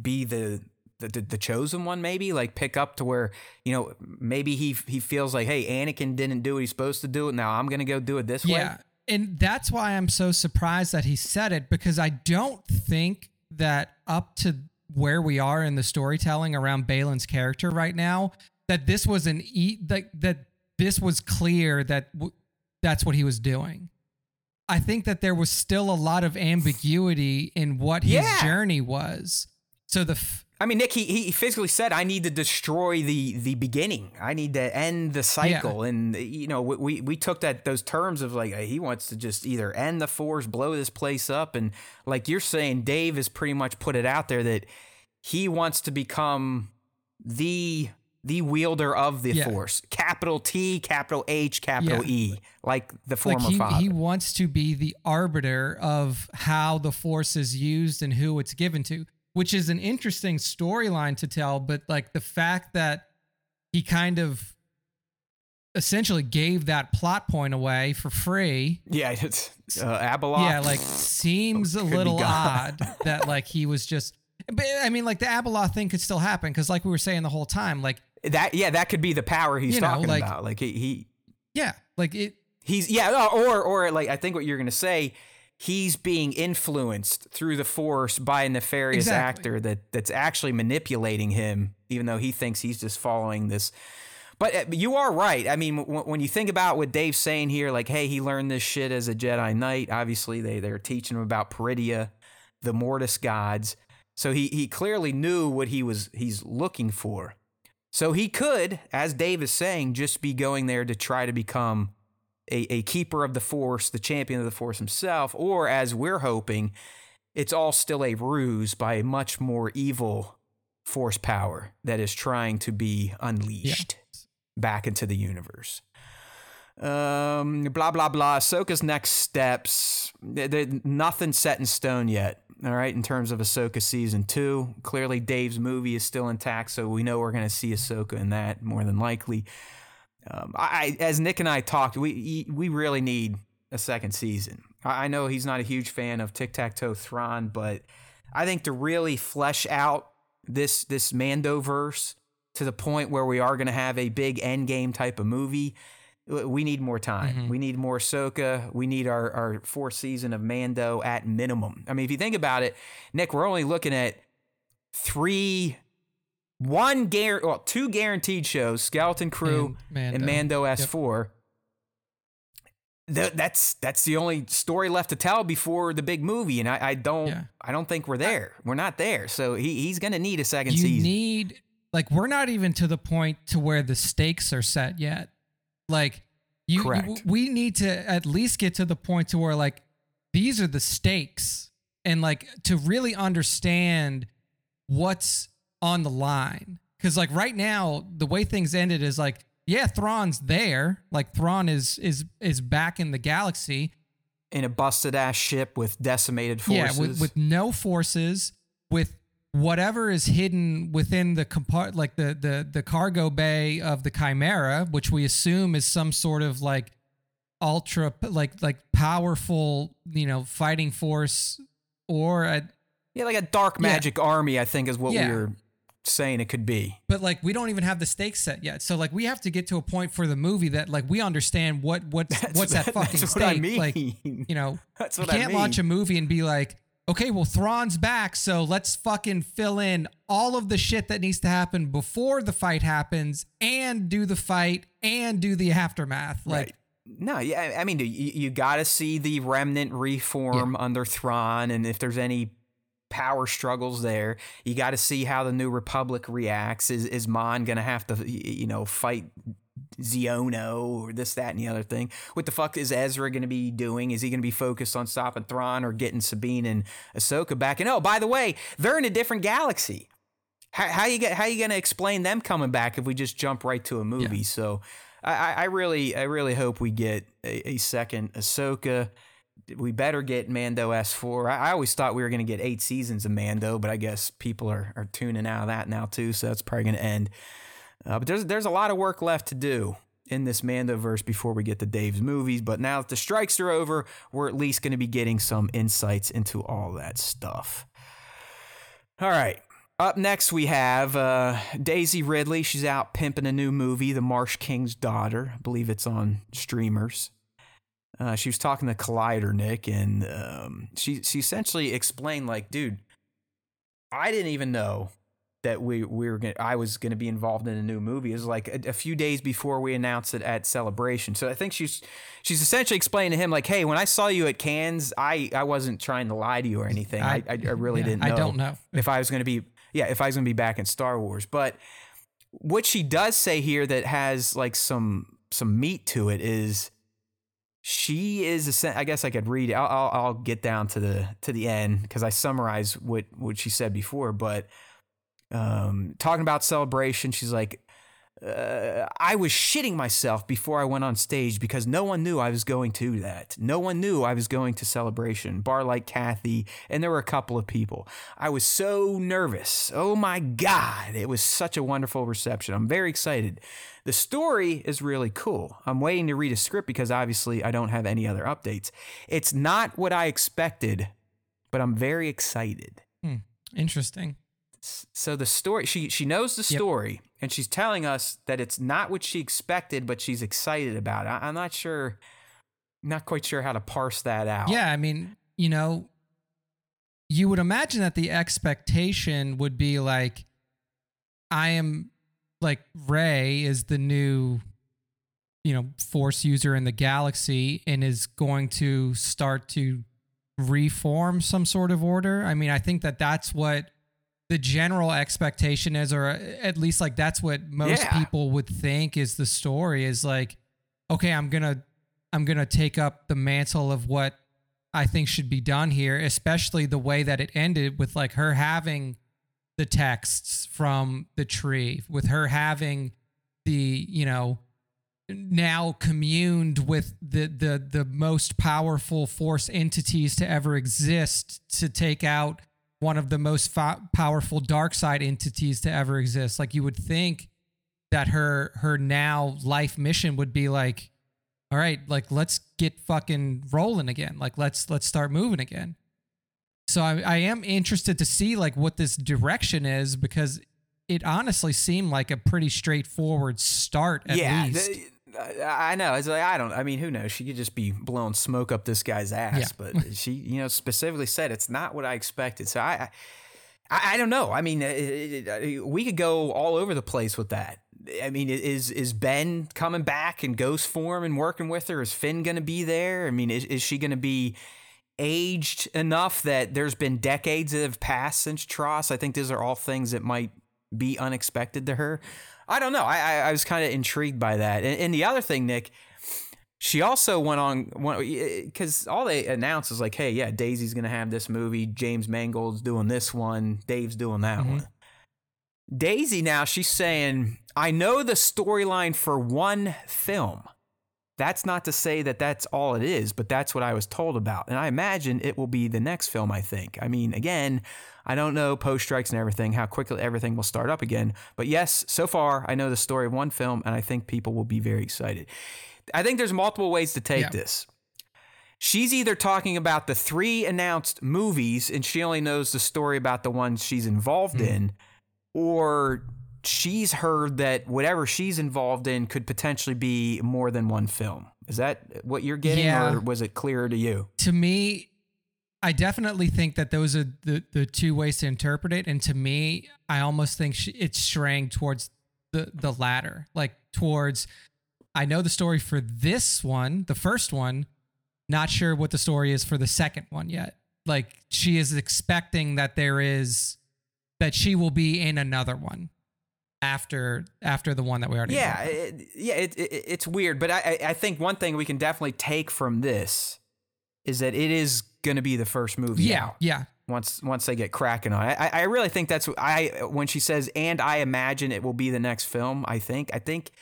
be the the, the chosen one maybe like pick up to where you know maybe he he feels like hey Anakin didn't do what he's supposed to do it now I'm going to go do it this way. Yeah. And that's why I'm so surprised that he said it because I don't think that up to where we are in the storytelling around Baylan's character right now, that this was an e that that this was clear that w- that's what he was doing. I think that there was still a lot of ambiguity in what his Yeah. journey was. So the f- I mean, Nick, he, he physically said, "I need to destroy the the beginning. I need to end the cycle." And you know, we- we we took that those terms of like he wants to just either end the force, blow this place up, and like you're saying, Dave has pretty much put it out there that he wants to become the the wielder of the Yeah. force, capital T, capital H, capital Yeah. E, like the former like he, father. he wants to be the arbiter of how the force is used and who it's given to which is an interesting storyline to tell but like the fact that he kind of essentially gave that plot point away for free yeah, <laughs> it's uh, Abeloth. yeah like seems a little odd <laughs> that like he was just but i mean like the abeloth thing could still happen because like we were saying the whole time like that yeah, that could be the power he's You know, talking like- about. Like he, he yeah like it He's yeah, or or like I think what you're gonna say, he's being influenced through the force by a nefarious Exactly. actor that that's actually manipulating him, even though he thinks he's just following this. But uh, you are right. I mean, w- when you think about what Dave's saying here, like, hey, he learned this shit as a Jedi Knight. Obviously, they they're teaching him about Peridea, the Mortis gods. So he he clearly knew what he was he's looking for. So he could, as Dave is saying, just be going there to try to become a, a keeper of the force, the champion of the force himself, or as we're hoping, it's all still a ruse by a much more evil force power that is trying to be unleashed back into the universe. Um, blah blah blah. Ahsoka's next steps. There- nothing set in stone yet. All right, in terms of Ahsoka season two, clearly Dave's movie is still intact, so we know we're going to see Ahsoka in that more than likely. Um, I, as Nick and I talked, we we really need a second season. I, know he's not a huge fan of Tic Tac Toe Thrawn, but I think to really flesh out this this Mando verse to the point where we are going to have a big end game type of movie, we need more time. Mhm. We need more Ahsoka. We need our our fourth season of Mando at minimum. I mean, if you think about it, Nick, we're only looking at three. One guar- well, two guaranteed shows: Skeleton Crew and and Mando S4. Th- that's that's the only story left to tell before the big movie, and I, I don't Yeah. I don't think we're there. We're not there, so he, he's going to need a second you season. need like we're not even to the point to where the stakes are set yet like you, you- we need to at least get to the point to where like these are the stakes and like to really understand what's on the line because like right now the way things ended is like yeah Thrawn's there like Thrawn is is is back in the galaxy in a busted ass ship with decimated forces. yeah, with, with no forces, with whatever is hidden within the compart like the the the cargo bay of the Chimera, which we assume is some sort of like ultra like like powerful, you know, fighting force or a, yeah, like a dark Yeah. magic army. I think is what Yeah. we were saying it could be. but like we don't even have the stakes set yet. So like we have to get to a point for the movie that like we understand what what's what's that fucking that's stake. I mean. Like you know, <laughs> that's you what I can't mean. launch a movie and be like, okay, well, Thrawn's back, so let's fucking fill in all of the shit that needs to happen before the fight happens, and do the fight and do the aftermath. Like, Right. No, yeah, I mean, you, you got to see the remnant reform under Thrawn, and if there's any power struggles there, you got to see how the New Republic reacts. Is is Mon gonna have to, you know, fight Xiono or this, that, and the other thing? What the fuck is Ezra gonna be doing? Is he gonna be focused on stopping Thrawn or getting Sabine and Ahsoka back? And oh, by the way, they're in a different galaxy. How, how you get how you gonna explain them coming back if we just jump right to a movie? So I, I I really I really hope we get a, a second Ahsoka. We better get Mando S4. I, I always thought we were going to get eight seasons of Mando, but I guess people are, are tuning out of that now too, so that's probably going to end. Uh, but there's there's a lot of work left to do in this Mandoverse before we get to Dave's movies. But now that the strikes are over, we're at least going to be getting some insights into all that stuff. All right. Up next, we have uh, Daisy Ridley. She's out pimping a new movie, The Marsh King's Daughter. I believe it's on streamers. Uh, she was talking to Collider, Nick, and um, she she essentially explained, like, dude, I didn't even know that we we were gonna, I was going to be involved in a new movie. It was like a, a, few days before we announced it at Celebration. So I think she's she's essentially explaining to him like, "Hey, when I saw you at Cannes, I I wasn't trying to lie to you or anything. I I, I really yeah, didn't. know I don't know if I was going to be yeah if I was going to be back in Star Wars. But what she does say here that has like some some meat to it is she is I guess I could read. I'll, I'll, I'll get down to the to the end because I summarize what what she said before, but um, talking about celebration. She's like, uh, I was shitting myself before I went on stage because no one knew I was going to that. No one knew I was going to celebration. Bar like Kathy, and there were a couple of people. I was so nervous. Oh my God. It was such a wonderful reception. I'm very excited. The story is really cool. I'm waiting to read a script because obviously I don't have any other updates. It's not what I expected, but I'm very excited. Hmm. Interesting so the story she she knows the story yep. and she's telling us that it's not what she expected but she's excited about it. I, i'm not sure not quite sure how to parse that out yeah i mean you know you would imagine that the expectation would be like i am like rey is the new you know force user in the galaxy and is going to start to reform some sort of order i mean i think that that's what the general expectation is, or uh, at least like that's what most yeah. people would think is the story is like, okay, I'm gonna I'm gonna take up the mantle of what I think should be done here, especially the way that it ended with like her having the texts from the tree, with her having the, you know, now communed with the the the most powerful force entities to ever exist to take out one of the most fa- powerful dark side entities to ever exist. Like you would think that her her now life mission would be like, all right, like let's get fucking rolling again. Like let's let's start moving again. So I, I am interested to see like what this direction is because it honestly seemed like a pretty straightforward start at yeah, least. I know. It's like I don't. I mean, who knows? She could just be blowing smoke up this guy's ass. Yeah. But she, you know, specifically said it's not what I expected. So I, I, I don't know. I mean, it, it, we could go all over the place with that. I mean, is is Ben coming back in ghost form and working with her? Is Finn going to be there? I mean, is is she going to be aged enough that there's been decades that have passed since TROS. I think these are all things that might be unexpected to her. I don't know. I I, I was kind of intrigued by that. And, and, the other thing, Nick, she also went on because all they announced is like, hey, yeah, Daisy's gonna have this movie. James Mangold's doing this one. Dave's doing that mm-hmm. one. Daisy now she's saying, I know the storyline for one film. That's not to say that that's all it is, but that's what I was told about. And I imagine it will be the next film, I think. I mean, again, I don't know post strikes and everything, how quickly everything will start up again. But yes, so far, I know the story of one film, and I think people will be very excited. I think there's multiple ways to take yeah. this. She's either talking about the three announced movies, and she only knows the story about the ones she's involved mm. in, or she's heard that whatever she's involved in could potentially be more than one film. Is that what you're getting, yeah. or was it clearer to you? To me, I definitely think that those are the, the two ways to interpret it. And to me, I almost think she, it's straying towards the, the latter, like towards, I know the story for this one, the first one, not sure what the story is for the second one yet. Like she is expecting that there is, that she will be in another one after after the one that we already yeah it, yeah it, it, it's weird but I, I think one thing we can definitely take from this is that it is going to be the first movie yeah out yeah. once once they get cracking on it. I, I really think that's I when she says and I imagine it will be the next film I think I think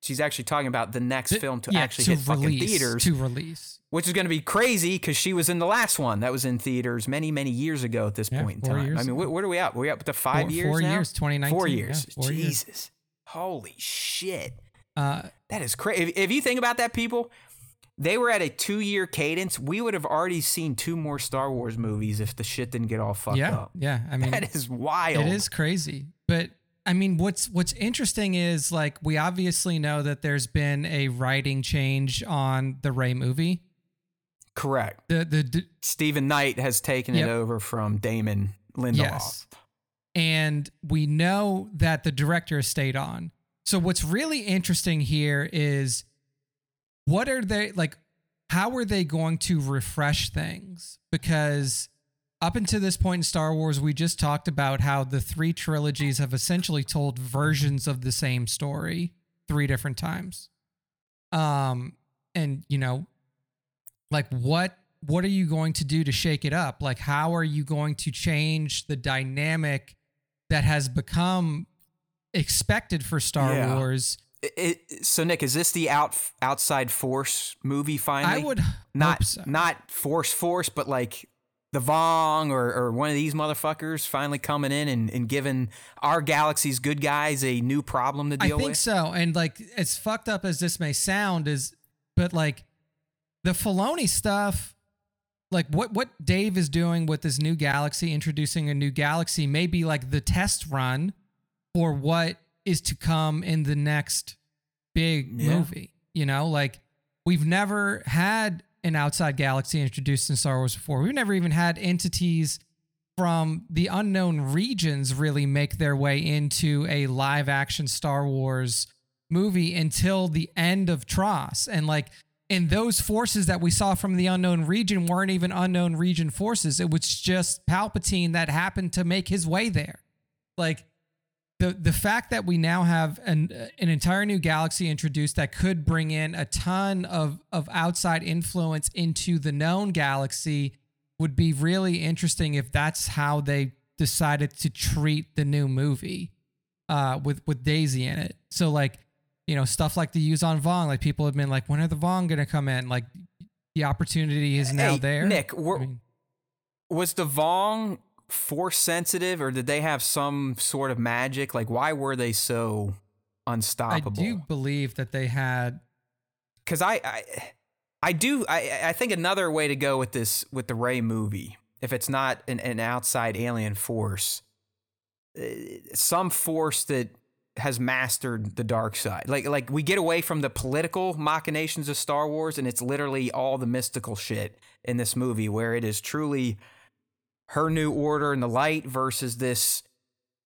she's actually talking about the next film to yeah, actually to hit fucking theaters, to release. Which is going to be crazy because she was in the last one that was in theaters many, many years ago at this Yeah, point in four time. years I mean, ago. wh- what are we up? We're up to five Four- years four now? years, 2019, Four yeah, years. four years. Jesus. Holy shit. Uh, That is crazy. If, if you think about that, people, they were at a two year cadence. We would have already seen two more Star Wars movies if the shit didn't get all fucked yeah, up. yeah. I mean, That is wild. It is crazy. But I mean what's what's interesting is like we obviously know that there's been a writing change on the Rey movie. Correct. The the d- Stephen Knight has taken Yep. it over from Damon Lindelof. yes. And we know that the director stayed on. So what's really interesting here is what are they like how are they going to refresh things? Because up until this point in Star Wars, we just talked about how the three trilogies have essentially told versions of the same story three different times. Um, and you know, like what what are you going to do to shake it up? Like, how are you going to change the dynamic that has become expected for Star Yeah. Wars? It- it- so Nick, is this the out outside force movie finally? I would not hope so. not force force, but like the Vong or, or one of these motherfuckers finally coming in and, and giving our galaxy's good guys a new problem to deal with. I think with. so. And like as fucked up as this may sound, is but like the Filoni stuff, like what what Dave is doing with this new galaxy, introducing a new galaxy, may be like the test run for what is to come in the next big Yeah. movie. You know, like we've never had an outside galaxy introduced in Star Wars before. We've never even had entities from the unknown regions really make their way into a live action Star Wars movie until the end of TROS. And like, and those forces that we saw from the unknown region weren't even unknown region forces. It was just Palpatine that happened to make his way there. Like, the, the fact that we now have an an entire new galaxy introduced that could bring in a ton of of outside influence into the known galaxy would be really interesting if that's how they decided to treat the new movie uh, with with Daisy in it. So like, you know, stuff like the Yuuzhan Vong, like people have been like, when are the Vong gonna come in? Like, the opportunity is now Hey, there. Nick, I mean, was the Vong force sensitive or did they have some sort of magic? Like, why were they so unstoppable? I do believe that they had. because I, I I do I I think another way to go with this with the Rey movie, if it's not an, an outside alien force, uh, some force that has mastered the dark side. Like like we get away from the political machinations of Star Wars, and it's literally all the mystical shit in this movie, where it is truly her new order in the light versus this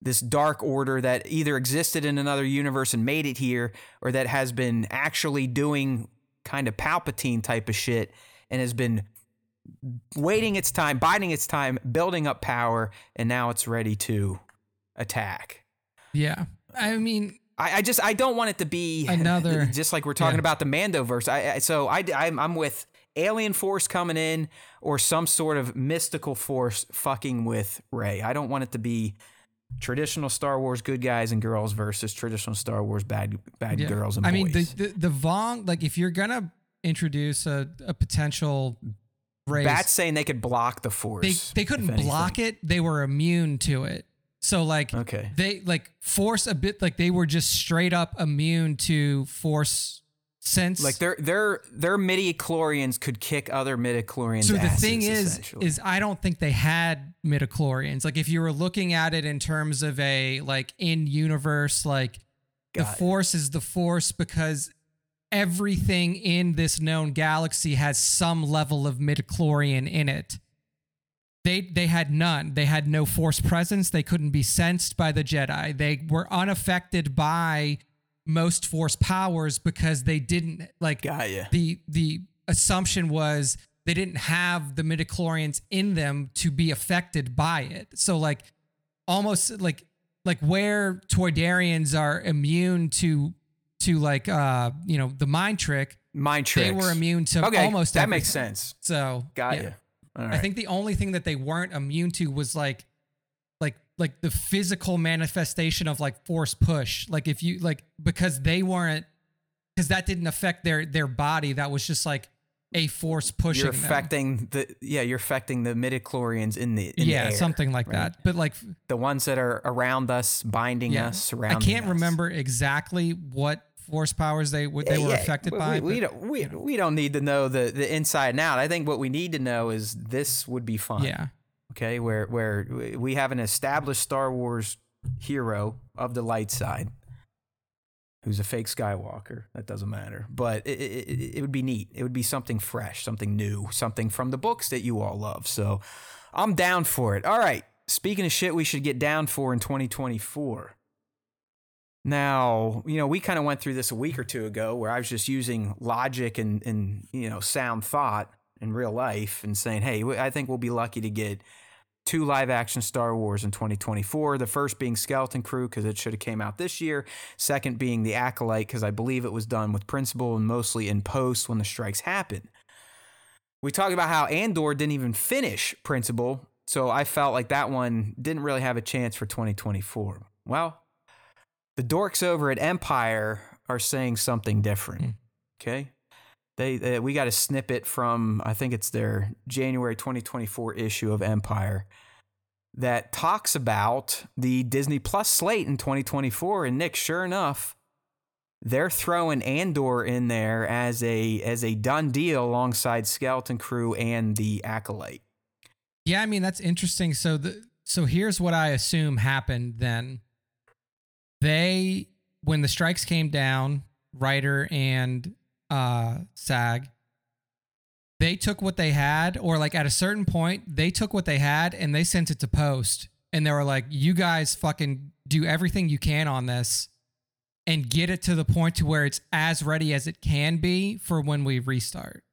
this dark order that either existed in another universe and made it here or that has been actually doing kind of palpatine type of shit and has been waiting its time biding its time building up power and now it's ready to attack Yeah, I mean, I, I just I don't want it to be <laughs> Another- just like we're talking yeah. about the Mandoverse. I, I so I I'm, I'm with alien force coming in or some sort of mystical force fucking with Rey. I don't want it to be traditional Star Wars good guys and girls versus traditional Star Wars bad bad Yeah. girls and boys. I boys. mean, the, the the Vong, like if you're gonna introduce a, a potential race, Bat's saying they could block the they force. they couldn't block it. They were immune to it. So like Okay. they like force a bit like they were just straight up immune to force sense. Like their their their midi chlorians could kick other midi chlorians. so the thing is is I don't think they had midi chlorians. Like if you were looking at it in terms of a like in universe like the it. force is the force because everything in this known galaxy has some level of midichlorian in it. They they had none. They had no force presence. They couldn't be sensed by the Jedi. They were unaffected by most force powers because they didn't like the the assumption was they didn't have the midichlorians in them to be affected by it. So like almost like like where Toydarians are immune to to like uh you know the mind trick, Mind tricks. they were immune to Okay, almost that everything. makes sense. So Got yeah. you. Right. I think the only thing that they weren't immune to was like like like the physical manifestation of like force push. Like if you like because they weren't because that didn't affect their their body. That was just like a force pushing. You're them. affecting the yeah, you're affecting the midichlorians in the in yeah, the air, something like right? that. But like, The ones that are around us, binding yeah, us, I can't us. remember exactly what force powers they what they were yeah, affected we, by. We, we but, don't we, you know. we don't need to know the the inside and out. I think what we need to know is this would be fun. yeah, Okay, where where we have an established Star Wars hero of the light side, who's a fake Skywalker. That doesn't matter, but it, it, it would be neat. It would be something fresh, something new, something from the books that you all love. So I'm down for it. All right. Speaking of shit, we should get down for in 2024. Now, you know, we kind of went through this a week or two ago where I was just using logic and, and you know, sound thought in real life and saying, hey, I think we'll be lucky to get two live action Star Wars in 2024. The first being Skeleton Crew because it should have came out this year. Second being The Acolyte because I believe it was done with principal and mostly in post when the strikes happened. We talked about how Andor didn't even finish principal, so I felt like that one didn't really have a chance for 2024. Well, the dorks over at Empire are saying something different. Hmm. Okay. They, they we got a snippet from I think it's their January 2024 issue of Empire that talks about the Disney Plus slate in 2024 and Nick sure enough they're throwing Andor in there as a as a done deal alongside Skeleton Crew and the Acolyte. yeah. I mean, that's interesting. So the so here's what I assume happened then. They when the strikes came down, writer and uh SAG, they took what they had, or like at a certain point, they took what they had and they sent it to post. And they were like, you guys fucking do everything you can on this and get it to the point to where it's as ready as it can be for when we restart.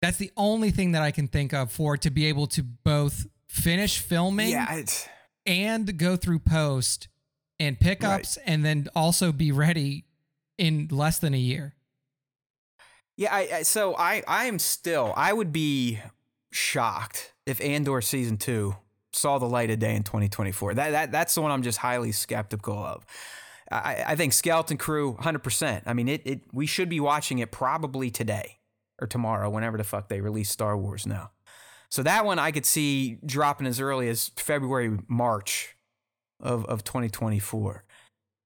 That's the only thing that I can think of for to be able to both finish filming Yeah, and go through post and pickups and then also be ready in less than a year. yeah. I, I so I I am still I would be shocked if Andor season two saw the light of day in 2024. That that that's the one I'm just highly skeptical of. I, I think Skeleton Crew 100%. I mean, it, it we should be watching it probably today or tomorrow, whenever the fuck they release Star Wars now. So that one I could see dropping as early as February, March of, of 2024.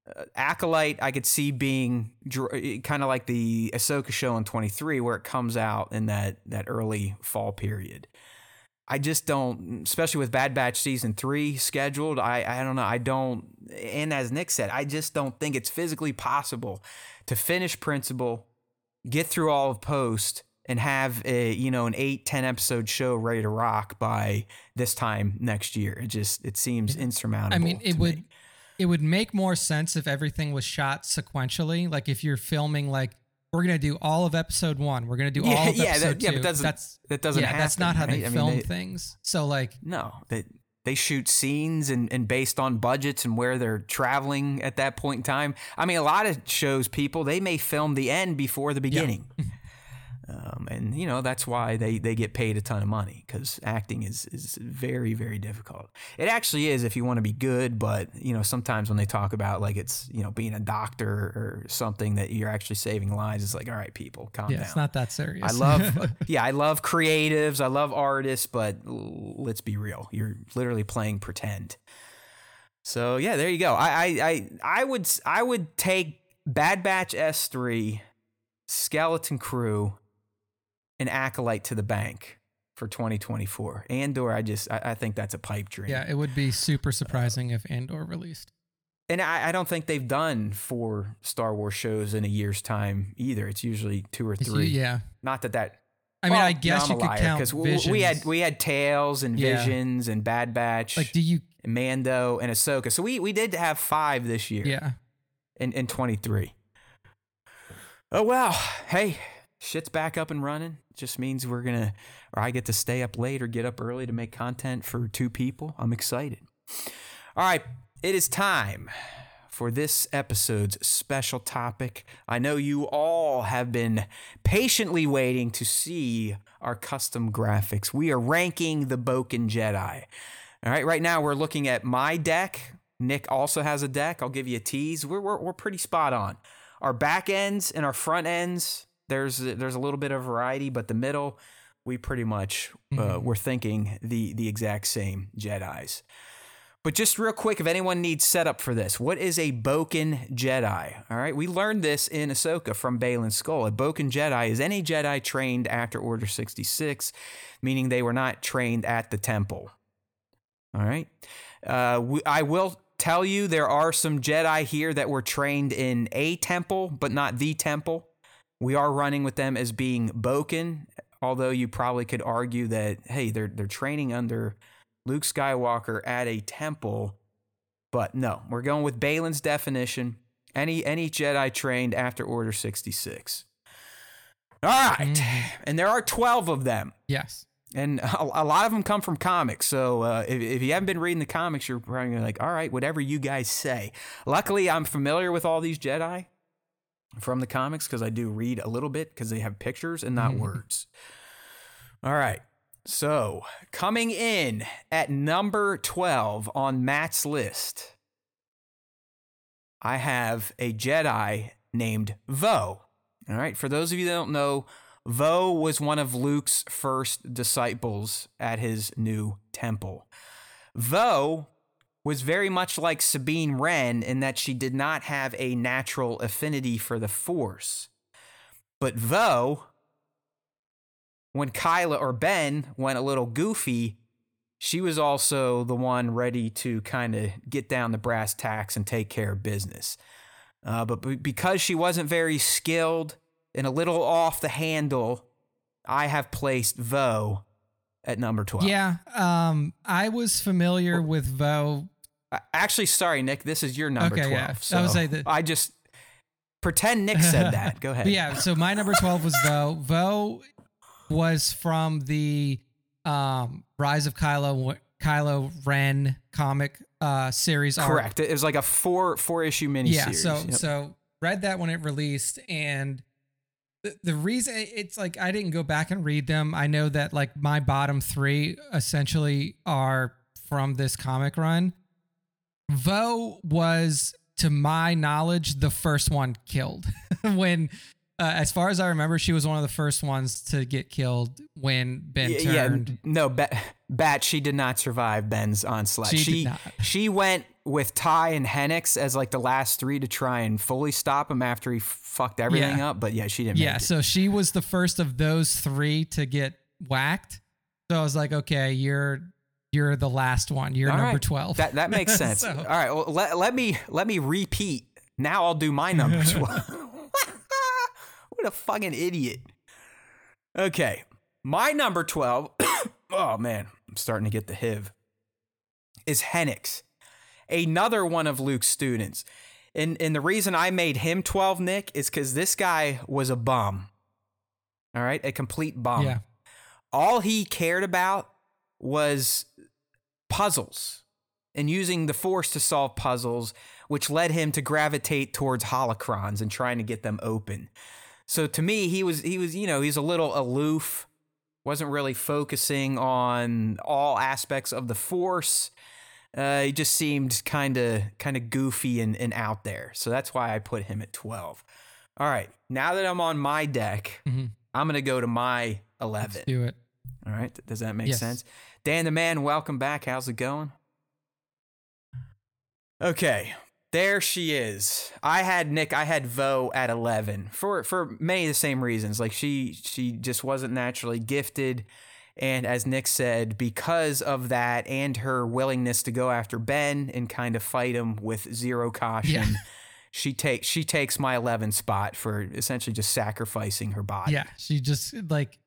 Uh, Acolyte, I could see being kind of like the Ahsoka show in 23, where it comes out in that, that early fall period. I just don't, especially with Bad Batch season three scheduled. I, I don't know. I don't, and as Nick said, I just don't think it's physically possible to finish Principal, get through all of post, and have a you know an eight ten episode show ready to rock by this time next year. It just it seems insurmountable. I mean, it would me. it would make more sense if everything was shot sequentially. Like if you're filming like we're gonna do all of episode one, we're gonna do all <laughs> Yeah, of yeah, episode that- yeah, two. but doesn't- that's that doesn't yeah, that's not how happen, they right? I mean, film they- things. So like No, they they shoot scenes and, and based on budgets and where they're traveling at that point in time. I mean, a lot of shows, people they may film the end before the beginning, <laughs> um, and you know that's why they, they get paid a ton of money because acting is is very very difficult. It actually is if you want to be good, but you know sometimes when they talk about like it's you know being a doctor or something that you're actually saving lives, it's like all right, people, calm yeah, down. it's not that serious. I love, <laughs> yeah, I love creatives. I love artists, but l- let's be real. You're literally playing pretend. So yeah, there you go. I, I, I, I would, I would take Bad Batch S three, Skeleton Crew, and Acolyte to the bank for 2024. Andor, I just, I, I think that's a pipe dream. yeah, it would be super surprising if Andor released. And I, I don't think they've done four Star Wars shows in a year's time either. It's usually two or three. Yeah. Not that that I mean, Well, I oh, guess no, you could count 'cause w- we had we had Tales and Yeah. Visions and Bad Batch, like, do you? and Mando and Ahsoka. So we we did have five this year Yeah. in in 23. Oh well, hey, shit's back up and running. Just means we're gonna, or I get to stay up late or get up early to make content for two people. I'm excited. All right, it is time for this episode's special topic. I know you all have been patiently waiting to see our custom graphics. We are ranking the Bokken Jedi. All right, right now we're looking at my deck. Nick also has a deck. I'll give you a tease. We're, we're, we're pretty spot on. our back ends and our front ends, there's there's a little bit of variety, but the middle, we pretty much uh, Mhm. we're thinking the the exact same Jedi's. But just real quick, if anyone needs setup for this, what is a Bokken Jedi? All right, we learned this in Ahsoka from Baylan Skoll. A Bokken Jedi is any Jedi trained after Order 66, meaning they were not trained at the temple. All right. Uh, we, I will tell you there are some Jedi here that were trained in a temple, but not the temple. We are running with them as being Bokken, although you probably could argue that hey, they're they're training under Luke Skywalker at a temple. But no, we're going with Baylan's definition. Any any Jedi trained after Order 66. All right. Mhm. And there are 12 of them. Yes. And <laughs> a, a lot of them come from comics. So uh, if, if you haven't been reading the comics, you're probably gonna be like, all right, whatever you guys say. Luckily, I'm familiar with all these Jedi from the comics because I do read a little bit because they have pictures and not Mhm. words. All right. So coming in at number 12 on Matt's list, I have a Jedi named Vo. All right. For those of you that don't know, Vo was one of Luke's first disciples at his new temple. Vo was very much like Sabine Wren in that she did not have a natural affinity for the Force. But Vo, when Kylo or Ben went a little goofy, she was also the one ready to kind of get down the brass tacks and take care of business. Uh, but be- because she wasn't very skilled and a little off the handle, I have placed Vo at number 12. Yeah. Um, I was familiar with Vo. Uh, Actually, sorry, Nick, this is your number Okay, 12. yeah. I So would say that- I just pretend Nick said that. Go ahead. <laughs> Yeah, so my number 12 was Vo. Vo was from the um, Rise of Kylo Kylo Ren comic uh, series arc. Correct. It was like a four four issue miniseries. Yeah, so Yep. so read that when it released and the, the reason it's like I didn't go back and read them. I know that like my bottom 3 essentially are from this comic run. Vo was to my knowledge the first one killed <laughs> when uh, as far as I remember she was one of the first ones to get killed when Ben yeah, turned. n- no, Bat, Bat, she did not survive Ben's onslaught. She did she, not. she went with Ty and Hennix as like the last three to try and fully stop him after he fucked everything Yeah. up. But yeah, she didn't. Yeah, make it. so she was the first of those three to get whacked. So I was like, okay, you're you're the last one. You're All number right. twelve. That that makes <laughs> sense. So- All right, well, let, let me let me repeat. Now I'll do my number <laughs> twelve. <laughs> what a fucking idiot. Okay, my number twelve. <coughs> oh man, I'm starting to get the hiv. Is Hennix, another one of Luke's students, and and the reason I made him twelve, Nick, is because this guy was a bum. All right, a complete bum yeah, all he cared about was puzzles and using the force to solve puzzles, which led him to gravitate towards holocrons and trying to get them open. So to me, he was he was you know he's a little aloof, wasn't really focusing on all aspects of the force. Uh, he just seemed kind of kind of goofy and, and out there. So that's why I put him at twelve. All right, now that I'm on my deck, Mhm. I'm gonna go to my eleven. let's do it. All right. Does that make Yes. sense? Dan the man, welcome back. How's it going? Okay. There she is. I had Nick, I had Vo at 11 for for many of the same reasons. Like she she just wasn't naturally gifted and as Nick said, because of that and her willingness to go after Ben and kind of fight him with zero caution, Yeah. <laughs> she takes she takes my 11 spot for essentially just sacrificing her body. Yeah, she just like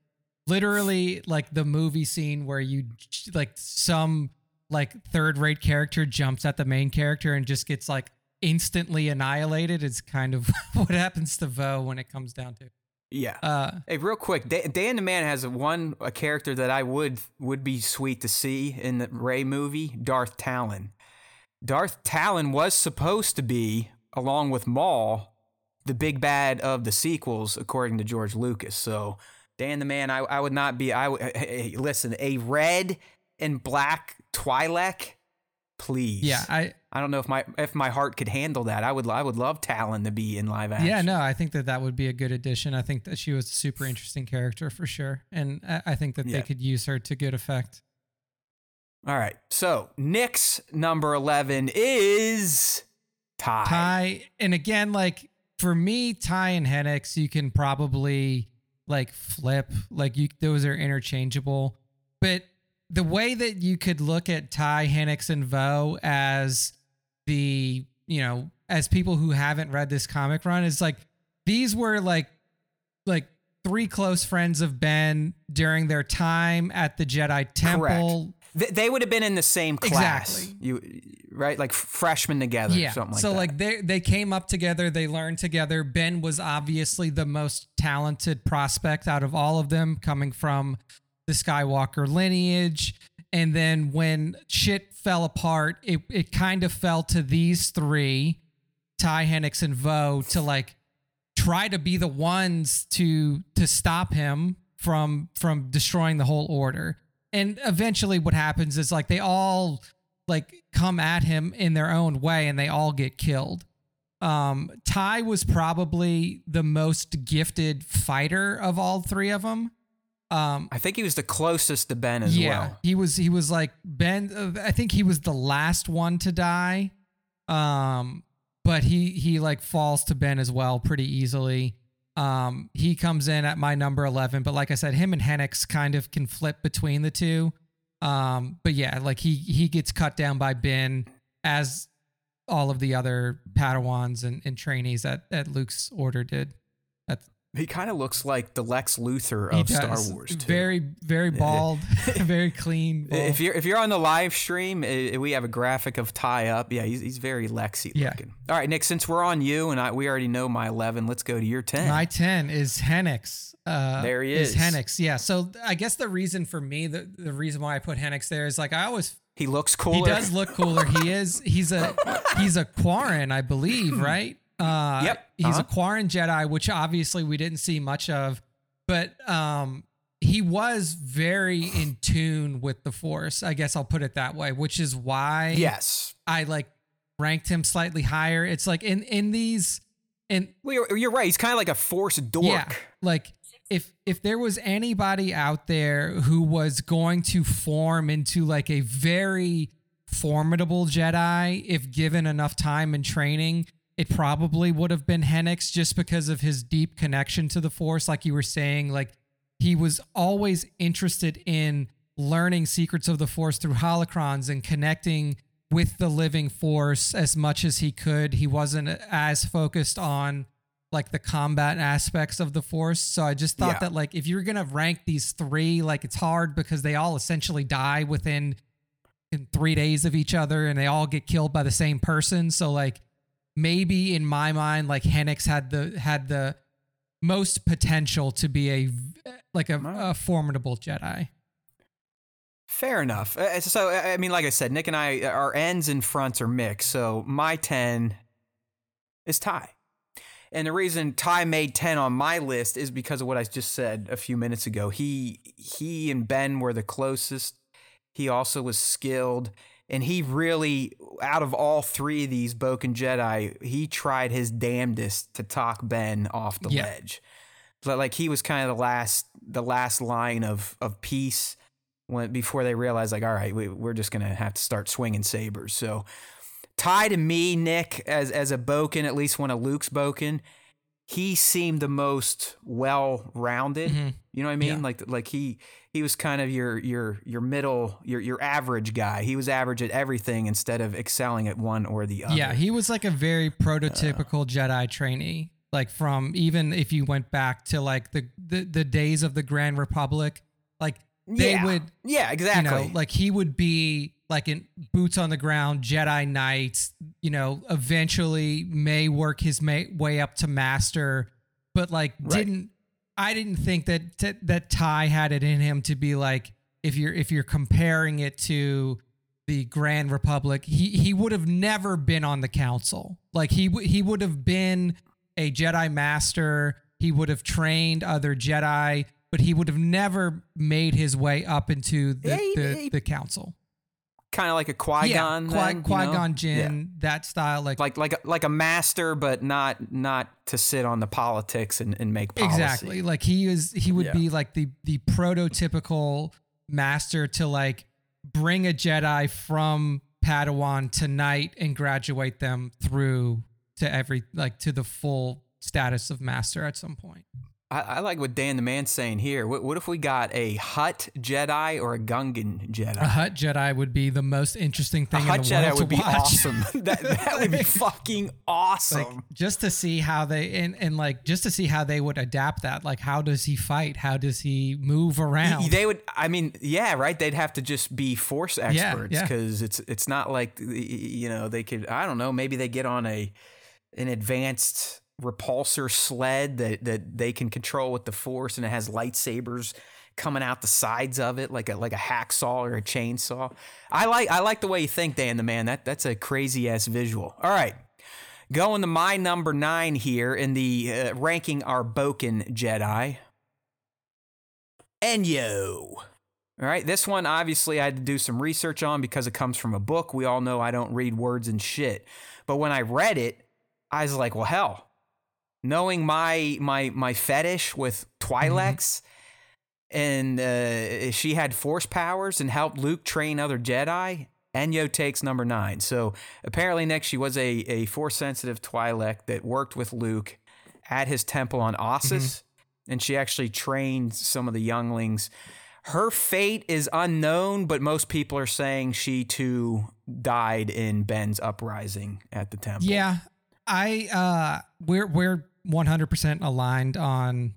literally like the movie scene where you like some like third rate character jumps at the main character and just gets like instantly annihilated is kind of <laughs> what happens to Vo when it comes down to. Yeah. Uh Hey, real quick, Da- Dan the Man has one a character that I would would be sweet to see in the Rey movie, Darth Talon. Darth Talon was supposed to be, along with Maul, the big bad of the sequels, according to George Lucas. So, Dan the Man, I, I would not be. I would hey, listen. A red and black Twi'lek, please. yeah, I I don't know if my if my heart could handle that. I would I would love Talon to be in live action. Yeah, no, I think that that would be a good addition. I think that she was a super interesting character for sure, and I, I think that Yeah. they could use her to good effect. All right. So Nick's number eleven is Ty. Ty, and again, like for me, Ty and Hennix, you can probably like flip, like you those are interchangeable. But the way that you could look at Ty, Hennix, and Vo as the you know as people who haven't read this comic run is like these were like like three close friends of Ben during their time at the Jedi Temple. Th- they would have been in the same class. Exactly. You right, like freshmen together, yeah. something like so that. like they they came up together, they learned together. Ben was obviously the most talented prospect out of all of them, coming from the Skywalker lineage. And then when shit fell apart, it it kind of fell to these three, Ty Hennix and Vo, to like try to be the ones to to stop him from from destroying the whole order. And eventually what happens is like they all like come at him in their own way and they all get killed. Um Ty was probably the most gifted fighter of all three of them. Um I think he was the closest to Ben as yeah, well. he was he was like Ben uh, I think he was the last one to die. Um but he he like falls to Ben as well pretty easily. Um he comes in at my number 11, but like I said him and Hennix kind of can flip between the two. Um but yeah, like he he gets cut down by Ben as all of the other Padawans and, and trainees at, at Luke's order did. He kind of looks like the Lex Luthor of Star. Wars. Too. Very very bald, <laughs> <laughs> very clean. bald. If you're if you're on the live stream, uh, we have a graphic of Ty up. Yeah, he's, he's very Lexi Yeah. looking. All right, Nick. Since we're on you and I, we already know my eleven. Let's go to your ten. My 10 is Hennix. Uh, There he Is is. Hennix. Yeah. So I guess the reason for me, the, the reason why I put Hennix there is like I always, he looks cooler. he does look cooler. he is, he's a, <laughs> he's a Quarren, I believe, right? Uh, Yep. He's Uh-huh. a Quarren Jedi, which obviously we didn't see much of, but um, he was very in tune with the Force. I guess I'll put it that way, which is why Yes. I like ranked him slightly higher. It's like in in these in Well, you're, you're right. He's kind of like a force dork. Yeah. Like if if there was anybody out there who was going to form into like a very formidable Jedi if given enough time and training, it probably would have been Hennix just because of his deep connection to the Force like you were saying like he was always interested in learning secrets of the Force through holocrons and connecting with the living Force as much as he could. He wasn't as focused on like the combat aspects of the Force. So I just thought Yeah. that like if you're gonna rank these three, like it's hard because they all essentially die within in three days of each other and they all get killed by the same person. So like maybe in my mind, like Hennix had the had the most potential to be a like a, a formidable Jedi. Fair enough. Uh, uh So, I I mean, like I said, Nick and I, uh, our ends and fronts are mixed. So, my 10 is Ty. And the reason Ty made 10 on my list is because of what I just said a few minutes ago. He he and Ben were the closest. He also was skilled. And he really, out of all three of these Bokken Jedi, he tried his damnedest to talk Ben off the Yeah. ledge. But like he was kind of the last the last line of of peace when before they realized like all right we, we're just gonna have to start swinging sabers so Ty to me Nick as as a Bokken at least one of Luke's Bokken he seemed the most well rounded Mhm. you know what I mean Yeah. like like he he was kind of your your your middle your your average guy he was average at everything instead of excelling at one or the other Yeah, he was like a very prototypical Jedi trainee. Like from even if you went back to like the the, the days of the Grand Republic, like they yeah. would yeah exactly you know, like he would be like in boots on the ground, Jedi Knights, you know, eventually may work his may, way up to master, but like Right. didn't I didn't think that that that Ty had it in him to be like if you're if you're comparing it to the Grand Republic, he he would have never been on the council. Like he w- he would have been a Jedi master. He would have trained other Jedi, but he would have never made his way up into the Yeah, he- the, he- the council. Kind of like a Qui Gon, yeah, Qui Gon Jinn, yeah. that style, like like like a, like a master, but not not to sit on the politics and, and make policy. exactly. Like he is, he would yeah. be like the the prototypical master to like bring a Jedi from Padawan tonight and graduate them through to every like to the full status of master at some point. I, I, like what Dan the Man's saying here. What, what, if we got a Hutt Jedi or a Gungan Jedi? A Hutt Jedi would be the most interesting thing. A Hutt Jedi would be watch. awesome. <laughs> that, that would be fucking awesome. Like, just to see how they and, and like just to see how they would adapt that. Like how does he fight? How does he move around? They would. I mean, yeah, right. They'd have to just be force experts because yeah, yeah. it's it's not like you know they could. I don't know. Maybe they get on a an advanced repulsor sled that that they can control with the force and it has lightsabers coming out the sides of it like a like a hacksaw or a chainsaw. I like I like the way you think, Dan the man. That that's a crazy ass visual. All right. Going to my number nine here in the uh, ranking our Bokken Jedi. Enyo. All right, this one obviously I had to do some research on because it comes from a book. We all know I don't read words and shit. But when I read it, I was like, well, hell, knowing my my my fetish with Twi'leks, mm-hmm. and uh, she had force powers and helped Luke train other Jedi. Enyo takes number nine. So apparently, next she was a a force sensitive Twi'lek that worked with Luke at his temple on Ossus, mm-hmm. and she actually trained some of the younglings. Her fate is unknown, but most people are saying she too died in Ben's uprising at the temple. Yeah, I uh, we're we're 100% aligned on.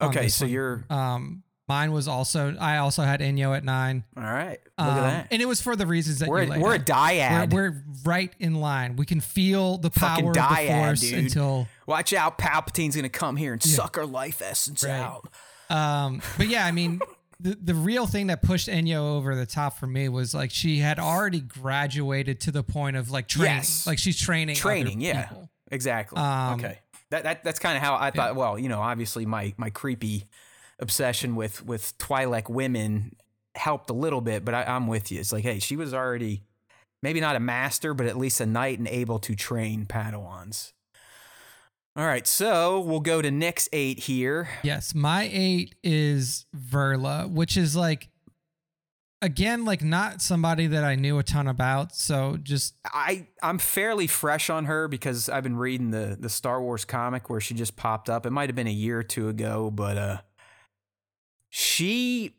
on okay, so one. you're. Um, mine was also. I also had Enyo at nine. All right, look um, at that. And it was for the reasons that we're, you we're a dyad. We're, we're, right in line. We can feel the power of the force dude. until. Watch out, Palpatine's gonna come here and yeah. suck our life essence right. out. Um, but yeah, I mean. <laughs> the, the real thing that pushed Enyo over the top for me was like she had already graduated to the point of like training, yes. like she's training, training, yeah, people. exactly. Um, okay, that, that that's kind of how I thought. Yeah. Well, you know, obviously my my creepy obsession with with Twi'lek women helped a little bit, but I, I'm with you. It's like, hey, she was already maybe not a master, but at least a knight and able to train Padawans. All right, so we'll go to Nick's eight here. Yes, my eight is Verla, which is like again like not somebody that I knew a ton about. So just I I'm fairly fresh on her because I've been reading the the Star Wars comic where she just popped up. It might have been a year or two ago, but uh she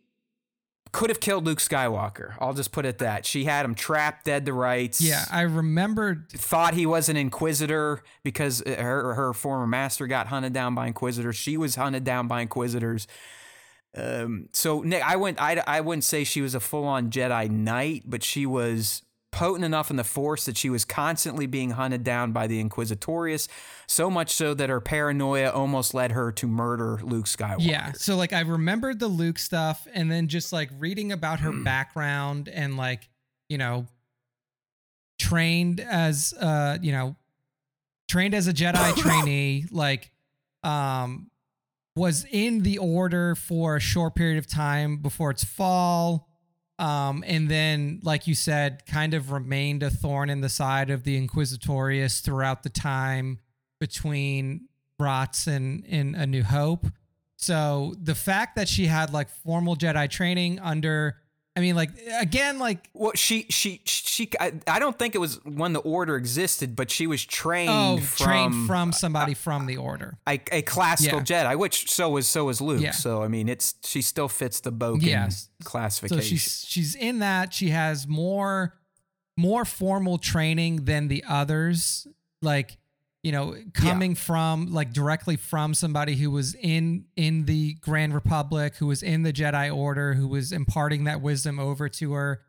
could have killed Luke Skywalker. I'll just put it that. She had him trapped dead to rights. Yeah, I remembered thought he was an inquisitor because her her former master got hunted down by inquisitors. She was hunted down by inquisitors. Um, so Nick, I went. I I wouldn't say she was a full on Jedi Knight, but she was potent enough in the Force that she was constantly being hunted down by the Inquisitorius, so much so that her paranoia almost led her to murder Luke Skywalker. Yeah. So like I remembered the Luke stuff, and then just like reading about her mm. background and like you know trained as uh you know trained as a Jedi <coughs> trainee, like um was in the order for a short period of time before its fall. Um, and then, like you said, kind of remained a thorn in the side of the Inquisitorius throughout the time between Brats and, and A New Hope. So the fact that she had like formal Jedi training under I mean, like again, like well, she she she. I, I don't think it was when the order existed, but she was trained oh, from, trained from somebody uh, from the order, a, a classical yeah. Jedi, which so was so was Luke. Yeah. So I mean, it's she still fits the Bokken yes. classification. So she's she's in that. She has more more formal training than the others. Like you know coming yeah. from like directly from somebody who was in in the grand republic who was in the jedi order who was imparting that wisdom over to her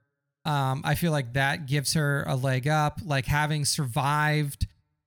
um i feel like that gives her a leg up like having survived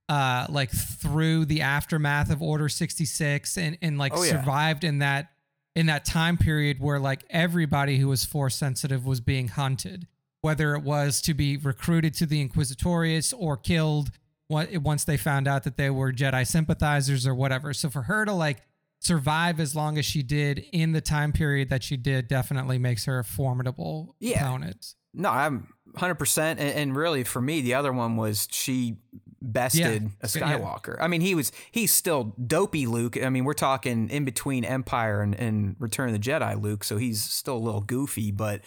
uh like through the aftermath of order 66 and and like oh, yeah. survived in that in that time period where like everybody who was force sensitive was being hunted whether it was to be recruited to the inquisitorius or killed once they found out that they were Jedi sympathizers or whatever. So for her to like survive as long as she did in the time period that she did definitely makes her a formidable yeah. opponent. No, I'm hundred percent. And really, for me, the other one was she bested Yeah. a Yeah. Skywalker. I mean, he was he's still dopey Luke. I mean, we're talking in between Empire and, and Return of the Jedi Luke, so he's still a little goofy, but.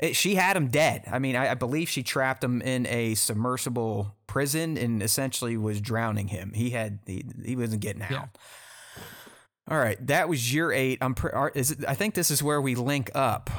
It, she had him dead. I mean, I, I believe she trapped him in a submersible prison and essentially was drowning him. He had he, he wasn't getting out. Yeah. All right, that was year eight. I'm pre- are- is it, I think this is where we link up.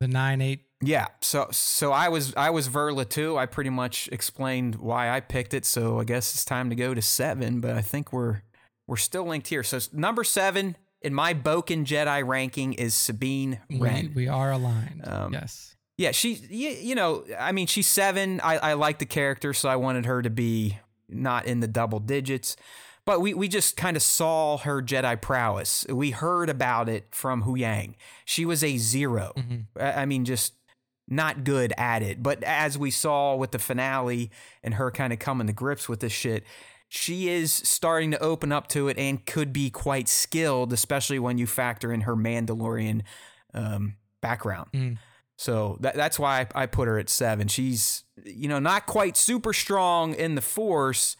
The nine eight. Yeah. So so I was I was Verla too. I pretty much explained why I picked it. So I guess it's time to go to seven. But I think we're we're still linked here. So number seven in my Bokken Jedi ranking is Sabine We, Wren. we are aligned. Um, yes. Yeah, she you, you know I mean she's seven. I I like the character, so I wanted her to be not in the double digits. But we, we just kind of saw her Jedi prowess. We heard about it from Huyang. She was a 0 Mhm. I I mean, just not good at it. But as we saw with the finale and her kind of coming to grips with this shit, she is starting to open up to it and could be quite skilled, especially when you factor in her Mandalorian um, background. Mm. So that, that's why I, I put her at seven. She's, you know, not quite super strong in the force,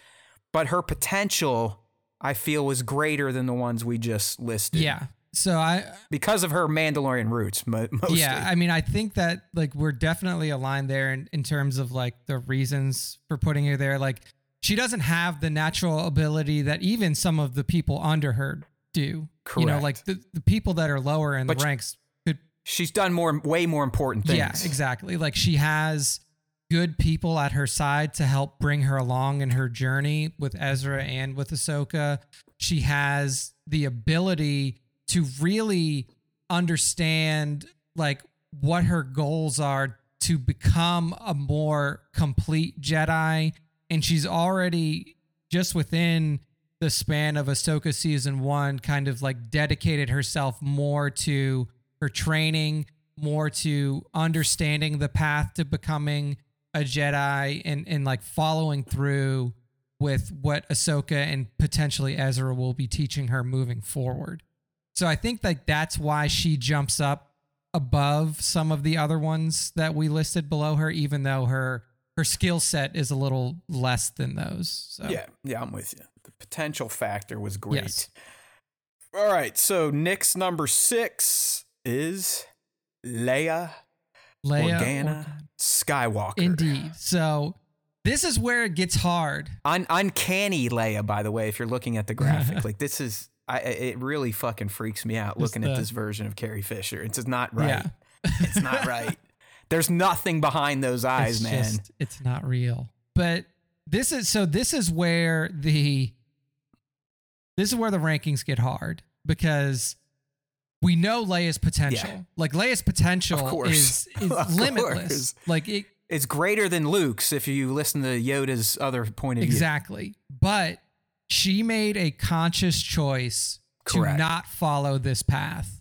but her potential, I feel, was greater than the ones we just listed. Yeah. So I Because of her Mandalorian roots, <laughs> mostly. Yeah, I mean, I think that like we're definitely aligned there in, in terms of like the reasons for putting her there. Like she doesn't have the natural ability that even some of the people under her do. Correct. You know, like the, the people that are lower in But the ranks She's done more, way more important things. Yeah, exactly. Like she has good people at her side to help bring her along in her journey with Ezra and with Ahsoka. She has the ability to really understand like what her goals are to become a more complete Jedi. And she's already just within the span of Ahsoka season one, kind of like dedicated herself more to her training, more to understanding the path to becoming a Jedi and, and like following through with what Ahsoka and potentially Ezra will be teaching her moving forward. So I think like that's why she jumps up above some of the other ones that we listed below her, even though her her skill set is a little less than those. So Yeah, yeah, I'm with you. The potential factor was great. Yes. All right, so Nick's number six is Leia Leia Organa Organa. Skywalker. Indeed. So this is where it gets hard. Un- uncanny Leia, by the way, if you're looking at the graphic, <laughs> like this is, I, it really fucking freaks me out looking at this version of Carrie Fisher. It's just not right. Yeah. <laughs> it's not right. There's nothing behind those eyes, it's man. Just, it's not real. But this is so this is where the this is where the rankings get hard because we know Leia's potential. Yeah. Like Leia's potential is <laughs> is limitless. course. Like it it's greater than Luke's if you listen to Yoda's other point of view. exactly. But she made a conscious choice Correct. to not follow this path.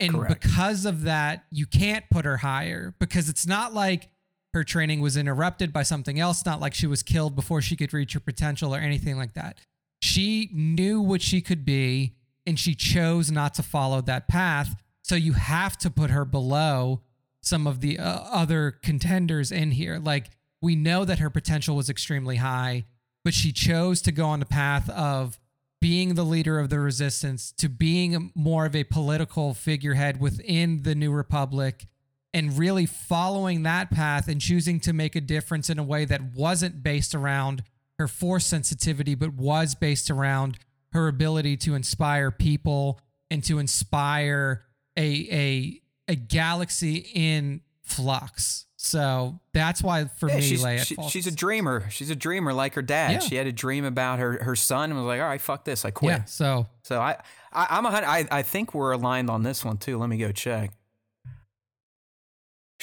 And Correct. because of that, you can't put her higher because it's not like her training was interrupted by something else, not like she was killed before she could reach her potential or anything like that. She knew what she could be and she chose not to follow that path. So you have to put her below some of the uh, other contenders in here. Like we know that her potential was extremely high, but she chose to go on the path of being the leader of the resistance to being more of a political figurehead within the new republic and really following that path and choosing to make a difference in a way that wasn't based around her force sensitivity but was based around her ability to inspire people and to inspire a a a galaxy in flux. So that's why for Yeah, me, she's, Leia she- she's a dreamer. She's a dreamer like her dad. Yeah. She had a dream about her, her son and was like, all right, fuck this. I quit. yeah. So So I, I I'm a I, I think we're aligned on this one too. Let me go check.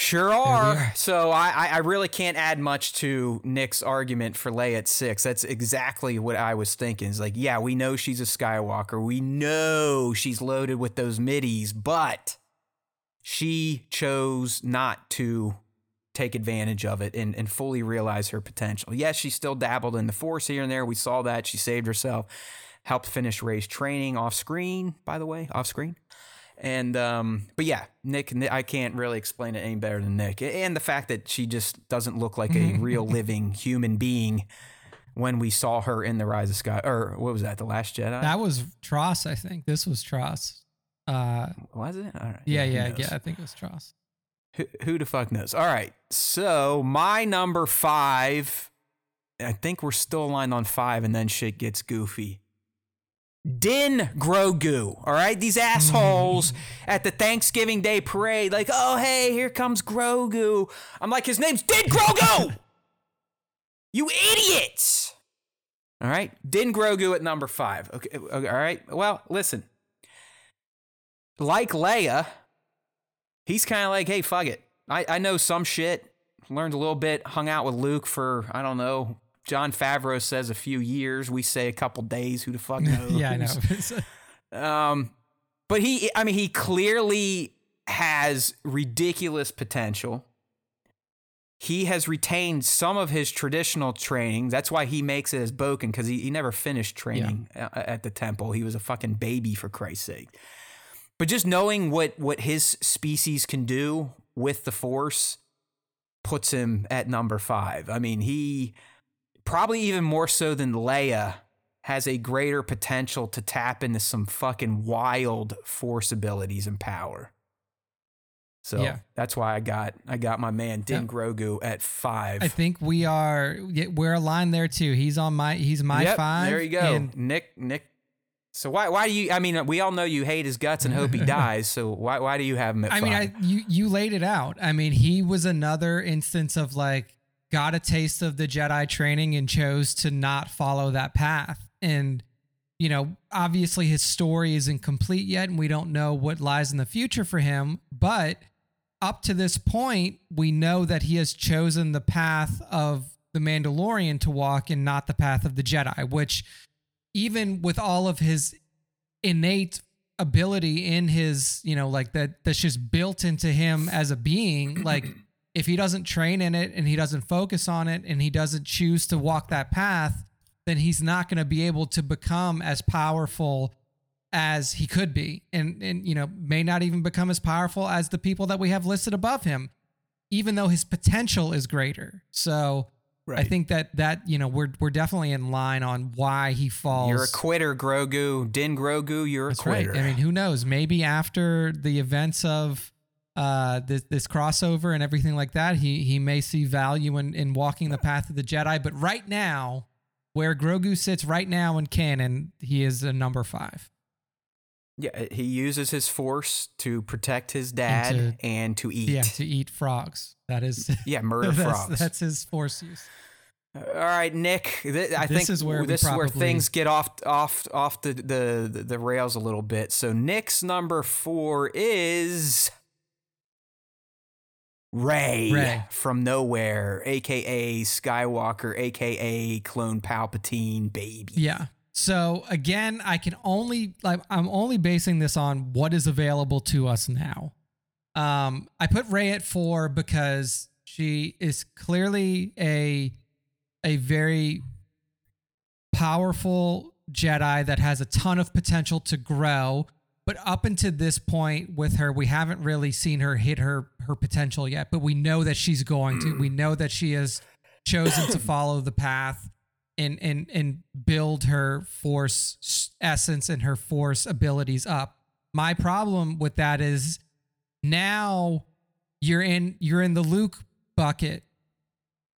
Sure are. So I, I- I really can't add much to Nick's argument for Leia at six. That's exactly what I was thinking. It's like, yeah, we know she's a Skywalker. We know she's loaded with those middies, but she chose not to take advantage of it and, and fully realize her potential. Yes, she still dabbled in the force here and there. We saw that. She saved herself, helped finish Rey's training off screen, by the way, off screen. And um, but yeah, Nick, Nick, I can't really explain it any better than Nick, and the fact that she just doesn't look like a real <laughs> living human being when we saw her in the Rise of Sky, or what was that, the Last Jedi? That was TROS, I think. This was TROS. Uh, was it? All right. yeah, who yeah, yeah. I think it was TROS. Who, who the fuck knows? All right. So my number five, I think we're still aligned on five, and then shit gets goofy. Din Grogu. All right. These assholes mm. at the Thanksgiving Day parade, like, oh, hey, here comes Grogu. I'm like, his name's Din Grogu. <laughs> you idiots. All right. Din Grogu at number five. Okay. okay, All right. Well, listen. Like Leia, he's kind of like, hey, fuck it. I, I know some shit. Learned a little bit. Hung out with Luke for I don't know. Jon Favreau says a few years. We say a couple days. Who the fuck knows? <laughs> yeah, I know. <laughs> Um, but he, I mean, he clearly has ridiculous potential. He has retained some of his traditional training. That's why he makes it as Bokken because he, he never finished training a- at the temple. He was a fucking baby for Christ's sake. But just knowing what what his species can do with the Force puts him at number five. I mean, he probably even more so than Leia has a greater potential to tap into some fucking wild Force abilities and power. So Yeah. that's why I got I got my man Din. Grogu at five. I think we are we're aligned there too. He's on my he's my Yep, five. There you go, and Nick. Nick. So why why do you? I mean, we all know you hate his guts and hope he <laughs> dies. So why why do you have him at I five? mean, I you you laid it out. I mean, he was another instance of like got a taste of the Jedi training and chose to not follow that path. And you know, obviously his story isn't complete yet, and we don't know what lies in the future for him. But up to this point, we know that he has chosen the path of the Mandalorian to walk and not the path of the Jedi, which even with all of his innate ability in his, you know, like that that's just built into him as a being, like if he doesn't train in it and he doesn't focus on it and he doesn't choose to walk that path, then he's not going to be able to become as powerful as he could be. And and you know may not even become as powerful as the people that we have listed above him even though his potential is greater. So i think that that you know we're we're definitely in line on why he falls. You're a quitter, Grogu. Din Grogu, you're a that's quitter. right i mean who knows? Maybe after the events of uh this this crossover and everything like that he he may see value in in walking the path of the jedi but right now where grogu sits right now in canon he is a number five yeah, he uses his force to protect his dad to- and to eat. Yeah, to eat frogs. That is Yeah, murder <laughs> that's, frogs. That's his force use. All right, Nick. Th- I This think is where this is where things get off off off the, the the rails a little bit. So Nick's number four is Ray, Rey. from nowhere, aka Skywalker, aka Clone Palpatine, baby. Yeah. So again, I can only like I'm only basing this on what is available to us now. Um, I put Rey at four because she is clearly a a very powerful Jedi that has a ton of potential to grow. But up until this point with her, we haven't really seen her hit her her potential yet. But we know that she's going to. We know that she has chosen to follow the path and and and build her force essence and her force abilities up. My problem with that is now you're in you're in the Luke bucket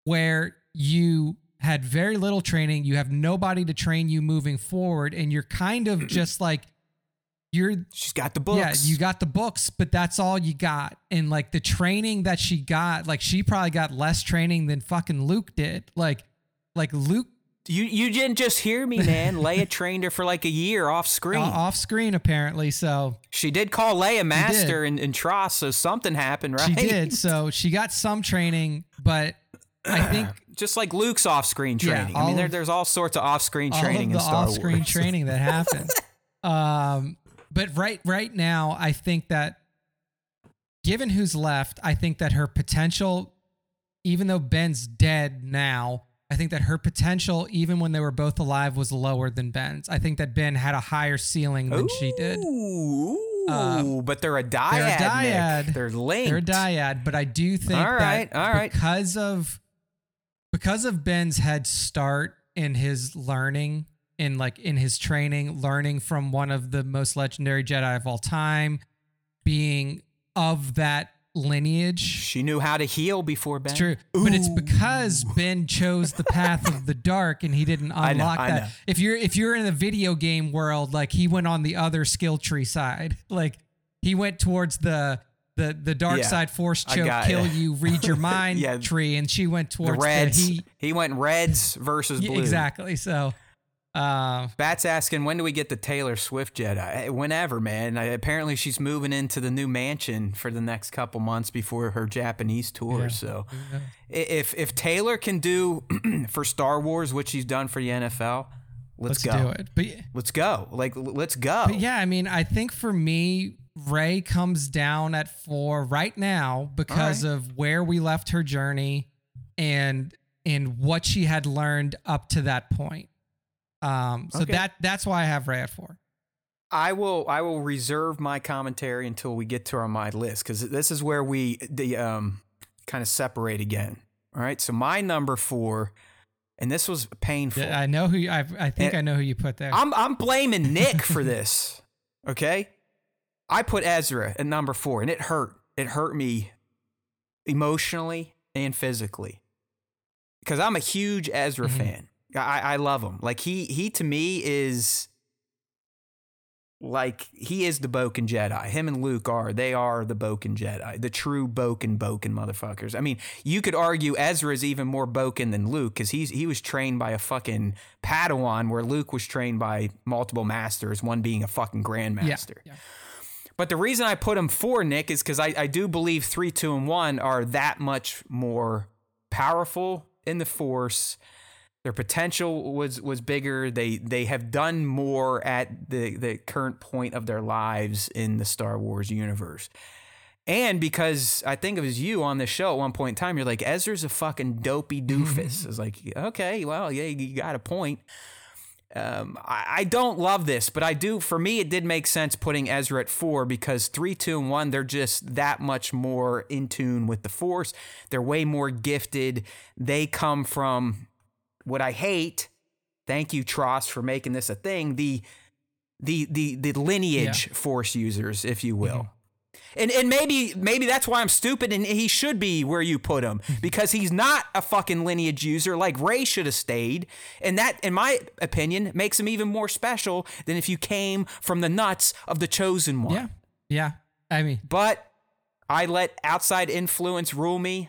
where you had very little training, you have nobody to train you moving forward and you're kind of just like you're She's got the books. yeah, you got the books, but that's all you got. And like the training that she got, like she probably got less training than fucking Luke did. Like like Luke you you didn't just hear me, man. Leia <laughs> trained her for like a year off screen. uh, off screen apparently. So she did call Leia master in, in TROS, so something happened, right? she did. So <laughs> she got some training, but I think <clears throat> just like Luke's off-screen Yeah, training. I all mean, there, there's all sorts of off-screen all training of the in Star off-screen Wars. training that happened. <laughs> um, but right right now, I think that given who's left, I think that her potential, even though Ben's dead now, I think that her potential, even when they were both alive, was lower than Ben's. I think that Ben had a higher ceiling than she did. Ooh, Ooh, but they're a dyad. they're a dyad. Nick. They're linked. They're a dyad, but I do think All right, that all right. because of because of Ben's head start in his learning, in like in his training, learning from one of the most legendary Jedi of all time, being of that lineage. She knew how to heal before Ben. It's true, but it's because Ben chose the path of the dark and he didn't <laughs> I know, unlock I that. know. If you're if you're in the video game world, like he went on the other skill tree side, <laughs> like he went towards the the the dark Yeah, side force choke, kill it. you, read your <laughs> mind Yeah. tree, and she went towards The towards Reds. he he went Reds versus Yeah, Blue. exactly. So, uh, Bat's asking when do we get the Taylor Swift Jedi? Eh, Whenever, man. I- Apparently, she's moving into the new mansion for the next couple months before her Japanese tour. Yeah. So, i- if if Taylor can do <clears throat> for Star Wars what she's done for the NFL, let's, let's go. do it. But Let's go. Like, let's go. But yeah, I mean, I think for me, Rey comes down at four right now because of where we left her journey and and what she had learned up to that point. Um, so Okay. that that's why I have Rey at four. I will I will reserve my commentary until we get to our my list because this is where we the um kind of separate again. All right, so my number four, and this was painful. Yeah, I know who you, I I think And- I know who you put there. I'm I'm blaming Nick for <laughs> this. Okay, I put Ezra at number four, and it hurt. It hurt me emotionally and physically because I'm a huge Ezra Mhm. fan. I, I love him. Like he he to me is like he is the Bokken Jedi. Him and Luke are. They are the Bokken Jedi, the true Bokken Bokken motherfuckers. I mean, you could argue Ezra is even more Bokken than Luke because he's he was trained by a fucking Padawan, where Luke was trained by multiple masters, one being a fucking Grandmaster. yeah. But the reason I put him four, Nick, is because I, I do believe three, two, and one are that much more powerful in the Force. Their potential was was bigger. They they have done more at the the current point of their lives in the Star Wars universe. And because I think it was you on the show at one point in time, you're like, Ezra's a fucking dopey doofus. <laughs> I was like, okay, well, yeah, you got a point. Um, I, I don't love this, but I do. For me, it did make sense putting Ezra at four because three, two, and one, they're just that much more in tune with the Force. They're way more gifted. They come from what I hate. Thank you, TROS, for making this a thing. The the the the lineage Force users, if you mm-hmm. will. And and maybe maybe that's why I'm stupid and he should be where you put him mm-hmm. because he's not a fucking lineage user like Rey should have stayed. And that in my opinion makes him even more special than if you came from the nuts of the chosen one. Yeah. Yeah. I mean, But I let outside influence rule me.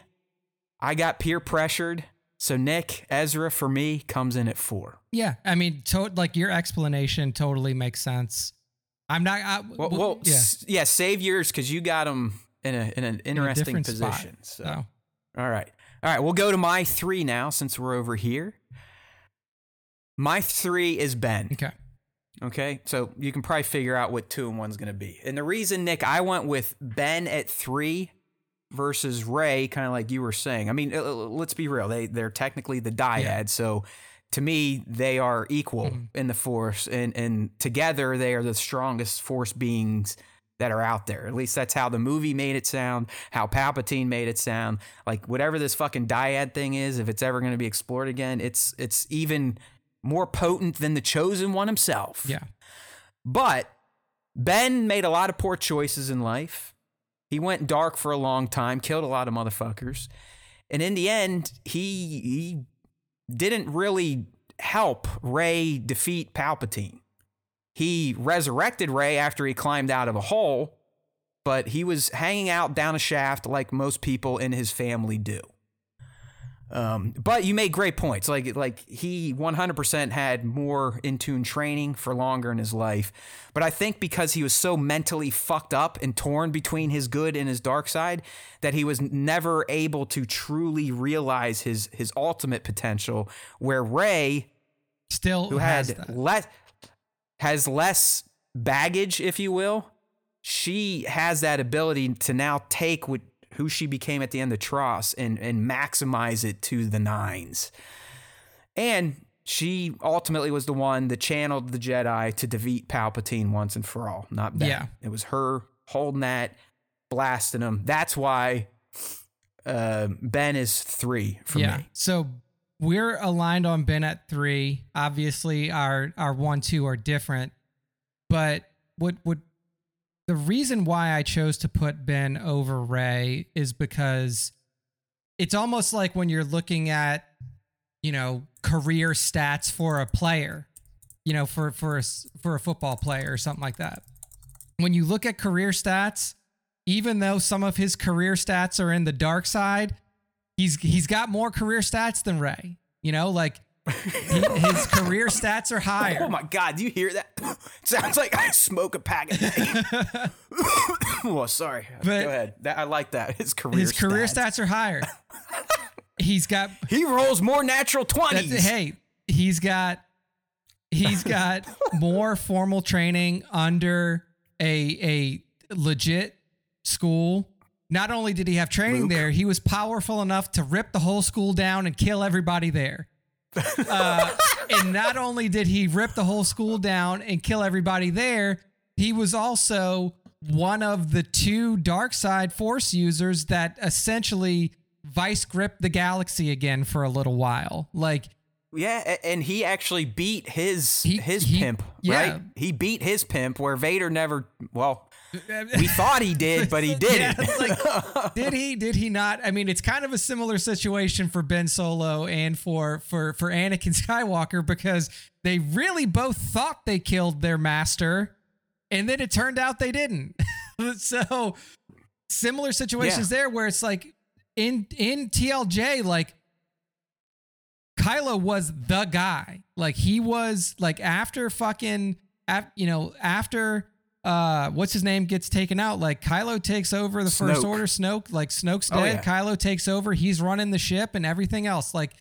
I got peer pressured. So Nick Ezra for me comes in at 4. yeah. I mean, to, like your explanation totally makes sense. I'm not. I, Well, well yeah. s- yeah, save yours cuz you got him in a in an in interesting spot. position. So So, All right. All right. We'll go to my three now since we're over here. My three is Ben. okay. Okay. So you can probably figure out what two and one's going to be. And the reason, Nick, I went with Ben at three versus Rey, kind of like you were saying. I mean, uh, uh, let's be real. They, they're technically the dyad. Yeah. So to me, they are equal Mhm. in the force. And, and together, they are the strongest force beings that are out there. At least that's how the movie made it sound, how Palpatine made it sound. Like whatever this fucking dyad thing is, if it's ever going to be explored again, it's it's even more potent than the chosen one himself. Yeah. But Ben made a lot of poor choices in life. He went dark for a long time, killed a lot of motherfuckers. And in the end, he he didn't really help Rey defeat Palpatine. He resurrected Rey after he climbed out of a hole, but he was hanging out down a shaft like most people in his family do. Um, but you made great points. Like like he 100% had more in tune training for longer in his life. But I think because he was so mentally fucked up and torn between his good and his dark side that he was never able to truly realize his his ultimate potential. Where Rey Still who had less has less baggage, if you will, she has that ability to now take what who she became at the end of TROS and and maximize it to the nines. And she ultimately was the one that channeled the Jedi to defeat Palpatine once and for all, not Ben. Yeah. It was her holding that, blasting him. That's why uh, Ben is three for yeah. me. So we're aligned on Ben at three. Obviously, our our one two are different, but what would the reason why I chose to put Ben over Rey is because it's almost like when you're looking at you know career stats for a player, you know for for a, for a football player or something like that. When you look at career stats, even though some of his career stats are in the dark side, he's he's got more career stats than Rey. You know, like his career stats are higher. Oh my God, do you hear that? <laughs> Sounds like I smoke a pack a day. <laughs> oh, sorry. But- Go ahead. That, I like that. His career his career stats. stats are higher. <laughs> he's got He rolls more natural 20s. that's, hey, he's got he's got more formal training under a a legit school. Not only did he have training Luke. there, he was powerful enough to rip the whole school down and kill everybody there. Uh, and not only did he rip the whole school down and kill everybody there, he was also one of the two dark side force users that essentially vice gripped the galaxy again for a little while. Like Yeah, and he actually beat his He- his he- pimp, yeah. right? He beat his pimp where Vader never. Well, <laughs> we thought he did, but he <laughs> didn't. Yeah, like, <laughs> did he? Did he not? I mean, it's kind of a similar situation for Ben Solo and for for for Anakin Skywalker because they really both thought they killed their master, and then it turned out they didn't. so similar situations there where it's like in in TLJ, like Kylo was the guy. Like he was like after fucking, af, you know, after uh, what's his name gets taken out. Like Kylo takes over the First Order. Snoke, like Snoke's dead. Oh, yeah. Kylo takes over. He's running the ship and everything else. Like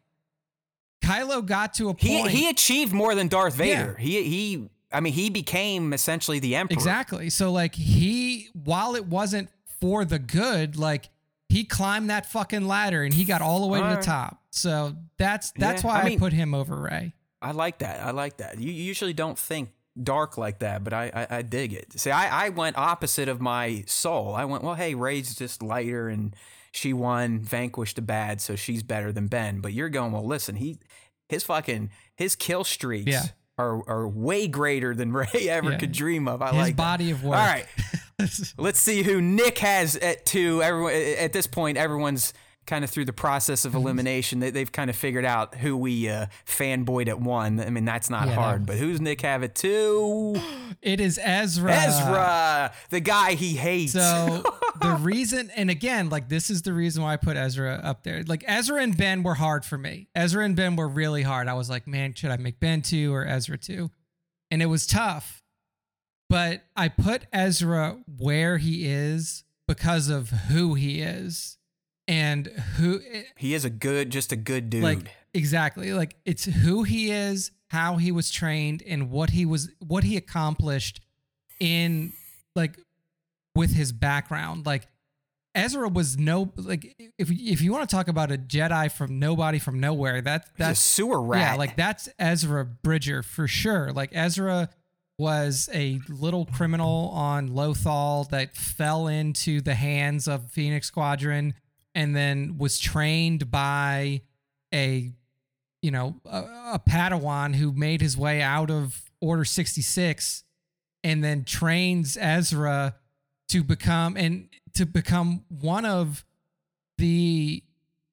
Kylo got to a point. he achieved more than Darth Yeah. Vader. He he. I mean, he became essentially the emperor. Exactly. So like he while it wasn't for the good, like he climbed that fucking ladder and he got all the way to the top. So that's that's Yeah, why I I, mean- put him over Rey. I like that. I like that. You usually don't think dark like that, but I I, I dig it. See, I I went opposite of my soul. I went, well, hey, Rey's just lighter and. She won, vanquished the bad, so she's better than Ben. But you're going, well, listen, he, his fucking, his kill streaks Yeah. are, are way greater than <laughs> Rey ever Yeah. could dream of. I His like that. body of work. All right, <laughs> let's see who Nick has at two. Everyone at this point, everyone's kind of through the process of elimination. They, they've kind of figured out who we uh, fanboyed at one. I mean, that's not Yeah, hard. But who's Nick have at two? <gasps> It is Ezra. Ezra, the guy he hates. So <laughs> the reason, and again, like this is the reason why I put Ezra up there. Like Ezra and Ben were hard for me. Ezra and Ben were really hard. I was like, man, should I make Ben two or Ezra two? And it was tough. But I put Ezra where he is because of who he is and who he is a good, just a good dude. like exactly like it's who he is how he was trained and what he was what he accomplished in like with his background like ezra was no like if if you want to talk about a jedi from nobody from nowhere that He's a that's sewer rat. yeah like that's ezra bridger for sure like ezra was a little criminal on lothal that fell into the hands of phoenix squadron and then was trained by a you know a, a padawan who made his way out of order 66 and then trains ezra to become and to become one of the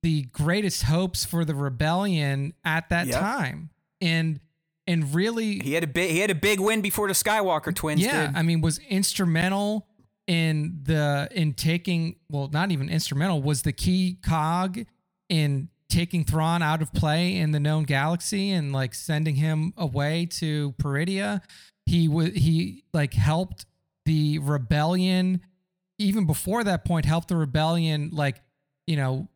the greatest hopes for the rebellion at that Yep. time and and really he had a big, he had a big win before the Skywalker twins yeah did. i mean was instrumental in the in taking well not even instrumental was the key cog in taking Thrawn out of play in the known galaxy and like sending him away to Peridea he was he like helped the rebellion even before that point helped the rebellion like you know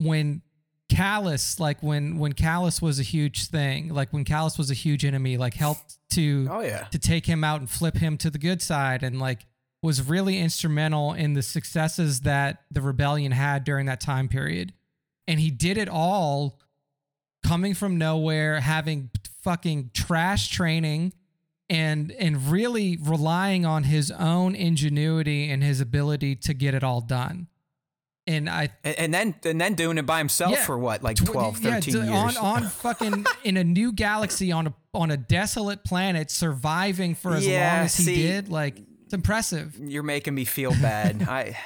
when Kallus like when when Kallus was a huge thing like when Kallus was a huge enemy like helped to oh yeah. to take him out and flip him to the good side and like was really instrumental in the successes that the rebellion had during that time period and he did it all coming from nowhere, having fucking trash training and and really relying on his own ingenuity and his ability to get it all done. And I and, and then and then doing it by himself Yeah. for what, like tw- 12, yeah, 13 d- years. on on <laughs> fucking in a new galaxy on a on a desolate planet surviving for as Yeah, long as he see- did like it's impressive. You're making me feel bad. <laughs> I,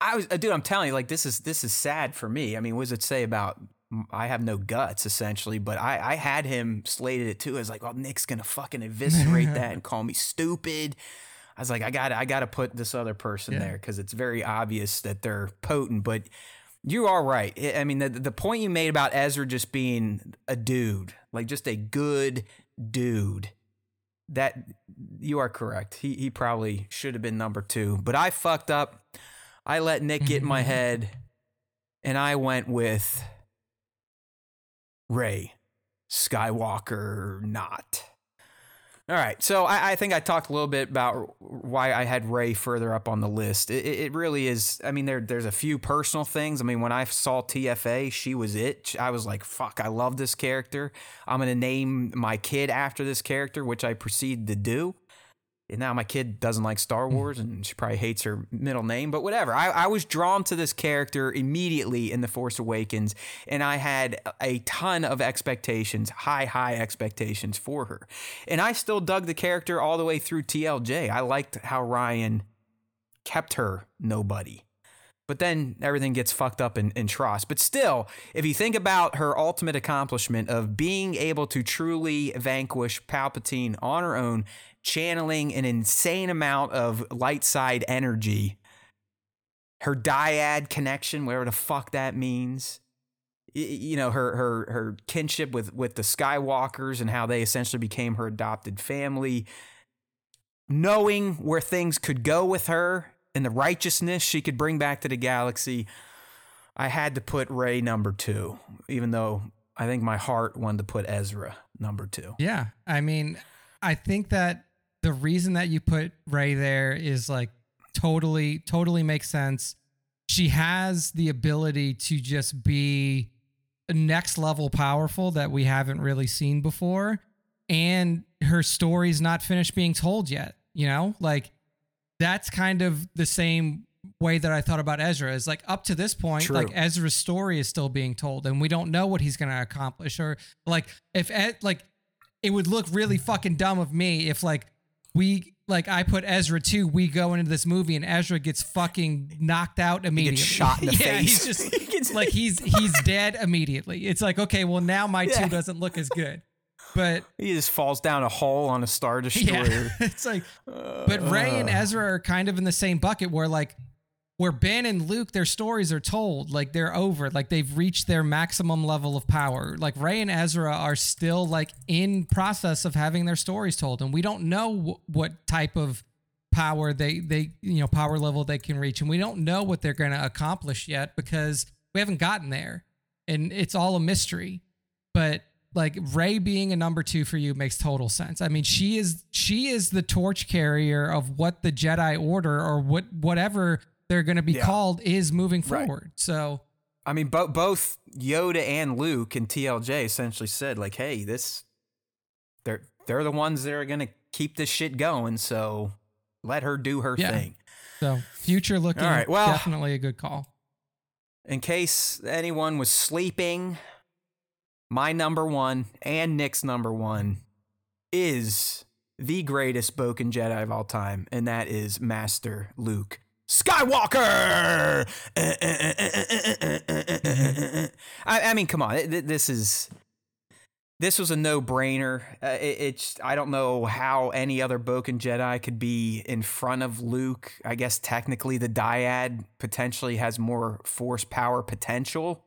I was, dude. I'm telling you, like this is this is sad for me. I mean, what does it say about? I have no guts, essentially. But I, I had him slated it too. I was like, oh, Nick's gonna fucking eviscerate that and call me stupid. I was like, I got, I got to put this other person Yeah. there because it's very obvious that they're potent. But you are right. I I mean, the the point you made about Ezra just being a dude, like just a good dude that you are correct. He he probably should have been number two, but I fucked up. I let Nick get in my <laughs> head, and I went with Rey Skywalker. Not. All right, so I, I think I talked a little bit about why I had Rey further up on the list. It, it really is. I mean, there there's a few personal things. I mean, when I saw TFA, she was it. I was like, "Fuck, I love this character. I'm gonna name my kid after this character," which I proceeded to do. And now my kid doesn't like Star hmm. Wars, and she probably hates her middle name, but whatever. I, I was drawn to this character immediately in The Force Awakens, and I had a ton of expectations, high, high expectations for her. And I still dug the character all the way through TLJ. I liked how Ryan kept her nobody. But then everything gets fucked up in, in TROS. But still, if you think about her ultimate accomplishment of being able to truly vanquish Palpatine on her own, channeling an insane amount of light side energy, her dyad connection, whatever the fuck that means. You know her her her kinship with with the Skywalkers and how they essentially became her adopted family. Knowing where things could go with her and the righteousness she could bring back to the galaxy, I had to put Rey number two, even though I think my heart wanted to put Ezra number two. Yeah. I mean, I think that the reason that you put Rey there is like totally, totally makes sense. She has the ability to just be next level powerful that we haven't really seen before. And her story's not finished being told yet. You know, like that's kind of the same way that I thought about Ezra is like up to this point, True. like Ezra's story is still being told and we don't know what he's going to accomplish or like if like it would look really fucking dumb of me if like we like I put Ezra too. we go into this movie and Ezra gets fucking knocked out He immediately. gets shot in the <laughs> yeah, face. He's just <laughs> He gets- like he's <laughs> he's dead immediately. It's like okay, well now my Yeah. 2 doesn't look as good. But he just falls down a hole on a star destroyer. yeah, it's like uh, but Rey and Ezra are kind of in the same bucket where like where Ben and Luke their stories are told like they're over like they've reached their maximum level of power like Rey and Ezra are still like in process of having their stories told and we don't know wh- what type of power they they you know power level they can reach and we don't know what they're going to accomplish yet because we haven't gotten there and it's all a mystery but like Rey being a number 2 for you makes total sense. I mean, she is she is the torch carrier of what the Jedi order or what whatever they're going to be Yeah. called is moving Right. forward. So, I mean, bo- both Yoda and Luke and TLJ essentially said, like, "Hey, this they're they're the ones that are gonna keep this shit going. So let her do her Yeah. thing." so future looking All right, well- definitely a good call. In case anyone was sleeping, my number one and Nick's number one is the greatest Bokken Jedi of all time, and that is Master Luke Skywalker. I, I mean, come on, this is this was a no-brainer. Uh, it, it's I don't know how any other Bokken Jedi could be in front of Luke. I guess technically the Dyad potentially has more force power potential.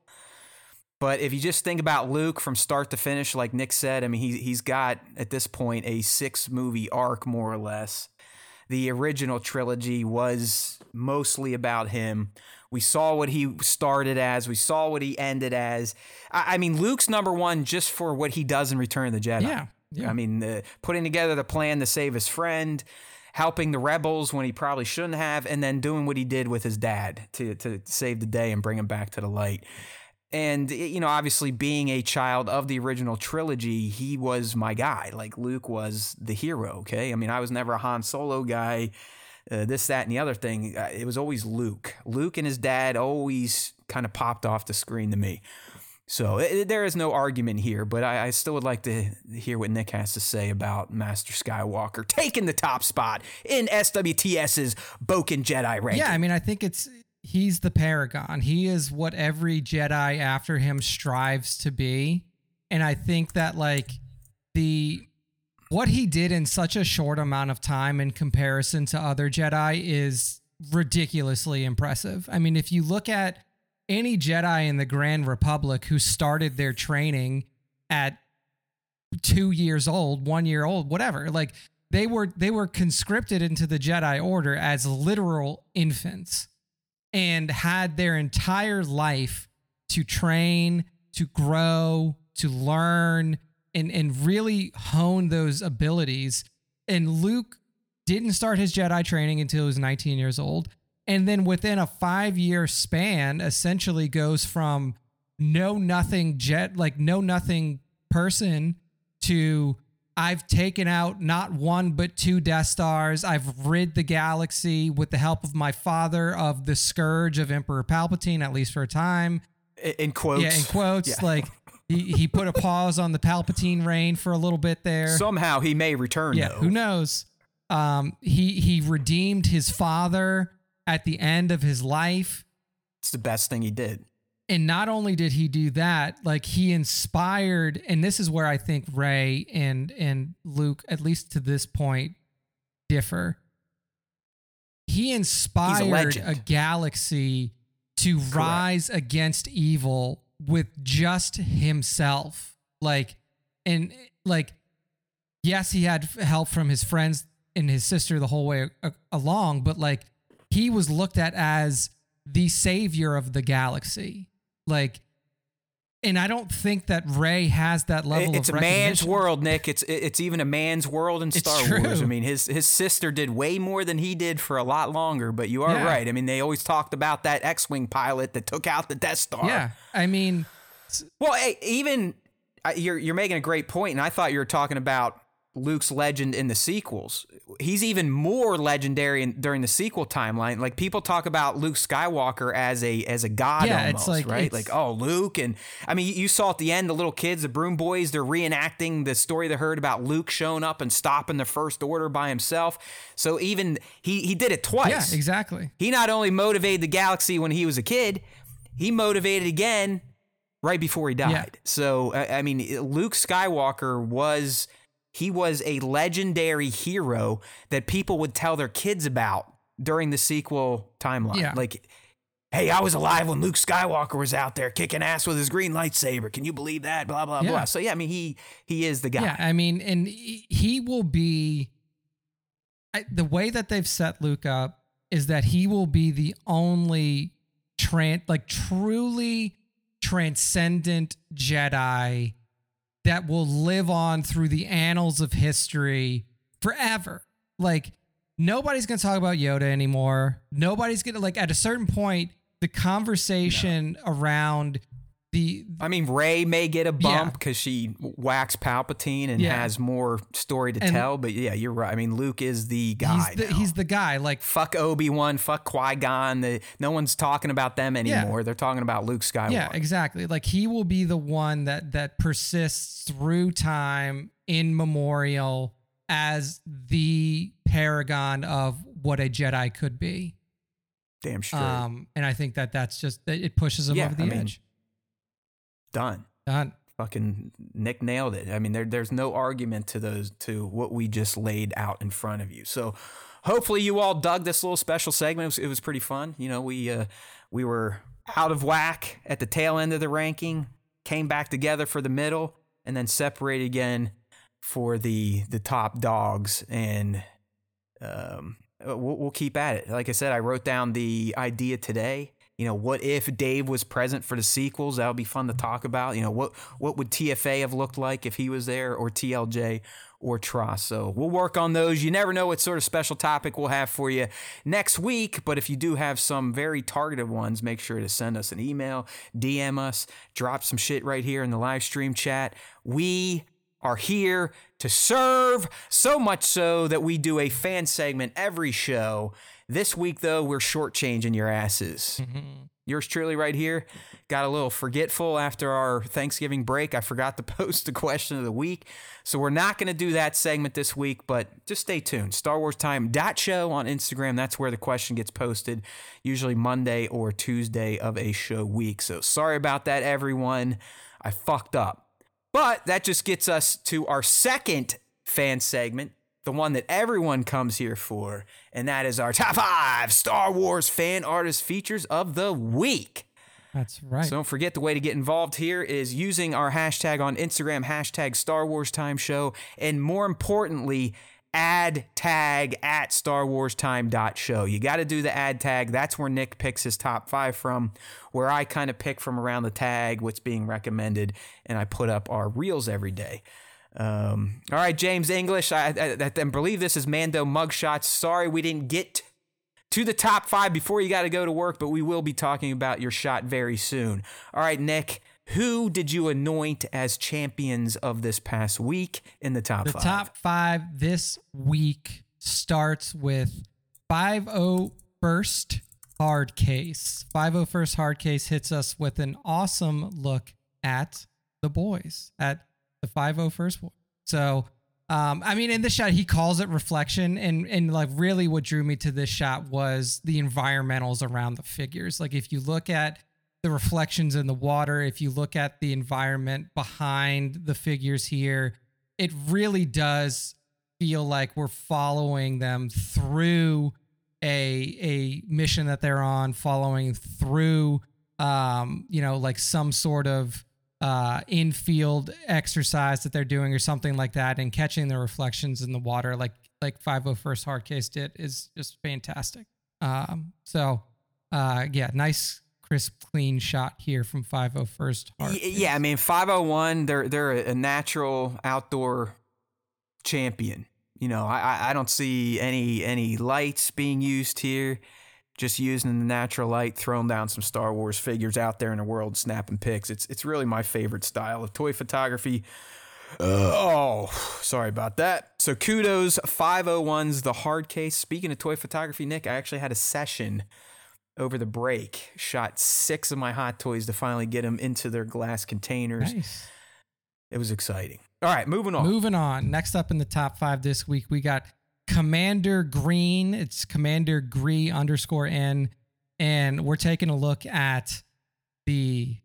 But if you just think about Luke from start to finish, like Nick said, I mean, he, he's got at this point a six movie arc, more or less. The original trilogy was mostly about him. We saw what he started as, we saw what he ended as. I, I mean, Luke's number one just for what he does in Return of the Jedi. Yeah. Yeah. I mean, the, putting together the plan to save his friend, helping the rebels when he probably shouldn't have, and then doing what he did with his dad to, to save the day and bring him back to the light. And you know, obviously being a child of the original trilogy, he was my guy. Like Luke was the hero. Okay, I mean, I was never a Han Solo guy. Uh, this, that, and the other thing. Uh, it was always Luke. Luke and his dad always kind of popped off the screen to me. So it, there is no argument here, but I, I, still would like to hear what Nick has to say about Master Skywalker taking the top spot in SWTS's Bokken Jedi ranking. Yeah, I mean, I think it's he's the paragon. He is what every Jedi after him strives to be. And I think that like the what he did in such a short amount of time in comparison to other Jedi is ridiculously impressive. I mean, if you look at any Jedi in the Grand Republic who started their training at 2 years old, 1 year old, whatever, like they were they were conscripted into the Jedi order as literal infants and had their entire life to train, to grow, to learn, and, and really hone those abilities. And Luke didn't start his Jedi training until he was 19 years old. And then within a five year span, essentially goes from no nothing jet, like no nothing person to I've taken out not one but two Death Stars. I've rid the galaxy with the help of my father of the scourge of Emperor Palpatine, at least for a time. In quotes. Yeah, in quotes. Yeah. Like he, he put a pause on the Palpatine reign for a little bit there. Somehow he may return. Yeah, though. who knows? Um, he he redeemed his father at the end of his life. It's the best thing he did. And not only did he do that, like he inspired, and this is where I think Rey and and Luke, at least to this point, differ. He inspired a, a, galaxy to Correct. rise against evil with just himself. Like, and like, yes, he had help from his friends and his sister the whole way uh, along, but like, he was looked at as the savior of the galaxy. Like, and I don't think that Rey has that level it's of a man's world, Nick. It's it's even a man's world in Star Wars. I mean, his his sister did way more than he did for a lot longer. But you are yeah. right. I mean, they always talked about that X-wing pilot that took out the Death Star. Yeah, I mean, well, hey, even you're you're making a great point, and I thought you were talking about Luke's legend in the sequels. He's even more legendary in, during the sequel timeline. Like people talk about Luke Skywalker as a as a god yeah, almost, it's like, right? It's, like oh Luke, and I mean you saw at the end the little kids, the Broom Boys, they're reenacting the story they heard about Luke showing up and stopping the First Order by himself. So even he he did it twice. Yeah, exactly. He not only motivated the galaxy when he was a kid, he motivated again right before he died. Yeah. So I mean Luke Skywalker was he was a legendary hero that people would tell their kids about during the sequel timeline. Yeah. Like, hey, I was alive when Luke Skywalker was out there kicking ass with his green lightsaber. Can you believe that? Blah blah yeah. blah. So yeah, I mean he he is the guy. Yeah, I mean, and he will be I, the way that they've set Luke up is that he will be the only tran like truly transcendent Jedi that will live on through the annals of history forever. Like nobody's going to talk about Yoda anymore. Nobody's going to like at a certain point the conversation no. around the I mean Rey may get a bump because yeah. she whacks Palpatine and yeah. has more story to and, tell, but yeah, you're right. I mean Luke is the guy. He's the, he's the guy. Like fuck Obi Wan, fuck Qui Gon. no one's talking about them anymore. Yeah. They're talking about Luke Skywalker. Yeah, exactly. Like he will be the one that that persists through time in memorial as the paragon of what a Jedi could be. Damn straight. Um, and I think that that's just it pushes him over the I edge. Mean, Done. Done. Fucking Nick nailed it. I mean, there, there's no argument to those to what we just laid out in front of you. So hopefully you all dug this little special segment. It was, it was pretty fun. You know, we uh, we were out of whack at the tail end of the ranking, came back together for the middle, and then separated again for the the top dogs. And um, we'll, we'll keep at it. Like I said, I wrote down the idea today you know, what if Dave was present for the sequels? That would be fun to talk about. You know, what what would TFA have looked like if he was there, or TLJ, or TROS. So we'll work on those. You never know what sort of special topic we'll have for you next week. But if you do have some very targeted ones, make sure to send us an email, DM us, drop some shit right here in the live stream chat. We are here to serve, so much so that we do a fan segment every show. This week, though, we're shortchanging your asses. Mm-hmm. Yours truly, right here, got a little forgetful after our Thanksgiving break. I forgot to <laughs> post the question of the week. So we're not going to do that segment this week, but just stay tuned. Star Wars Time dot show on Instagram. That's where the question gets posted, usually Monday or Tuesday of a show week. So sorry about that, everyone. I fucked up. But that just gets us to our second fan segment, the one that everyone comes here for, and that is our top five Star Wars fan artist features of the week. That's right. So don't forget the way to get involved here is using our hashtag on Instagram, hashtag Star Wars Time Show, and more importantly, add tag at Star Wars Time Show. You got to do the ad tag. That's where Nick picks his top five from, where I kind of pick from around the tag what's being recommended, and I put up our reels every day. Um, all right, James English. I, I, I believe this is Mando mugshots. Sorry we didn't get to the top five before you got to go to work, but we will be talking about your shot very soon. All right, Nick. Who did you anoint as champions of this past week in the top the five? top five this week starts with 501st Hard Case. 501st Hard Case hits us with an awesome look at the boys, at the 501st boy. So, um, I mean, in this shot, he calls it reflection, and and like really, what drew me to this shot was the environmentals around the figures. Like if you look at the reflections in the water, if you look at the environment behind the figures here, it really does feel like we're following them through a a mission that they're on, following through um, you know, like some sort of uh infield exercise that they're doing or something like that and catching the reflections in the water like like 501st hard case did is just fantastic. Um so uh yeah, nice crisp clean shot here from 501st hard. Y- Case. Yeah, I mean 501. They're they're a natural outdoor champion. You know, I I- I don't see any any lights being used here. Just using the natural light, throwing down some Star Wars figures out there in the world, snapping pics. It's it's really my favorite style of toy photography. oh, sorry about that. So kudos 501's the hard case. Speaking of toy photography, Nick, I actually had a session over the break. Shot six of my hot toys to finally get them into their glass containers. Nice. It was exciting. All right, moving on. Moving on. Next up in the top five this week, we got Commander Green. It's Commander Gree underscore N. And we're taking a look at the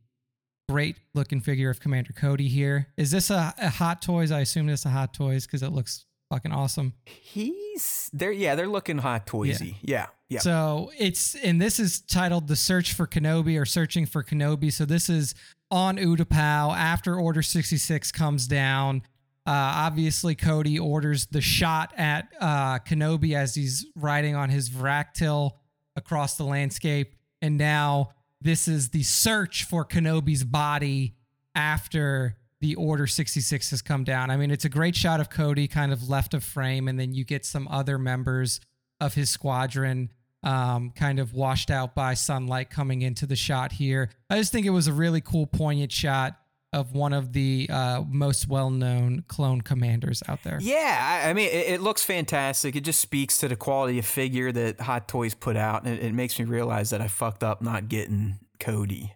great looking figure of Commander Cody here. Is this a, a Hot Toys? I assume this is a Hot Toys because it looks fucking awesome. He's they're yeah, they're looking hot toysy. Yeah. Yeah. So it's and this is titled "The Search for Kenobi" or "Searching for Kenobi." So this is on Utapau after Order sixty six comes down. Uh, obviously, Cody orders the shot at uh, Kenobi as he's riding on his varactyl across the landscape, and now this is the search for Kenobi's body after the Order 66 has come down. I mean, it's a great shot of Cody kind of left of frame, and then you get some other members of his squadron um, kind of washed out by sunlight coming into the shot here. I just think it was a really cool, poignant shot of one of the uh, most well known clone commanders out there. Yeah, I, I mean, it, it looks fantastic. It just speaks to the quality of figure that Hot Toys put out, and it, it makes me realize that I fucked up not getting Cody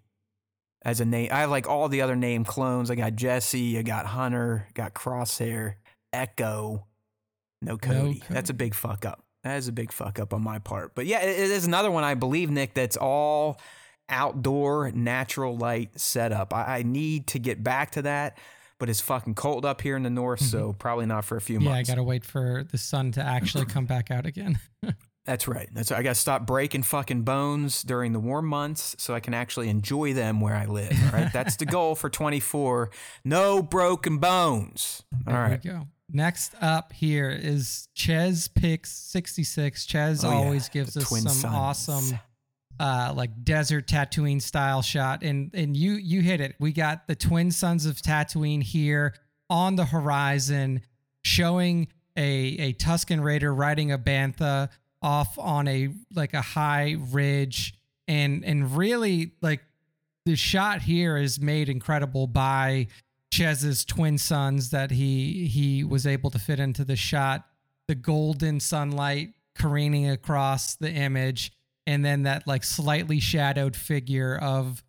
as a name. I have like all the other name clones. I got Jesse, I got Hunter, got Crosshair, Echo, no Cody. That's a big fuck up. That is a big fuck up on my part. But yeah, it, it is another one I believe, Nick. That's all outdoor natural light setup. I, I need to get back to that, but it's fucking cold up here in the north, so mm-hmm. probably not for a few months. Yeah, I got to wait for the sun to actually <clears throat> come back out again. <laughs> That's right. That's I got to stop breaking fucking bones during the warm months so I can actually enjoy them where I live. All right, that's the goal for 24. No broken bones. All There right. we go. Next up here is Ches Picks 66. Ches Oh, yeah, always gives the us some sons. awesome uh like desert Tatooine style shot. And and you you hit it. We got the twin suns of Tatooine here on the horizon showing a a Tusken Raider riding a bantha off on a like a high ridge. And and really like the shot here is made incredible by Chez's twin suns that he he was able to fit into the shot. The golden sunlight careening across the image and then that like slightly shadowed figure of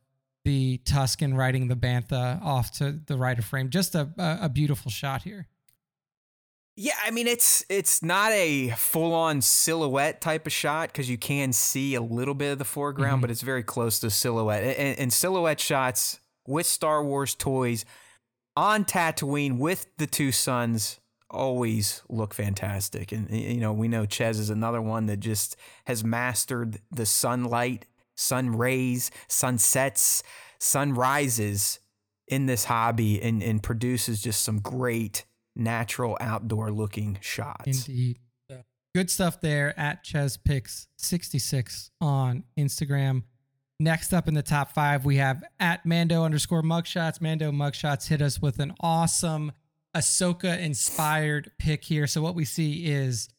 the Tusken riding the bantha off to the right of frame just a a, a beautiful shot here yeah, I mean it's it's not a full on silhouette type of shot because you can see a little bit of the foreground, mm-hmm. but it's very close to silhouette. And, and, silhouette shots with Star Wars toys on Tatooine with the two suns always look fantastic. And you know we know Chez is another one that just has mastered the sunlight, sun rays, sunsets, sunrises in this hobby, and and produces just some great natural outdoor looking shots. Indeed. Good stuff there at ChezPix66 on Instagram. Next up in the top five, we have at Mando underscore mugshots. Mando mugshots hit us with an awesome Ahsoka inspired pick here. So what we see is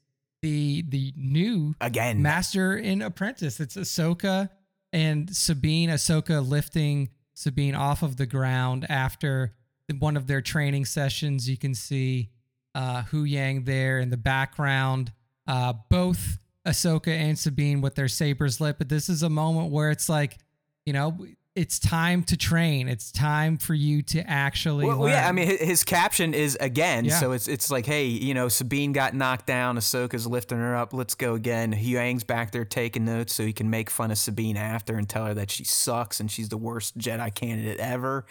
the the new again Master and Apprentice. It's Ahsoka and Sabine. Ahsoka lifting Sabine off of the ground after one of their training sessions, you can see uh, Huyang there in the background. Uh, both Ahsoka and Sabine with their sabers lit, but this is a moment where it's like, you know, it's time to train. It's time for you to actually. Well, learn. yeah, I mean, his, his caption is again, yeah. so it's it's like, hey, you know, Sabine got knocked down, Ahsoka's lifting her up. Let's go again. Huyang's back there taking notes so he can make fun of Sabine after and tell her that she sucks and she's the worst Jedi candidate ever.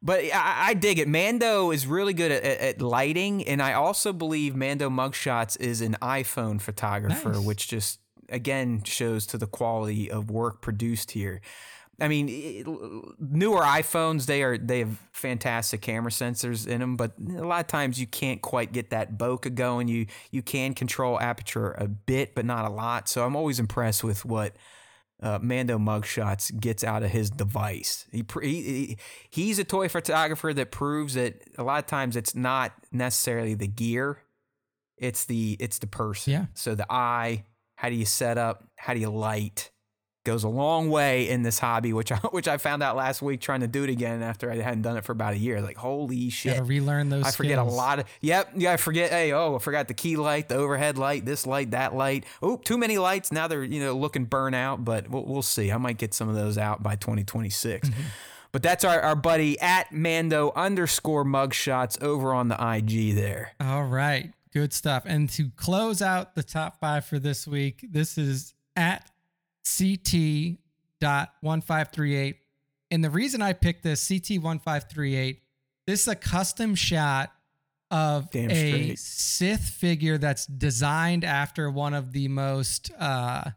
But I, I, dig it. Mando is really good at, at, lighting, and I also believe Mando Mugshots is an iPhone photographer, nice. which just again shows to the quality of work produced here. I mean, newer iPhones they are they have fantastic camera sensors in them, but a lot of times you can't quite get that bokeh going. You you can control aperture a bit, but not a lot. So I'm always impressed with what uh, Mando mugshots gets out of his device. He, he he's a toy photographer that proves that a lot of times it's not necessarily the gear, it's the it's the person. Yeah. So the eye, how do you set up? How do you light? Goes a long way in this hobby, which I, <laughs> which I found out last week trying to do it again after I hadn't done it for about a year. Like, holy shit. Gotta relearn those I forget skills. a lot of, yep. Yeah, I forget, hey, oh, I forgot the key light, the overhead light, this light, that light. Oh, too many lights. Now they're, you know, looking burnt out, but we'll, we'll see. I might get some of those out by 2026. Mm-hmm. But that's our, our buddy at Mando underscore mugshots over on the IG there. All right. Good stuff. And to close out the top five for this week, this is at CT.1538. And the reason I picked this CT1538, this is a custom shot of Damn a straight. Sith figure that's designed after one of the most uh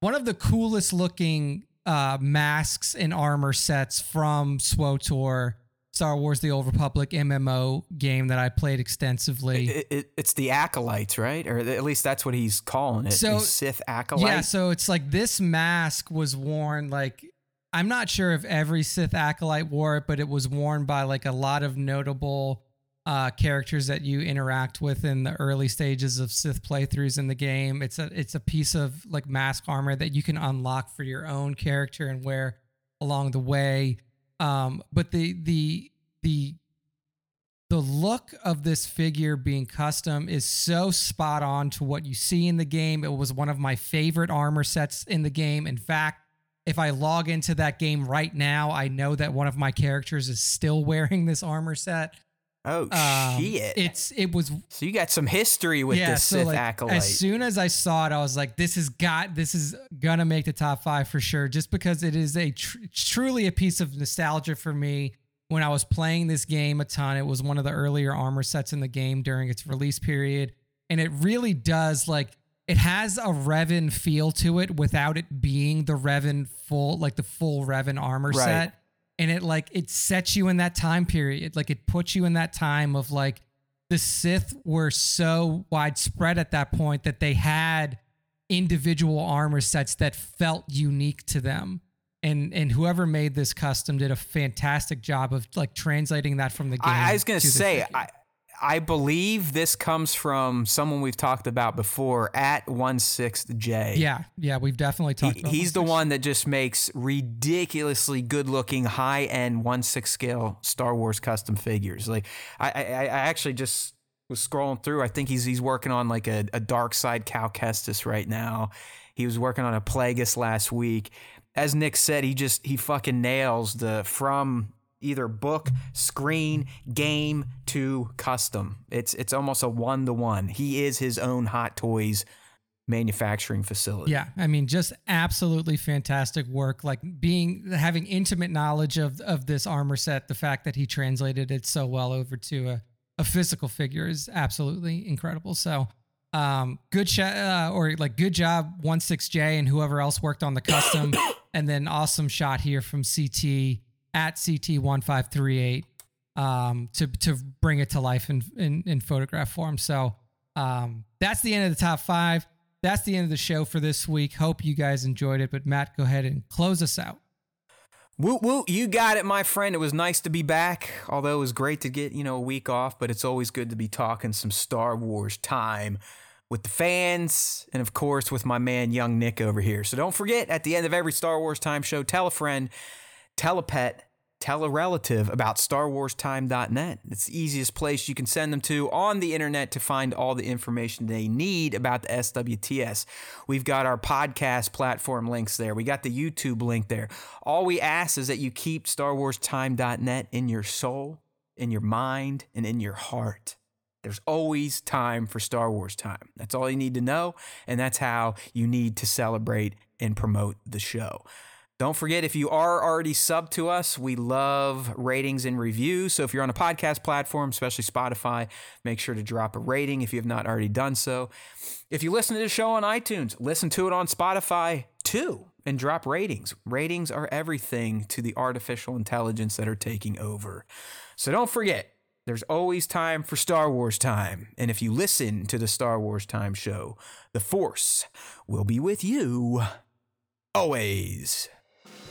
one of the coolest looking uh masks and armor sets from SWTOR Star Wars: The Old Republic MMO game that I played extensively. It, it, it's the acolytes, right? Or at least that's what he's calling it. So Sith acolyte. Yeah, so it's like this mask was worn like I'm not sure if every Sith acolyte wore it, but it was worn by like a lot of notable uh, characters that you interact with in the early stages of Sith playthroughs in the game. It's a it's a piece of like mask armor that you can unlock for your own character and wear along the way. Um, but the the the the look of this figure being custom is so spot on to what you see in the game. It was one of my favorite armor sets in the game. In fact, if I log into that game right now, I know that one of my characters is still <laughs> wearing this armor set. Oh um, shit! It's it was so you got some history with yeah, this so Sith like, acolyte. As soon as I saw it, I was like, "This is got this is gonna make the top five for sure." Just because it is a tr- truly a piece of nostalgia for me. When I was playing this game a ton, it was one of the earlier armor sets in the game during its release period, and it really does like it has a Revan feel to it without it being the Revan full like the full Revan armor right. set and it like it sets you in that time period. Like it puts you in that time of like the sith were so widespread at that point that they had individual armor sets that felt unique to them. And and whoever made this custom did a fantastic job of like translating that from the game i, I was gonna to say i I believe this comes from someone we've talked about before at one sixth J. Yeah, yeah, we've definitely talked. He, he's the 1/6. that just makes ridiculously good looking high end one six scale Star Wars custom figures. Like I, I, I actually just was scrolling through. I think he's he's working on like a, a dark side Cal Kestis right now. He was working on a Plagueis last week. As Nick said, he just he fucking nails the from either book, screen, game to custom. It's it's almost a one to one. He is his own Hot Toys manufacturing facility. Yeah, I mean, just absolutely fantastic work. Like being having intimate knowledge of of this armor set. The fact that he translated it so well over to a, a physical figure is absolutely incredible. So, um, good shot uh, or like good job one six J and whoever else worked on the custom, <coughs> and then awesome shot here from CT at CT one five three eight um, to to bring it to life in in, in photograph form. So. Um, that's the end of the top five that's the end of the show for this week. Hope you guys enjoyed it. But Matt, go ahead and close us out. Woot woot, you got it, my friend. It was nice to be back. Although it was great to get, you know, a week off, but it's always good to be talking some Star Wars time with the fans and of course with my man young Nick over here. So don't forget at the end of every Star Wars time show, tell a friend, tell a pet, tell a relative about starwarstime.net. It's the easiest place you can send them to on the internet to find all the information they need about the SWTS. We've got our podcast platform links there. We got the YouTube link there. All we ask is that you keep starwarstime.net in your soul, in your mind, and in your heart. There's always time for Star Wars time. That's all you need to know, and that's how you need to celebrate and promote the show. Don't forget, if you are already subbed to us, we love ratings and reviews. So if you're on a podcast platform, especially Spotify, make sure to drop a rating if you have not already done so. If you listen to the show on iTunes, listen to it on Spotify too and drop ratings. Ratings are everything to the artificial intelligence that are taking over. So don't forget, there's always time for Star Wars time. And if you listen to the Star Wars time show, the Force will be with you always.